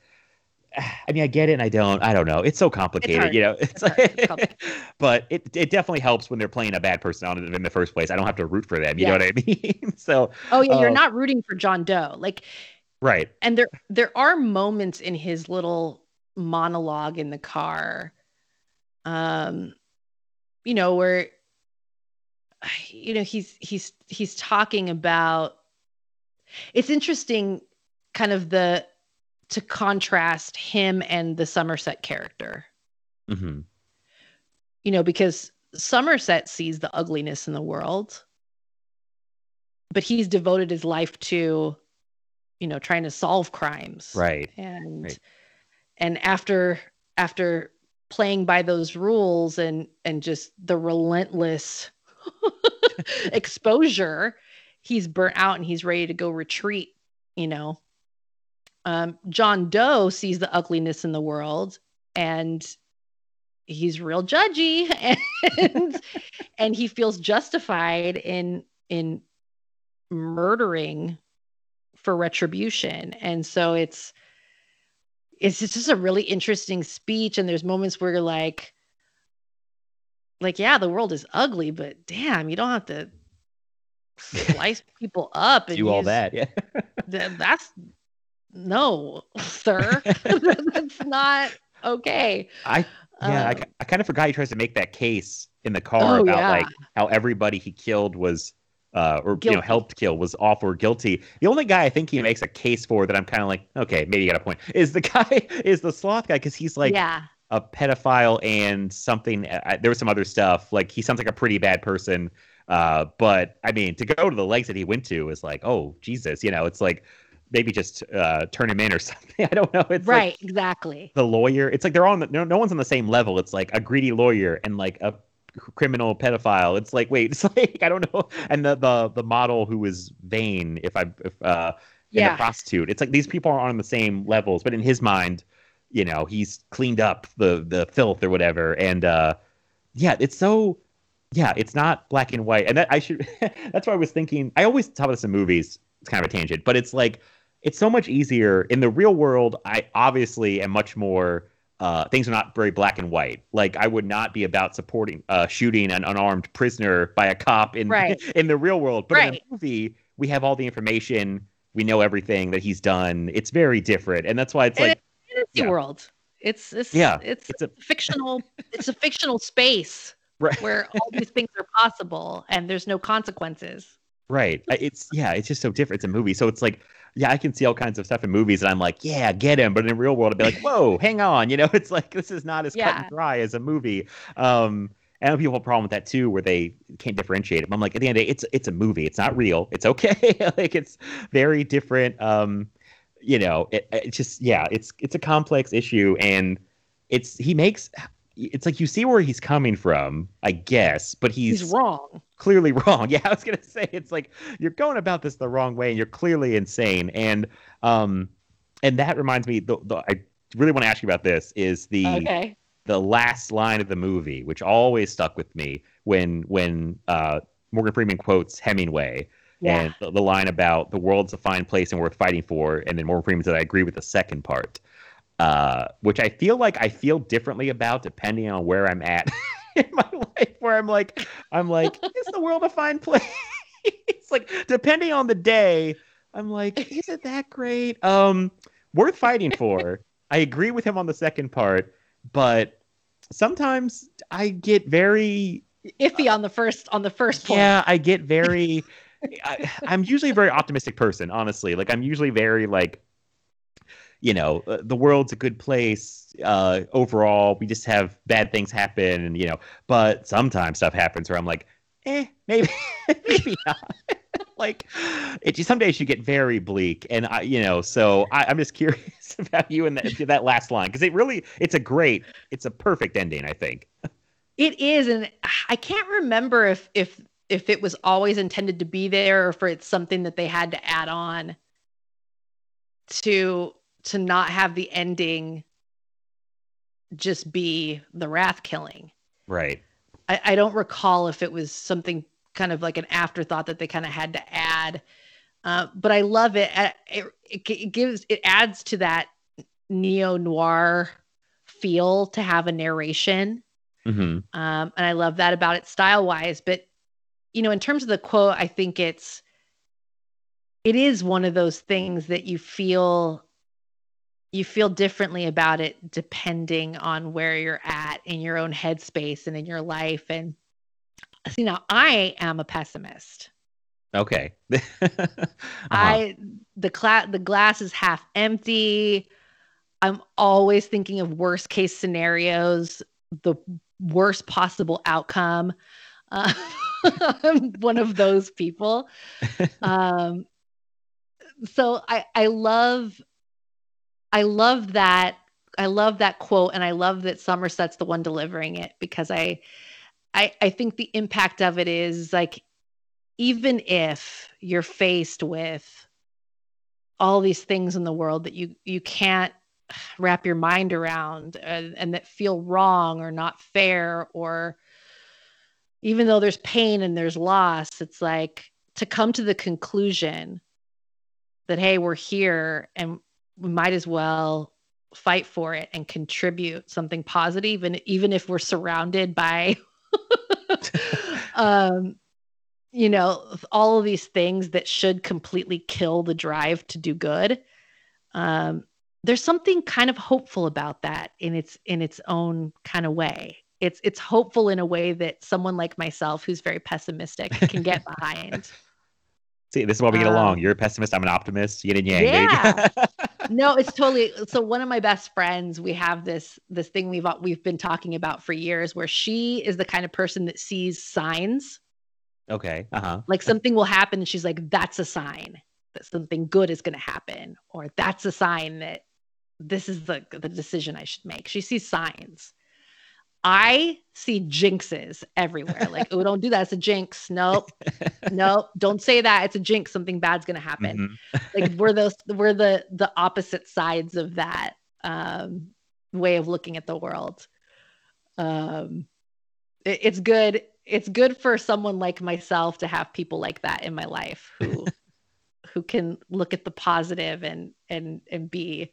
(sighs) I mean, I get it, and I don't. I don't know. It's so complicated, hard. you know. (laughs) It's. It's like, (laughs) but it it definitely helps when they're playing a bad person on it in the first place. I don't have to root for them. You know what I (laughs) mean? so Oh yeah, you're Uh, not rooting for John Doe. Like right, and there there are moments in his little monologue in the car um you know where you know he's he's he's talking about it's interesting kind of the to contrast him and the Somerset character hmm you know because Somerset sees the ugliness in the world but he's devoted his life to you know trying to solve crimes right. and Right. and after after playing by those rules and and just the relentless (laughs) exposure he's burnt out and he's ready to go retreat you know? Um john doe sees the ugliness in the world and he's real judgy (laughs) and and he feels justified in in murdering for retribution. And so it's it's just a really interesting speech and there's moments where you're like like yeah the world is ugly but damn you don't have to slice (laughs) people up and Do all use- that. Yeah. (laughs) th- that's no (laughs) sir that's not okay I yeah, I, Um, ki- I kind of forgot he tries to make that case in the car Oh, about yeah. like how everybody he killed was uh, or you know helped kill was off or guilty. The only guy I think he makes a case for that I'm kind of like, okay, maybe you got a point. Is the (laughs) guy is the sloth guy because he's like yeah. a pedophile and something. I, there was some other stuff. Like he sounds like a pretty bad person. Uh, but I mean, to go to the legs that he went to is like, oh Jesus, you know, it's like maybe just uh, turn him in or (laughs) something. I don't know. It's like, right. exactly. the lawyer. It's like they're on the, no, no one's on the same level. It's like a greedy lawyer and like a criminal pedophile. It's like wait, (laughs) it's like I don't know. And the the the model who is vain, if I if uh and Yeah. the prostitute. It's like these people are on the same levels, but in his mind, you know, he's cleaned up the the filth or whatever. And uh yeah, it's so yeah, it's not black and white. And that I should (laughs) that's why I was thinking I always talk about this in movies. It's kind of a tangent, but it's like it's so much easier in the real world. I obviously am much more uh, things are not very black and white. Like I would not be about supporting uh, shooting an unarmed prisoner by a cop in Right. (laughs) in the real world. But in Right. a movie, we have all the information. We know everything that he's done. It's very different, and that's why it's And like Fantasy yeah. world. It's it's Yeah, it's, it's a- fictional it's a fictional space (laughs) right, where all these things are possible and there's no consequences. right. It's yeah, it's just so different. It's a movie, so it's like yeah, I can see all kinds of stuff in movies, and I'm like, yeah, get him. But in the real world, I'd be like, (laughs) whoa, hang on, you know, it's like this is not as cut and dry as a movie. Um, and I know people have a problem with that too, where they can't differentiate it. But I'm like, at the end of the day, it's it's a movie. It's not real. It's okay. (laughs) like it's very different. Um, you know, it, it's just yeah, it's it's a complex issue, and it's he makes it's like you see where he's coming from, I guess, but he's, He's wrong. clearly (laughs) wrong. Yeah, I was gonna say it's like you're going about this the wrong way, and you're clearly insane. And um, and that reminds me, the, the I really want to ask you about this is the Okay. the last line of the movie, which always stuck with me when when uh, Morgan Freeman quotes Hemingway Yeah. and the, the line about the world's a fine place and worth fighting for, and then Morgan Freeman said, "I agree with the second part," uh, which I feel like I feel differently about depending on where I'm at (laughs) in my life. Where I'm like, I'm like, is the world a fine place? it's (laughs) like depending on the day, I'm like, is it that great? Um, worth fighting for. I agree with him on the second part, but sometimes I get very Iffy on the first on the first point. yeah, I get (laughs) very. I, I'm usually a very optimistic person, honestly. Like I'm usually very like, you know, uh, the world's a good place uh, overall. We just have bad things happen, and you know, but sometimes stuff happens where I'm like, eh, maybe, (laughs) maybe not. (laughs) like, it some days you get very bleak, and I, you know, so I, I'm just (laughs) curious about you and that that last line because it really, it's a great, it's a perfect ending, I think. It is, and I can't remember if if if it was always intended to be there or if it's something that they had to add on to to not have the ending just be the wrath killing. Right. I, I don't recall if it was something kind of like an afterthought that they kind of had to add. Uh, but I love it. Uh, It, it. it gives it adds to that neo noir feel to have a narration. hmm Um, and I love that about it style wise. But you know, in terms of the quote, I think it's it is one of those things that you feel you feel differently about it depending on where you're at in your own headspace and in your life. And you know, I am a pessimist. Okay. (laughs) Uh-huh. I the cla- the glass is half empty. I'm always thinking of worst case scenarios, the worst possible outcome. Uh, (laughs) I'm one of those people. (laughs) Um, so I I love I love that I love that quote and I love that Somerset's the one delivering it because I I I think the impact of it is like even if you're faced with all these things in the world that you you can't wrap your mind around uh, and that feel wrong or not fair or even though there's pain and there's loss it's like to come to the conclusion that hey we're here and we might as well fight for it and contribute something positive and even if we're surrounded by (laughs) um you know all of these things that should completely kill the drive to do good um there's something kind of hopeful about that in its in its own kind of way it's it's hopeful in a way that someone like myself who's very pessimistic can get (laughs) behind See, this is why we get Um, along. You're a pessimist. I'm an optimist. Yin and yang. Yeah. (laughs) no, it's totally so one of my best friends, we have this this thing we've we've been talking about for years where she is the kind of person that sees signs okay. Uh huh. like something will happen and she's like that's a sign that something good is going to happen or that's a sign that this is the the decision I should make. She sees signs. I see jinxes everywhere. Like, oh, don't do that. It's a jinx. Nope. nope. Don't say that. It's a jinx. Something bad's gonna happen. Mhm. Like we're those we're the the opposite sides of that um way of looking at the world. Um it- it's good. It's good for someone like myself to have people like that in my life who (laughs) who can look at the positive and and and be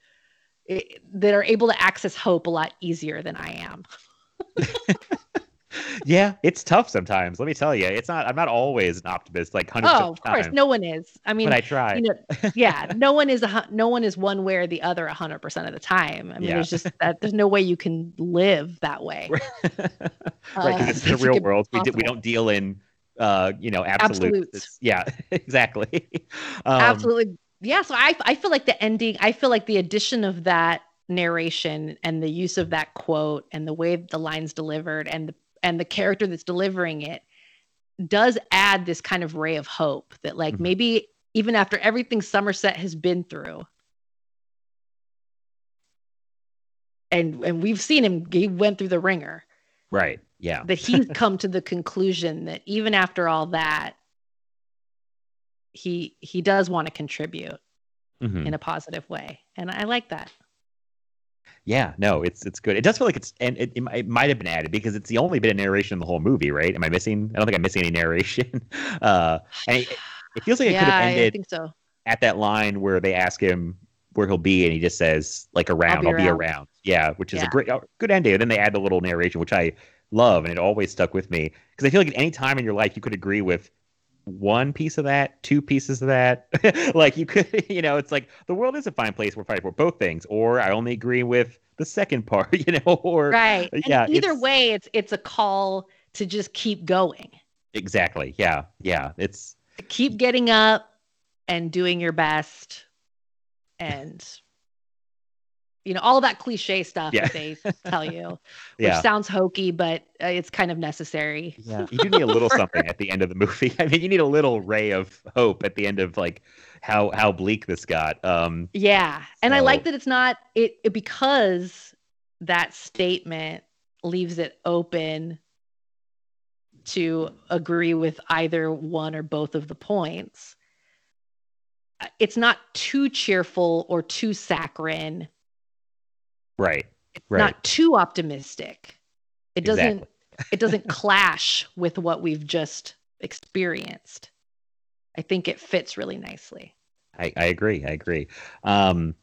that are able to access hope a lot easier than I am. (laughs) Yeah, it's tough sometimes. Let me tell you, it's not. I'm not always an optimist. Like hundred Oh, of course, no one is. I mean, but I try. you know, yeah, (laughs) no one is a no one is one way or the other a hundred percent of the time. I mean, Yeah. there's just that there's no way you can live that way. right, (laughs) because Uh, it's the real world. We, do, we don't deal in, uh, you know, absolutes. Absolutes. Yeah, exactly. Um, Absolutely, yeah. So I I feel like the ending. I feel like the addition of that narration and the use of that quote and the way the lines delivered and the and the character that's delivering it does add this kind of ray of hope that like Mhm. maybe even after everything Somerset has been through and and we've seen him he went through the ringer Right. Yeah. that he's (laughs) come to the conclusion that even after all that he he does want to contribute Mhm. in a positive way and i like that Yeah, no, it's it's good. It does feel like it's and it, it, it might have been added because it's the only bit of narration in the whole movie, right? Am I missing? I don't think I'm missing any narration. (laughs) Uh, and it, it feels like it could yeah have i ended think so at that line where they ask him where he'll be, and he just says like around, be I'll be around." around. Yeah, which is a great, good ending. And then they add the little narration, which I love, and it always stuck with me because I feel like at any time in your life you could agree with one piece of that, two pieces of that. (laughs) like you could, (laughs) you know, it's like the world is a fine place. We're fighting for both things, or I only agree with the second (laughs) part, you know, or right and yeah, either it's- way it's it's a call to just keep going exactly. Yeah, yeah. It's keep getting up and doing your best and you know all that cliche stuff Yeah. that they tell you (laughs) which yeah. sounds hokey but uh, it's kind of necessary Yeah, you do need a little (laughs) For- something at the end of the movie. (laughs) I mean, you need a little ray of hope at the end of like how how bleak this got. Um, yeah and i like that it's not it, it because that statement leaves it open to agree with either one or both of the points Uh, it's not too cheerful or too saccharine right, it's Right. not too optimistic it doesn't Exactly. (laughs) it doesn't clash with what we've just experienced i think it fits really nicely I, I agree. I agree. Um,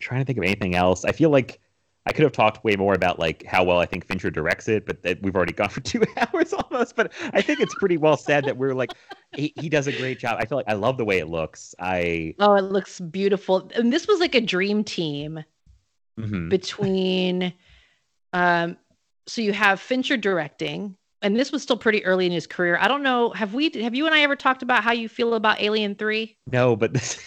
trying to think of anything else. I feel like I could have talked way more about like how well I think Fincher directs it, but that we've already (laughs) gone for two (laughs) hours almost. But I think it's pretty well said that we're like he, he does a great job. I feel like I love the way it looks. I oh it looks beautiful and this was like a dream team mhm. between um so you have fincher directing and this was still pretty early in his career i don't know have we have you and i ever talked about how you feel about alien 3 No, but this,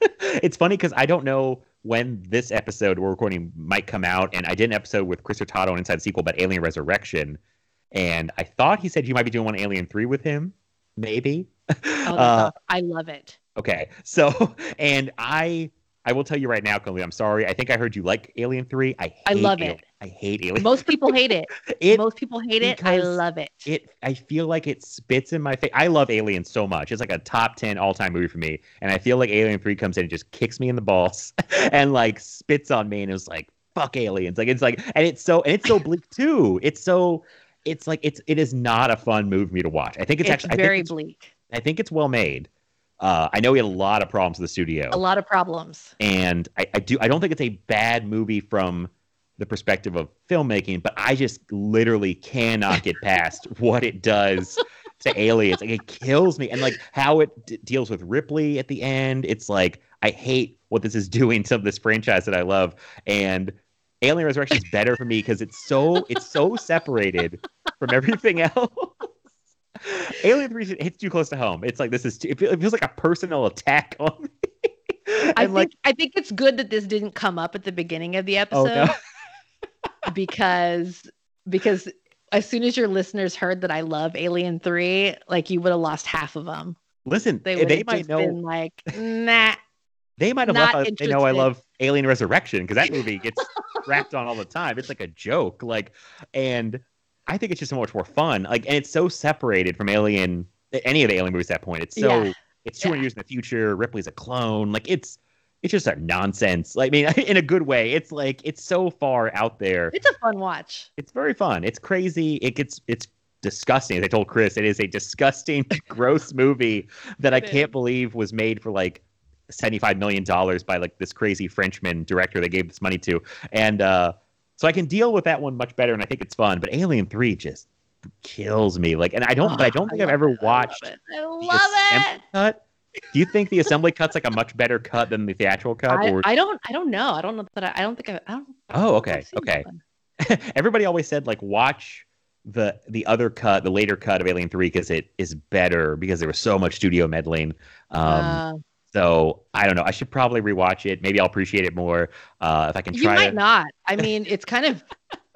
(laughs) it's funny because I don't know when this episode we're recording might come out, and I did an episode with Chris Hurtado on Inside the Sequel about Alien Resurrection, and I thought he said you might be doing one Alien Three with him, maybe. oh (laughs) Uh, i love it okay, so (laughs) and I I will tell you right now, Colleen, I'm sorry. I think I heard you like Alien Three. I hate I love Alien- it. I hate Alien. most people hate it (laughs) it most people hate it i love it it I feel like it spits in my face. I love Alien so much. It's like a top 10 all-time movie for me. And I feel like Alien 3 comes in and just kicks me in the balls (laughs) and like spits on me and it's like fuck aliens. Like it's like and it's so and it's so bleak too. It's so it's like it's it is not a fun movie for me to watch. I think it's, it's, actually very I think it's, bleak I think it's well made. Uh, I know we had a lot of problems with the studio a lot of problems and I, I do I don't think it's a bad movie from the perspective of filmmaking, but I just literally cannot get past (laughs) what it does to aliens. Like it kills me, and like how it d- deals with Ripley at the end. It's like I hate what this is doing to this franchise that I love, and Alien Resurrection is better for me because it's so it's so separated from everything else. (laughs) Alien Three hits too close to home. It's like this is too, it, feel- it feels like a personal attack on me. (laughs) I think like I think it's good that this didn't come up at the beginning of the oh episode no, (laughs) because because as soon as your listeners heard that I love Alien Three, like you would have lost half of them. listen, They they, might know been like, nah. they might have left. They know I love Alien Resurrection because that movie gets crapped on all the time. It's like a joke, like, and I think it's just so much more fun. Like, and it's so separated from Alien, any of the Alien movies at that point. It's so Yeah. it's 200 Yeah. years in the future. Ripley's a clone. Like, it's it's just a nonsense. Like, I mean, (laughs) in a good way. It's like it's so far out there. It's a fun watch. It's very fun. It's crazy. It gets it's disgusting. As I told Chris, it is a disgusting, (laughs) gross movie that I can't believe was made for like seventy-five million dollars by like this crazy Frenchman director they gave this money to, and uh, so I can deal with that one much better, and I think it's fun. But Alien Three just kills me. Like, and I don't, but I don't think I've ever it. I watched love it. I love it. cut. Do you think the assembly cut's like a much better cut than the theatrical cut? I, or I don't I don't know. I don't know that I, I don't think I, I don't Oh, okay, okay. (laughs) everybody always said like watch the the other cut, the later cut of Alien Three, because it is better because there was so much studio meddling. Um, Uh, so I don't know. I should probably rewatch it. Maybe I'll appreciate it more uh, if I can you try might to. not. I mean, it's kind of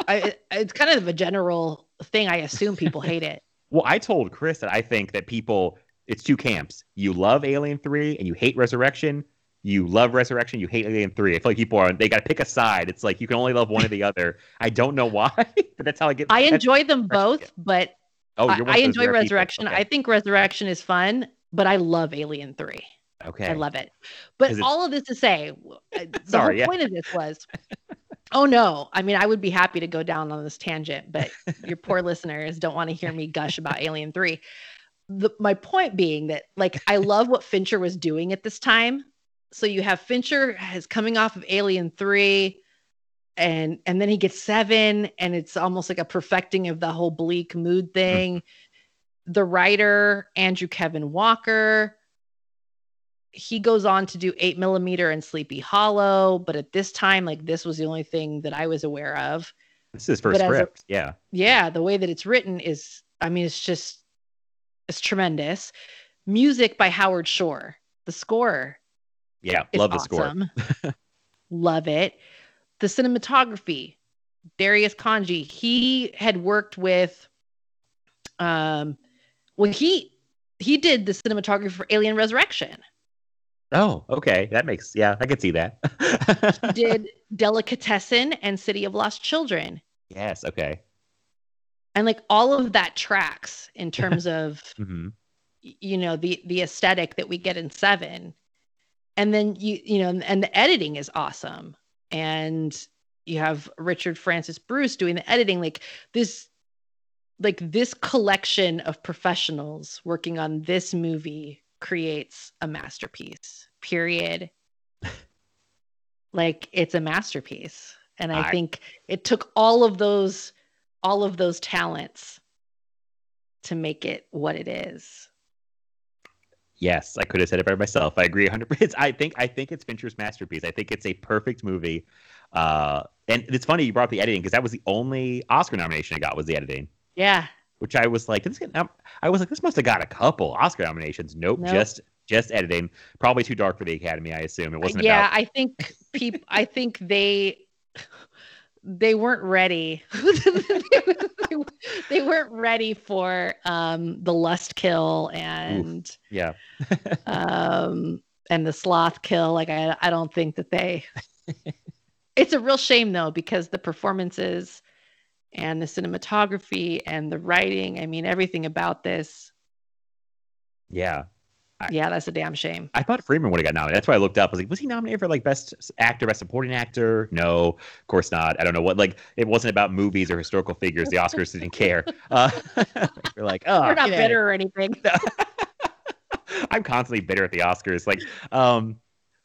I, it's kind of a general thing. I assume people hate it. (laughs) Well, I told Chris that I think that people it's two camps. You love Alien Three and you hate Resurrection. You love Resurrection. You hate Alien Three. I feel like people are they got to pick a side. It's like you can only love one or the other. (laughs) I don't know why, (laughs) but that's how I get. I enjoy them both, but Oh, I, I enjoy. Resurrection. Okay. I think Resurrection is fun, but I love Alien Three. Okay. I love it. But all of this to say, uh, (laughs) the Sorry, whole yeah. point of this was, (laughs) oh no, I mean, I would be happy to go down on this tangent, but your poor listeners don't want to hear me gush about Alien Three. The, my point being that, like, I love what Fincher was doing at this time. So you have Fincher has coming off of Alien Three, and and then he gets Seven, and it's almost like a perfecting of the whole bleak mood thing. The writer Andrew Kevin Walker he goes on to do eight millimeter and Sleepy Hollow, but at this time, like this was the only thing that I was aware of. This is first But a- script. yeah. Yeah, the way that it's written is, I mean, it's just, it's tremendous. Music by Howard Shore. The score Yeah. Love the score. (laughs) Love it. The cinematography, Darius Khondji, he had worked with, um, well, he he did the cinematography for Alien Resurrection. Oh, okay. That makes yeah, I could see that. (laughs) Did Delicatessen and City of Lost Children. yes, okay. And like all of that tracks in terms (laughs) of hmm you know the the aesthetic that we get in 7. And then you you know and the editing is awesome. And you have Richard Francis Bruce doing the editing like this like this collection of professionals working on this movie creates a masterpiece. Period. like it's a masterpiece. And I, I- think it took all of those all of those talents to make it what it is. Yes, I could have said it by myself. I agree 100%. I think I think it's Fincher's masterpiece. I think it's a perfect movie. Uh, and it's funny you brought up the editing because that was the only Oscar nomination I got was the editing, Yeah. Which I was like, this, um, I was like, this must have got a couple Oscar nominations. Nope, Nope. just just editing. Probably too dark for the Academy, I assume. It wasn't yeah, about. I think people I think they they weren't ready. (laughs) they weren't ready for um the lust kill and Yeah, (laughs) um and the sloth kill like I I don't think that they It's a real shame though because the performances and the cinematography and the writing, I mean everything about this. yeah. I- Yeah, that's a damn shame. I thought Freeman would have got nominated. That's why I looked up. I was like, was he nominated for like best actor, best supporting actor? No, of course not. I don't know what. Like, it wasn't about movies or historical figures. The Oscars didn't care. (laughs) Uh, (laughs) we're like, oh, We're not bitter or anything. (laughs) I'm constantly bitter at the Oscars. Like, um,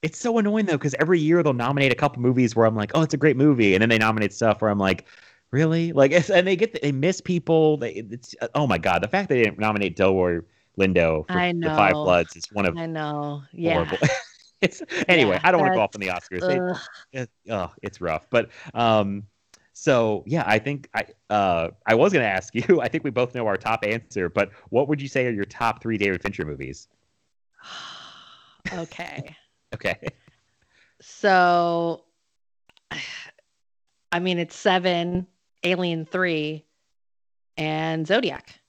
it's so annoying though because every year they'll nominate a couple movies where I'm like, oh, it's a great movie, and then they nominate stuff where I'm like, really? Like, it's, and they get they miss people. They it's oh my god, the fact they didn't nominate Delroy Lindo for the Five. Bloods is one of I know. Yeah. horrible. (laughs) it's anyway. Yeah, I don't want to go off on the Oscars. Ugh. it, oh, it's rough. But um, So yeah, I think I uh I was gonna ask you. (laughs) I think we both know our top answer, but what would you say are your top three David Fincher movies? (sighs) okay. (laughs) Okay. So, (sighs) I mean, it's seven, Alien 3, and Zodiac.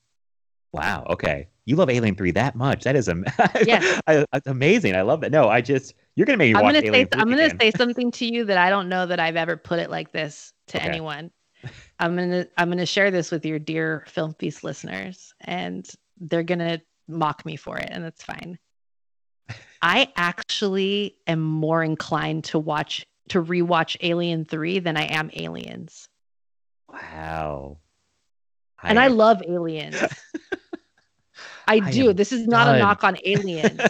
Wow. Okay. You love Alien Three that much? That is am- (laughs) Yes. I, that's amazing. I love that. No, I just you're gonna make me I'm watch gonna Alien say 3 I'm gonna say something to you that I don't know that I've ever put it like this to Okay. anyone. I'm gonna I'm gonna share this with your dear Film Feast listeners, and they're gonna mock me for it, and that's fine. (laughs) I actually am more inclined to watch to rewatch Alien 3 than I am Aliens. Wow. and I love Aliens. (laughs) I I do. This is not done. a knock on Aliens. (laughs)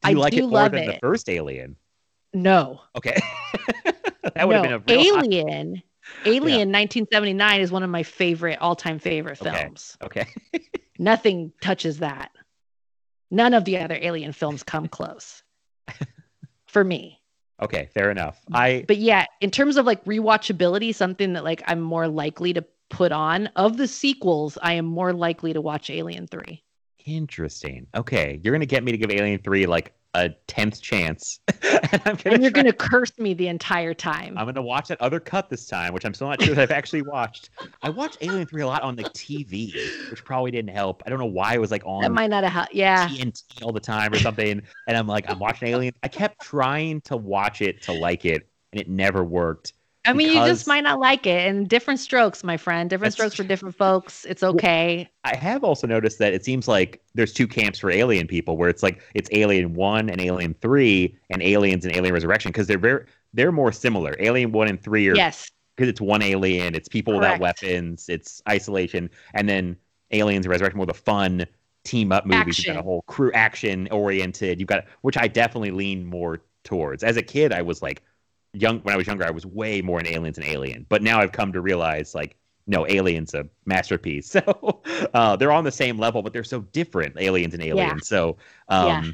Do I you like do it more love than the first Alien? no. Okay. (laughs) that would have been a real hot- Alien. Alien 1979 is one of my favorite all-time favorite Okay. films. Okay. Nothing touches that. None of the other Alien films come close. For me. Okay. Fair enough. Mm-hmm. I But yeah, in terms of like rewatchability, something that like I'm more likely to put on of the sequels, I am more likely to watch Alien 3. interesting. Okay. You're gonna get me to give Alien Three like a tenth chance. (laughs) and I'm gonna And you're going to curse me the entire time. I'm gonna watch that other cut this time, which I'm still not sure that I've actually watched. I watched Alien Three a lot on the TV, which probably didn't help. I don't know why it was like on that might not have helped. Yeah. TNT all the time or something. And I'm like, I'm watching Alien. I kept trying to watch it to like it, and it never worked. I mean, you just might not like it. And different strokes, my friend. Different That's strokes for different folks. It's okay. I have also noticed that it seems like there's two camps for Alien people, where it's like it's Alien One and Alien Three, and Aliens and Alien Resurrection, because they're very they're more similar. Alien One and Three are yes. because it's one alien, it's people without weapons, it's isolation, and then Aliens and Resurrection more the fun team up movies. You've got a whole crew action oriented. You've got which I definitely lean more towards. As a kid, I was like young when I was younger, I was way more in Aliens and Alien, but now I've come to realize like no, Aliens a masterpiece. (laughs) So uh, they're on the same level, but they're so different, Aliens and Aliens. So um, Yeah.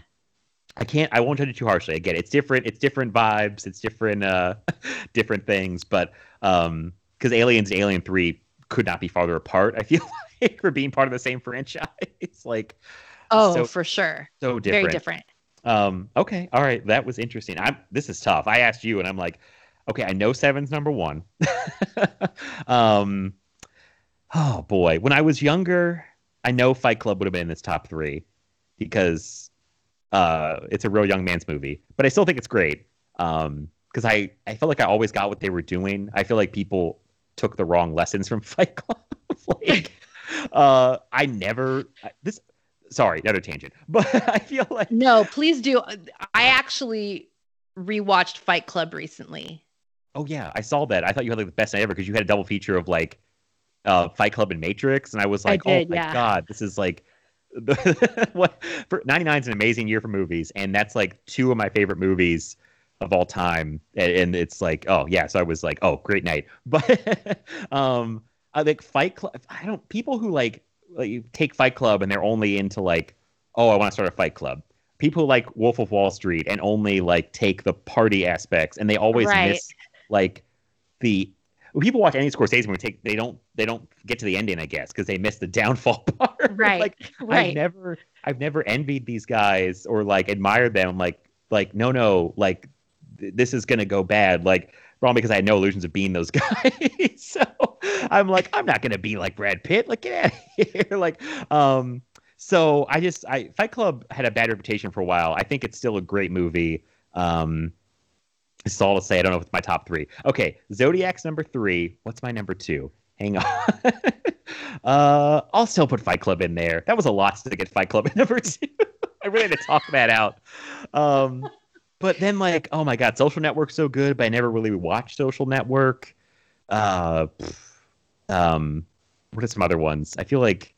I can't. I won't judge it too harshly. Again, it's different. It's different vibes. It's different. Uh, (laughs) different things. But um, because Aliens and Alien Three could not be farther apart. I (laughs) feel like for being part of the same franchise. like Oh, so- for sure. so different. Very different. Um, okay, all right, that was interesting. I'm this is tough. I asked you, and I'm like, okay, I know Seven's number one. (laughs) um, oh boy, when I was younger, I know Fight Club would have been in this top three because uh, it's a real young man's movie, but I still think it's great. Um, because I I felt like I always got what they were doing. I feel like people took the wrong lessons from (laughs) Fight Club. (laughs) like, uh, I never this. Sorry, another tangent, (laughs) but I feel like No, please do. I actually rewatched Fight Club recently. Oh yeah, I saw that. I thought you had like the best night ever because you had a double feature of like uh Fight Club and Matrix, and I was I like, did, oh my yeah. god, this is like (laughs) what for 99 is an amazing year for movies, and that's like two of my favorite movies of all time. And, and it's like, oh yeah, so I was like, oh, great night. (laughs) But um I think Fight Club I don't people who like like you take Fight Club and they're only into like, oh, I want to start a Fight Club. People like Wolf of Wall Street and only like take the party aspects, and they always Right. miss like the when people watch any Scorsese movie, take they don't they don't get to the ending, I guess, because they miss the downfall (laughs) part. Right. like I've never I've never envied these guys or like admired them. Like like no no like th- this is gonna go bad. Like probably because I had no illusions of being those (laughs) guys. (laughs) so I'm like I'm not gonna be like Brad Pitt. Like get out of (laughs) here. like um. So I just I Fight Club had a bad reputation for a while. I think it's still a great movie. Um, it's all to say. I don't know if it's my top three. Okay, Zodiac's number three. What's my number two? Hang on. uh, I'll still put Fight Club in there. That was a lot to get Fight Club at number two. I really had to talk that out. Um, but then like, oh my god, Social Network's so good, but I never really watched Social Network. Uh, um, what are some other ones? I feel like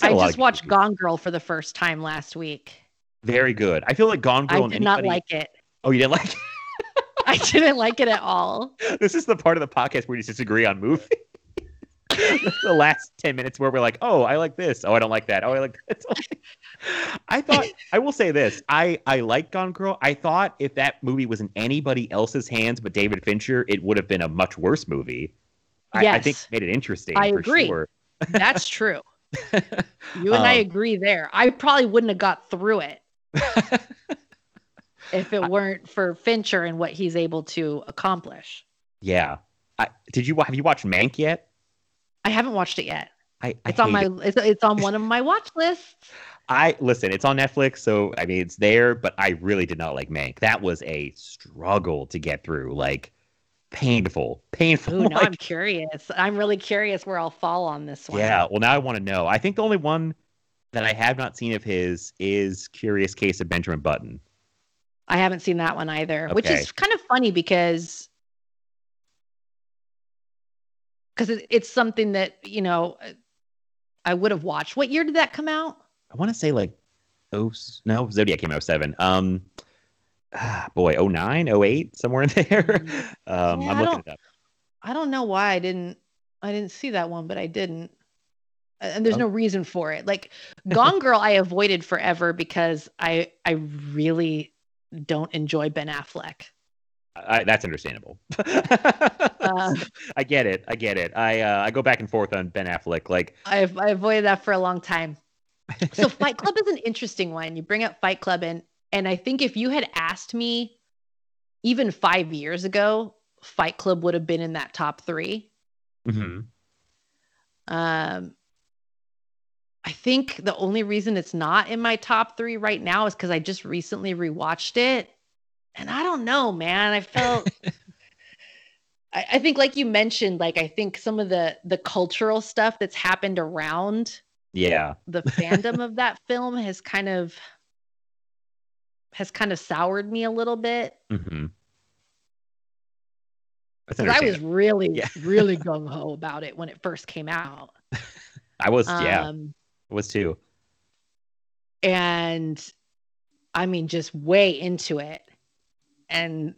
I just good watched movies. Gone Girl for the first time last week. Very good. I feel like Gone Girl. I did not like it. Oh, you didn't like? It? (laughs) I didn't like it at all. (laughs) this is the part of the podcast where you disagree on movies. (laughs) the last 10 minutes where we're like, oh, I like this. Oh, I don't like that. Oh, I like that. (laughs) I thought, I will say this. I, I like Gone Girl. I thought if that movie was in anybody else's hands but David Fincher, it would have been a much worse movie. I, I think it made it interesting. I for agree. Sure. That's true. (laughs) You and I Um, agree there. I probably wouldn't have got through it if it weren't for Fincher and what he's able to accomplish. yeah. I, did you have you watched Mank yet? I haven't watched it yet. I, I It's on my it. it's, it's on one of my watch lists. I listen. It's on Netflix, so I mean it's there. But I really did not like Mank. That was a struggle to get through. Like painful, painful. Ooh, (laughs) like- I'm curious. I'm really curious where I'll fall on this one. Yeah. Well, now I want to know. I think the only one that I have not seen of his is Curious Case of Benjamin Button. I haven't seen that one either, which is kind of funny because because it, it's something that you know I would have watched. What year did that come out? I want to say like oh no Zodiac came out 07. Um, ah, boy, 09, 08, somewhere in (laughs) there. um, Yeah, I'm looking it up. I don't know why I didn't I didn't see that one, but I didn't. And there's Oh. no reason for it. Like Gone (laughs) Girl, I avoided forever because I I really don't enjoy Ben Affleck. I, that's understandable. (laughs) Uh, I get it. I get it. I uh, I go back and forth on Ben Affleck. Like I've I avoided that for a long time. So Fight Club is an interesting one. You bring up Fight Club and and I think if you had asked me even 5 years ago, Fight Club would have been in that top 3. mhm. Um I think the only reason it's not in my top 3 right now is cuz I just recently rewatched it. And I don't know, man. I felt (laughs) I, I think like you mentioned, like I think some of the the cultural stuff that's happened around yeah. the fandom of that (laughs) film has kind of has kind of soured me a little bit. Mm-hmm. I was really, Yeah. really (laughs) gung ho about it when it first came out. I was yeah, Um, I was too. and I mean, just way into it. And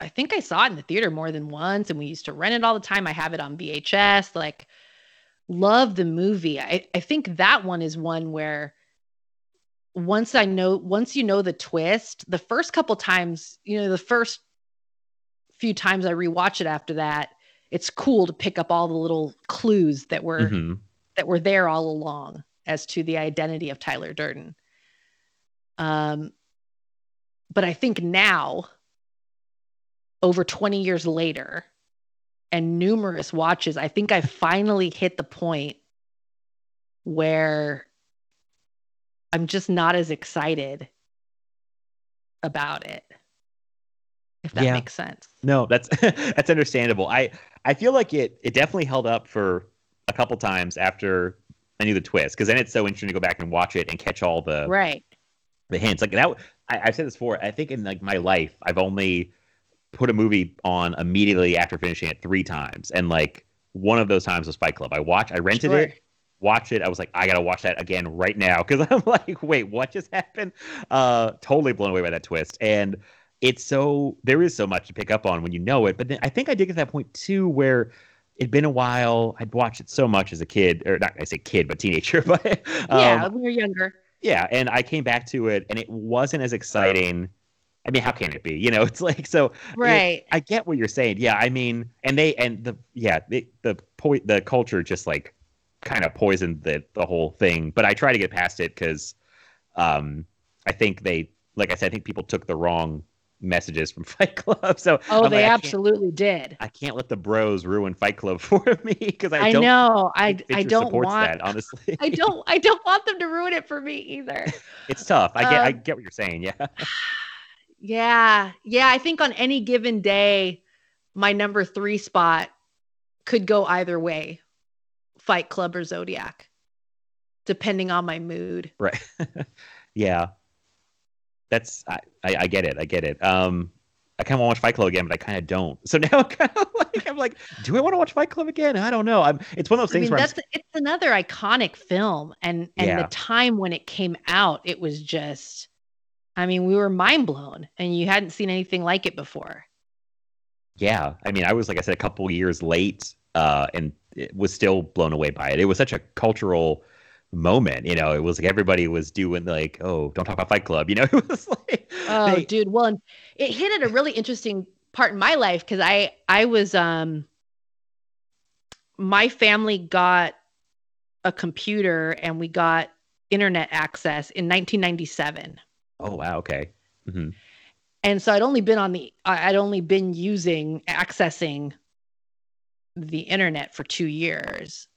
I think I saw it in the theater more than once, and we used to rent it all the time. I have it on VHS. Like, love the movie. I, I think that one is one where once I know, once you know the twist, the first couple times, you know, the first few times I rewatch it after that, it's cool to pick up all the little clues that were Mhm. that were there all along as to the identity of Tyler Durden. Um, but I think now, over 20 years later, and numerous watches, I think I finally hit the point where I'm just not as excited about it. If that Yeah. makes sense. No, that's (laughs) that's understandable. I I feel like it it definitely held up for a couple times after I knew the twist because then it's so interesting to go back and watch it and catch all the Right. the hints. Like that, I, I've said this before. I think in like my life, I've only put a movie on immediately after finishing it three times, and like one of those times was Fight Club. I watched, I rented Sure. it, watched it. I was like, I gotta watch that again right now because (laughs) I'm like, wait, what just happened? Uh, totally blown away by that twist, and it's so there is so much to pick up on when you know it. But then I think I did get to that point too where. It'd been a while. I'd watched it so much as a kid, or not I say kid, but teenager. (laughs) But um, yeah, when you're younger. Yeah, and I came back to it, and it wasn't as exciting. I mean, how can it be? You know, (laughs) it's like so. Right. I get what you're saying. Yeah, I mean, and they and the yeah the the po- the culture just like kind of poisoned the the whole thing. But I try to get past it because, um, I think they like I said, I think people took the wrong messages from (laughs) Fight Club. So Oh, I'm they like, I absolutely did. I can't let the bros ruin Fight Club (laughs) for me because I, I, don't. know. I I don't want that honestly. (laughs) I don't I don't want them to ruin it for me either. it's tough. I get I Um, get what you're saying. Yeah. (sighs) yeah. Yeah, I think on any given day my number 3 spot could go either way. Fight Club or Zodiac. Depending on my mood. Right. yeah. That's I, I I get it. I get it. Um I kind of want to watch Fight Club again, but I kind of don't. (laughs) So now I'm kind of like I'm like, do I want to watch Fight Club again? I don't know. I'm. It's one of those I things mean where I'm, that's it's another iconic film and and Yeah. the time when it came out it was just I mean we were mind blown and you hadn't seen anything like it before. yeah. I mean, I was like I said, a couple years late, uh, and was still blown away by it. It was such a cultural moment. You know, it was like everybody was doing like, oh, don't talk about Fight Club. You know, (laughs) it was like, Oh, they- dude. Well, and it hit at a really interesting part in my life because I I was um my family got a computer and we got internet access in 1997. oh wow, okay, Mm-hmm. And so I'd only been on the I'd only been using accessing the internet for 2 years.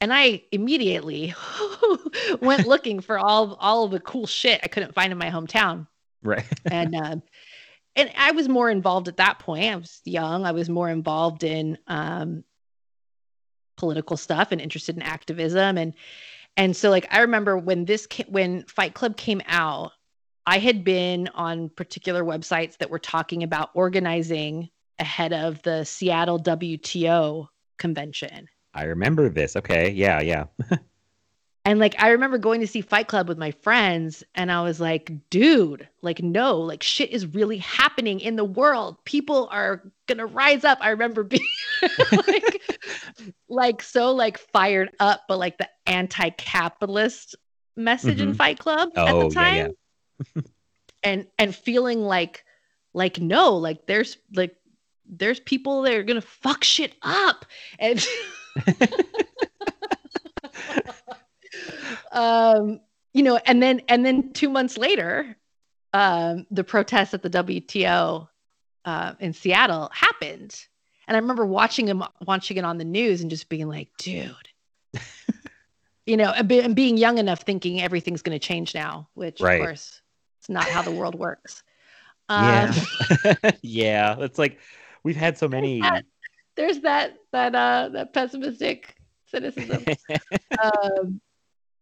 And I immediately (laughs) went looking for all all of the cool shit I couldn't find in my hometown. right, (laughs) and um, and I was more involved at that point. I was young. I was more involved in um, political stuff and interested in activism, and and so like I remember when this ca- when Fight Club came out, I had been on particular websites that were talking about organizing ahead of the Seattle WTO convention. I remember this. Okay, yeah, yeah, (laughs) And like I remember going to see Fight Club with my friends and I was like, dude, like no, like shit is really happening in the world. People are going to rise up. I remember (laughs) being like like so like fired up but like the anti-capitalist message in Mhm. Fight Club at Oh, the yeah, yeah. time. (laughs) and and feeling like like no, like there's like there's people that are going to fuck shit up. And um you know and then and then two months later um the protests at the wto uh, in seattle happened and i remember watching him watching it on the news and just being like dude (laughs) you know and, being young enough thinking everything's going to change now which Right. of course it's not how the world works yeah, um, (laughs) yeah. It's like we've had so many. There's that that uh that pessimistic cynicism (laughs) um,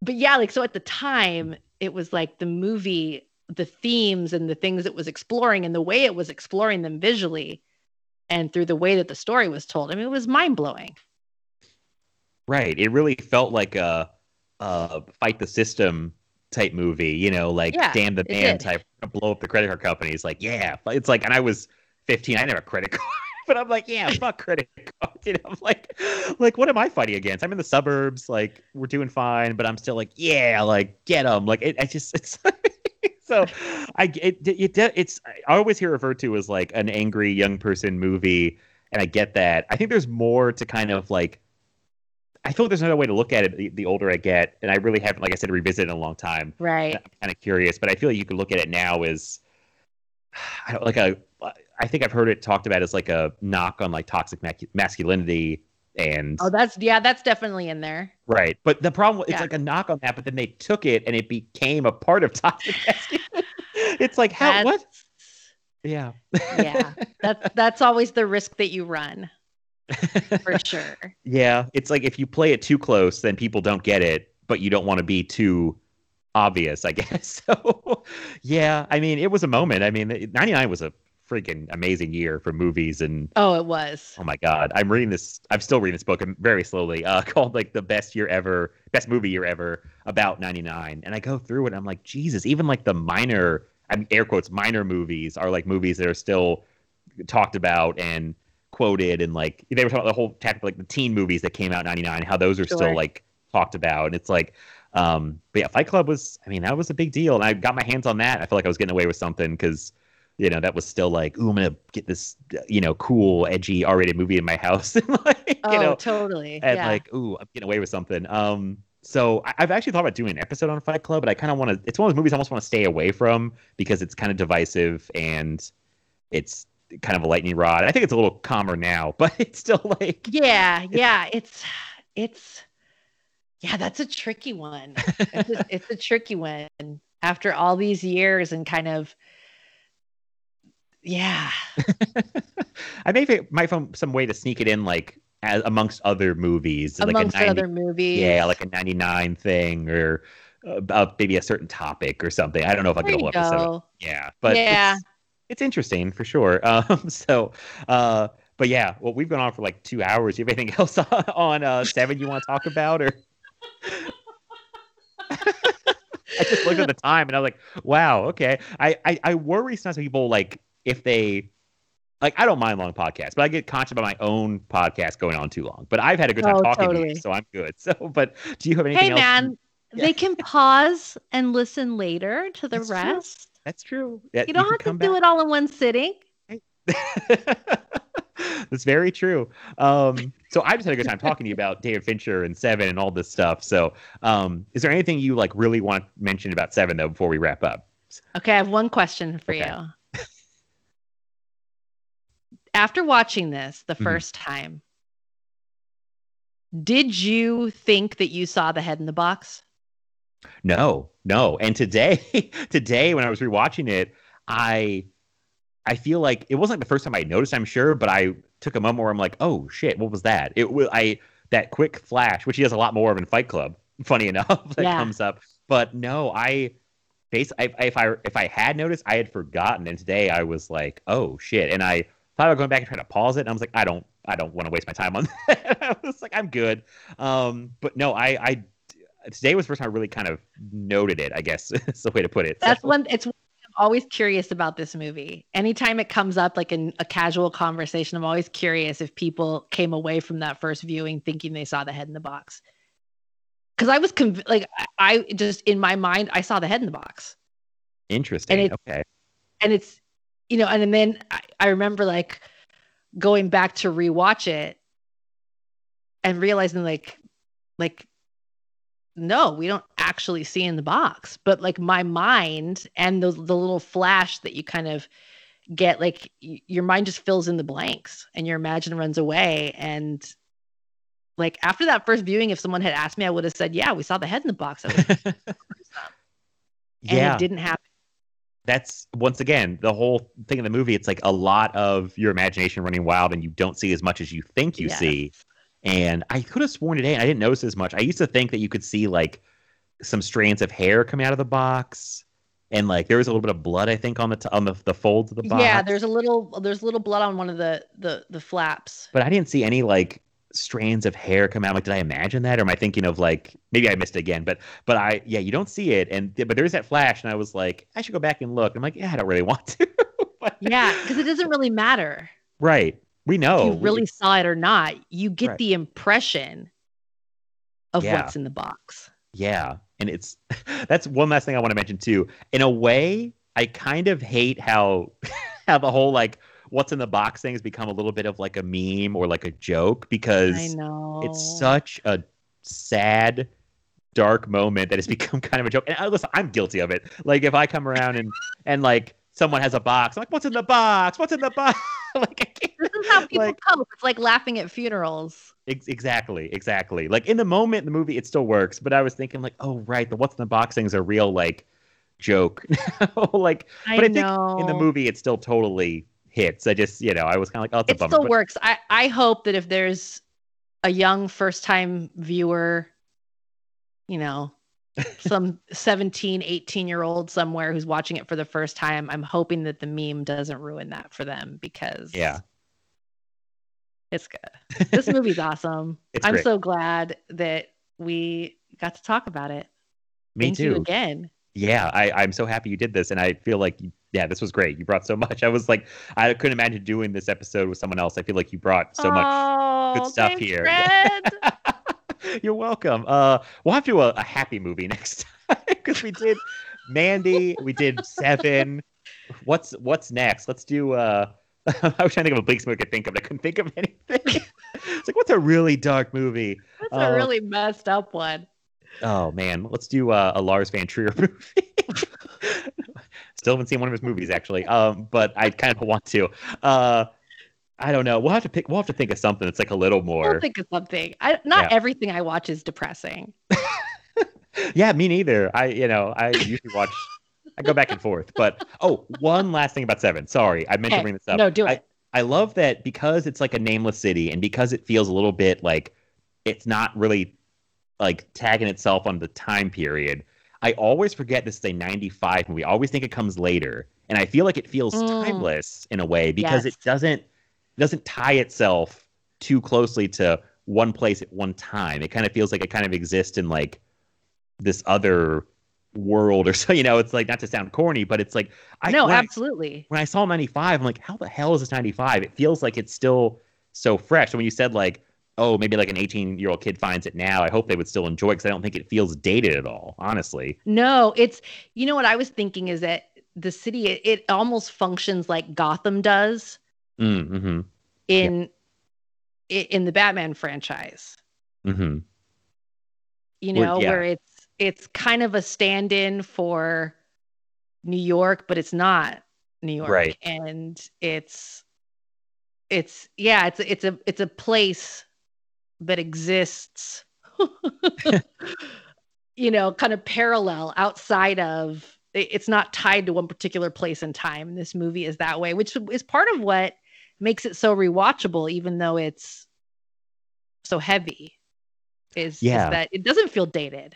but yeah, like so at the time, it was like the movie, the themes and the things it was exploring, and the way it was exploring them visually, and through the way that the story was told. I mean, it was mind blowing. Right. It really felt like a, a fight the system type movie, you know, like Yeah, damn the man type blow up the credit card companies. Like, yeah. It's like and I was 15, I didn't have a credit (laughs) card. But I'm like, yeah, fuck credit cards. You know, I'm like, like, what am I fighting against? I'm in the suburbs, like, we're doing fine, but I'm still like, yeah, like, get them. Like, it, I just, (laughs) it's so, I, it, it, it's, I always hear referred to as like an angry young person movie, and I get that. I think there's more to kind of like I feel like there's another way to look at it the, the older I get, and I really haven't, like I said, revisited in a long time. Right. I'm kind of curious, but I feel like you could look at it now as (sighs) I don't like a. I think I've heard it talked about as like a knock on like toxic masculinity and Oh, that's yeah, that's definitely in there. right. But the problem it's Yeah. like a knock on that, but then they took it and it became a part of (laughs) toxic masculinity. it's like how what? Yeah. Yeah, that's that's always the risk that you run for (laughs) sure. Yeah, it's like if you play it too close, then people don't get it, but you don't want to be too obvious, I guess. (laughs) So, yeah, I mean, it was a moment. I mean, 99 was a freaking amazing year for movies and Oh, it was. oh my god, I'm reading this I'm still reading this book um, very slowly, (laughs) uh called like the best year ever, best movie year ever about 99. And I go through it and I'm like, Jesus, even like the minor I mean air quotes minor movies are like movies that are still talked about and quoted and like they were talking about the whole tactic like the teen movies that came out in 99 how those are Sure. still like talked about and it's like um but yeah fight club was i mean that was a big deal and i got my hands on that i felt like i was getting away with something because you know that was still like ooh i'm gonna get this you know cool edgy r-rated movie in my house (laughs) and like Oh, you know totally. and yeah. like ooh i'm getting away with something um so I- I've actually thought about doing an episode on Fight Club, but I kind of want to. It's one of those movies I almost want to stay away from because it's kind of divisive and it's kind of a lightning rod. I think it's a little calmer now, (laughs) but it's still like yeah, yeah. It's it's yeah, that's a tricky one. It's a, it's a tricky one after all these years and kind of yeah. (laughs) I may might find some way to sneak it in, like as, amongst other movies, amongst like a 90, other movies. yeah, like a ninety nine thing or about maybe a certain topic or something. I don't know if I get a whole episode. go. Yeah, but Yeah. it's, it's interesting for sure. (laughs) Um, so, uh, but yeah, well, we've gone on for like two hours. You have anything else on, (laughs) on uh, seven you want to talk about, or? I just looked at the time and I was like, wow, okay. I, I, I worry sometimes people like if they like I don't mind long podcasts, but I get conscious about my own podcast going on too long. But I've had a good time Oh, talking to you, so I'm good. (laughs) So, but do you have anything Hey, else? man, Yeah. they can pause and listen later to the That's true. rest. That's true. Yeah, You don't can have to come do it all in one sitting. (laughs) That's very true. Um, so I just had a good time talking to you about David Fincher and Seven and all this stuff. So, um, is there anything you like really want to mention about Seven though before we wrap up? Okay, I have one question for Okay. you. After watching this the Mhm. first time, did you think that you saw the head in the box? No, no. And today, (laughs) today when I was rewatching it, I I feel like it wasn't the first time I noticed, I'm sure, but I took a moment where I'm like, oh shit, what was that? It was I that quick flash, which he does a lot more of in Fight Club, (laughs) funny enough, (laughs) that Yeah. comes up. But no, I base if I if I had noticed, I had forgotten. And today I was like, oh shit. And I thought about going back and trying to pause it. And I was like, I don't I don't want to waste my time on (laughs) that. I was like, I'm good. Um, but no, I I today was the first time I really kind of noted it, I guess (laughs) is the way to put it. That's So- one. It's one I'm always curious about this movie. Anytime it comes up, like in a casual conversation, I'm always curious if people came away from that first viewing thinking they saw the head in the box. Because I was conv- like, I, just in my mind, I saw the head in the box. interesting. and it- okay. and it's you know and, and then I, I remember like going back to rewatch it and realizing like like no we don't actually see in the box. But like my mind and the, the little flash that you kind of get like y- your mind just fills in the blanks and your imagination runs away. And like after that first viewing if someone had asked me i would have said yeah we saw the head in the box. Was- and yeah. it didn't happen that's once again the whole thing in the movie. It's like a lot of your imagination running wild, and you don't see as much as you think you Yes. see. And I could have sworn today, I didn't notice as much. I used to think that you could see like some strands of hair coming out of the box, and like there was a little bit of blood. I think on the t- on the the folds of the box. Yeah, there's a little there's a little blood on one of the the the flaps. but I didn't see any like strands of hair come out. Like, did I imagine that, or am I thinking of like maybe I missed it again? But but I yeah, you don't see it, and but there's that flash, and I was like, I should go back and look. I'm like, yeah, I don't really (laughs) want to. But- Yeah, because it doesn't really matter right. We know if you We- really saw it or not. You get Right. the impression of Yeah. what's in the box. Yeah. And it's (laughs) that's one last thing I want to mention too. In a way, I kind of hate how (laughs) how the whole like what's in the box thing has become a little bit of like a meme or like a joke I because know. it's such a sad dark moment that has (laughs) become kind of a joke. And I, listen, I'm guilty of it. Like if I come around and and like someone has a box, I'm like, what's in the box? What's in the box? (laughs) like I can't This is how people like- cope. It's like laughing at funerals. Ex- exactly, exactly. Like in the moment, in the movie, it still works. But I was thinking, like, oh right, the what's in the box thing is a real like joke. (laughs) like, I but I think in the movie, it still totally hits. I just, you know, I was kind of like, oh, it's it bummer. still but- works. I I hope that if there's a young first time viewer, you know, (laughs) some 17, 18 year old somewhere who's watching it for the first time, I'm hoping that the meme doesn't ruin that for them because Yeah, it's good. This movie's awesome. (laughs) It's I'm great. so glad that we got to talk about it. me Thank too. again. Yeah, I, I'm so happy you did this, and I feel like, you- yeah, this was great. You brought so (laughs) much. I was like, I couldn't imagine doing this episode with someone else. I feel like you brought so much oh, good stuff thanks, here. (laughs) (laughs) You're welcome. Uh, we'll have to do a, a happy movie next time because we did Mandy, we did Seven. What's what's next? Let's do. Uh, I was trying to think of a bleak movie I could think of. I couldn't think of anything. it's like what's a really dark movie? That's Uh, a really messed up one. Oh man, let's do uh, a Lars von Trier movie. Still haven't seen one of his movies actually, um, but I kind of want to. Uh, I don't know. We'll have to pick. We'll have to think of something that's like a little more. We'll think of something. I, not Yeah. everything I watch is depressing. (laughs) Yeah, me neither. I, you know, I usually watch. I go back and forth, but oh, one last thing about Seven. Sorry, I meant to bring this up. No, do I- it. I love that because it's like a nameless city, and because it feels a little bit like it's not really like tagging itself on the time period. I always forget this is a '95 movie. I always think it comes later, and I feel like it feels Mm. timeless in a way because Yes. it doesn't doesn't tie itself too closely to one place at one time. It kind of feels like it kind of exists in like this other world or (laughs) so. You know, it's like not to sound corny, but it's like I no, when I- absolutely. when I saw 95, I'm like, how the hell is this 95? It feels like it's still so fresh. So when you said like, oh, maybe like an 18 year old kid finds it now, I hope they would still enjoy it because I don't think it feels dated at all, honestly. No, it's you know what I was thinking is that the city it, it almost functions like Gotham does Mm-hmm. in i in the Batman franchise. Mm-hmm. You Well, know, yeah. where it's it's kind of a stand-in for New York, but it's not New York. Right. And it's it's yeah, it's it's a it's a place that exists (laughs) you know, kind of parallel outside of it's not tied to one particular place in time. This movie is that way, which is part of what makes it so rewatchable, even though it's so heavy. Is, is Yeah. that it doesn't feel dated.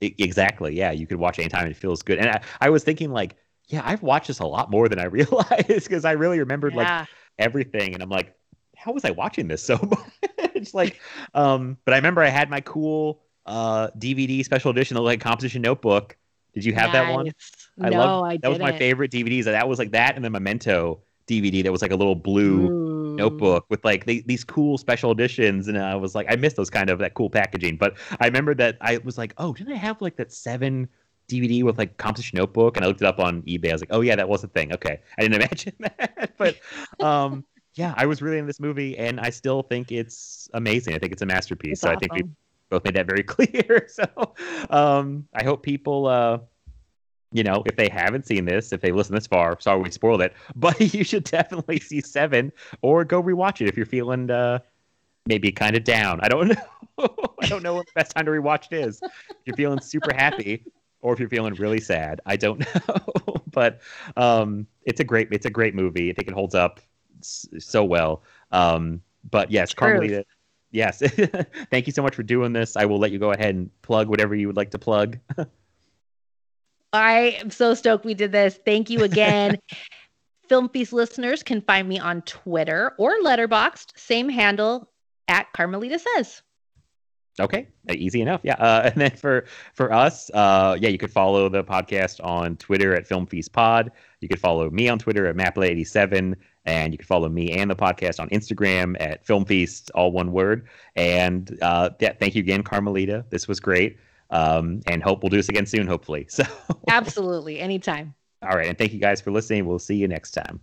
E- exactly. Yeah. You could watch it anytime. It feels good. And I, I was thinking like, yeah, I've watched this a lot more than I (laughs) realized because I really remembered like everything. And I'm like, how was I watching this so (laughs) much? Like, um, but I remember I had my cool uh DVD special edition, the like composition notebook. Did you have that one? Nice. I no, love I that was my favorite DVDs. That was like that and the Memento DVD that was like a little blue Ooh. notebook with like the, these cool special editions and I was like I missed those kind of that cool packaging. But I remember that I was like, "Oh, didn't I have like that 7 DVD with like composition notebook?" And I looked it up on eBay. I was like, "Oh yeah, that was a thing." Okay. I didn't (laughs) imagine that. But um yeah, I was really in this movie and I still think it's amazing. I think it's a masterpiece. It's so I think we both made that very (laughs) clear. (laughs) So um, I hope people, uh, you know, if they haven't seen this, if they listen this far, sorry we spoiled it, (laughs) but you should definitely see Seven or go rewatch it if you're feeling uh, maybe kind of down. I don't know. I don't know what the best time to rewatch it is. If you're feeling super happy or if you're feeling really sad, I don't know. but um, it's a great, it's a great movie. I think it holds up so well. Um, but yes, Carmelita, yes. (laughs) Thank you so much for doing this. I will let you go ahead and plug whatever you would like to plug. (laughs) I am so stoked we did this. Thank you again. (laughs) Film Feast listeners can find me on Twitter or Letterboxd, same handle at Carmelita Says. Okay, easy enough. Yeah, uh, (laughs) and then for for us, uh, yeah, you could follow the podcast on Twitter at Film Feast Pod. You could follow me on Twitter at Maple87, and you can follow me and the podcast on Instagram at Film Feast, all one word. And uh, yeah, thank you again, Carmelita. This was great, um, and hope we'll do this again soon, hopefully. (laughs) So, Absolutely. Anytime. all right, and thank you guys for listening. We'll see you next time.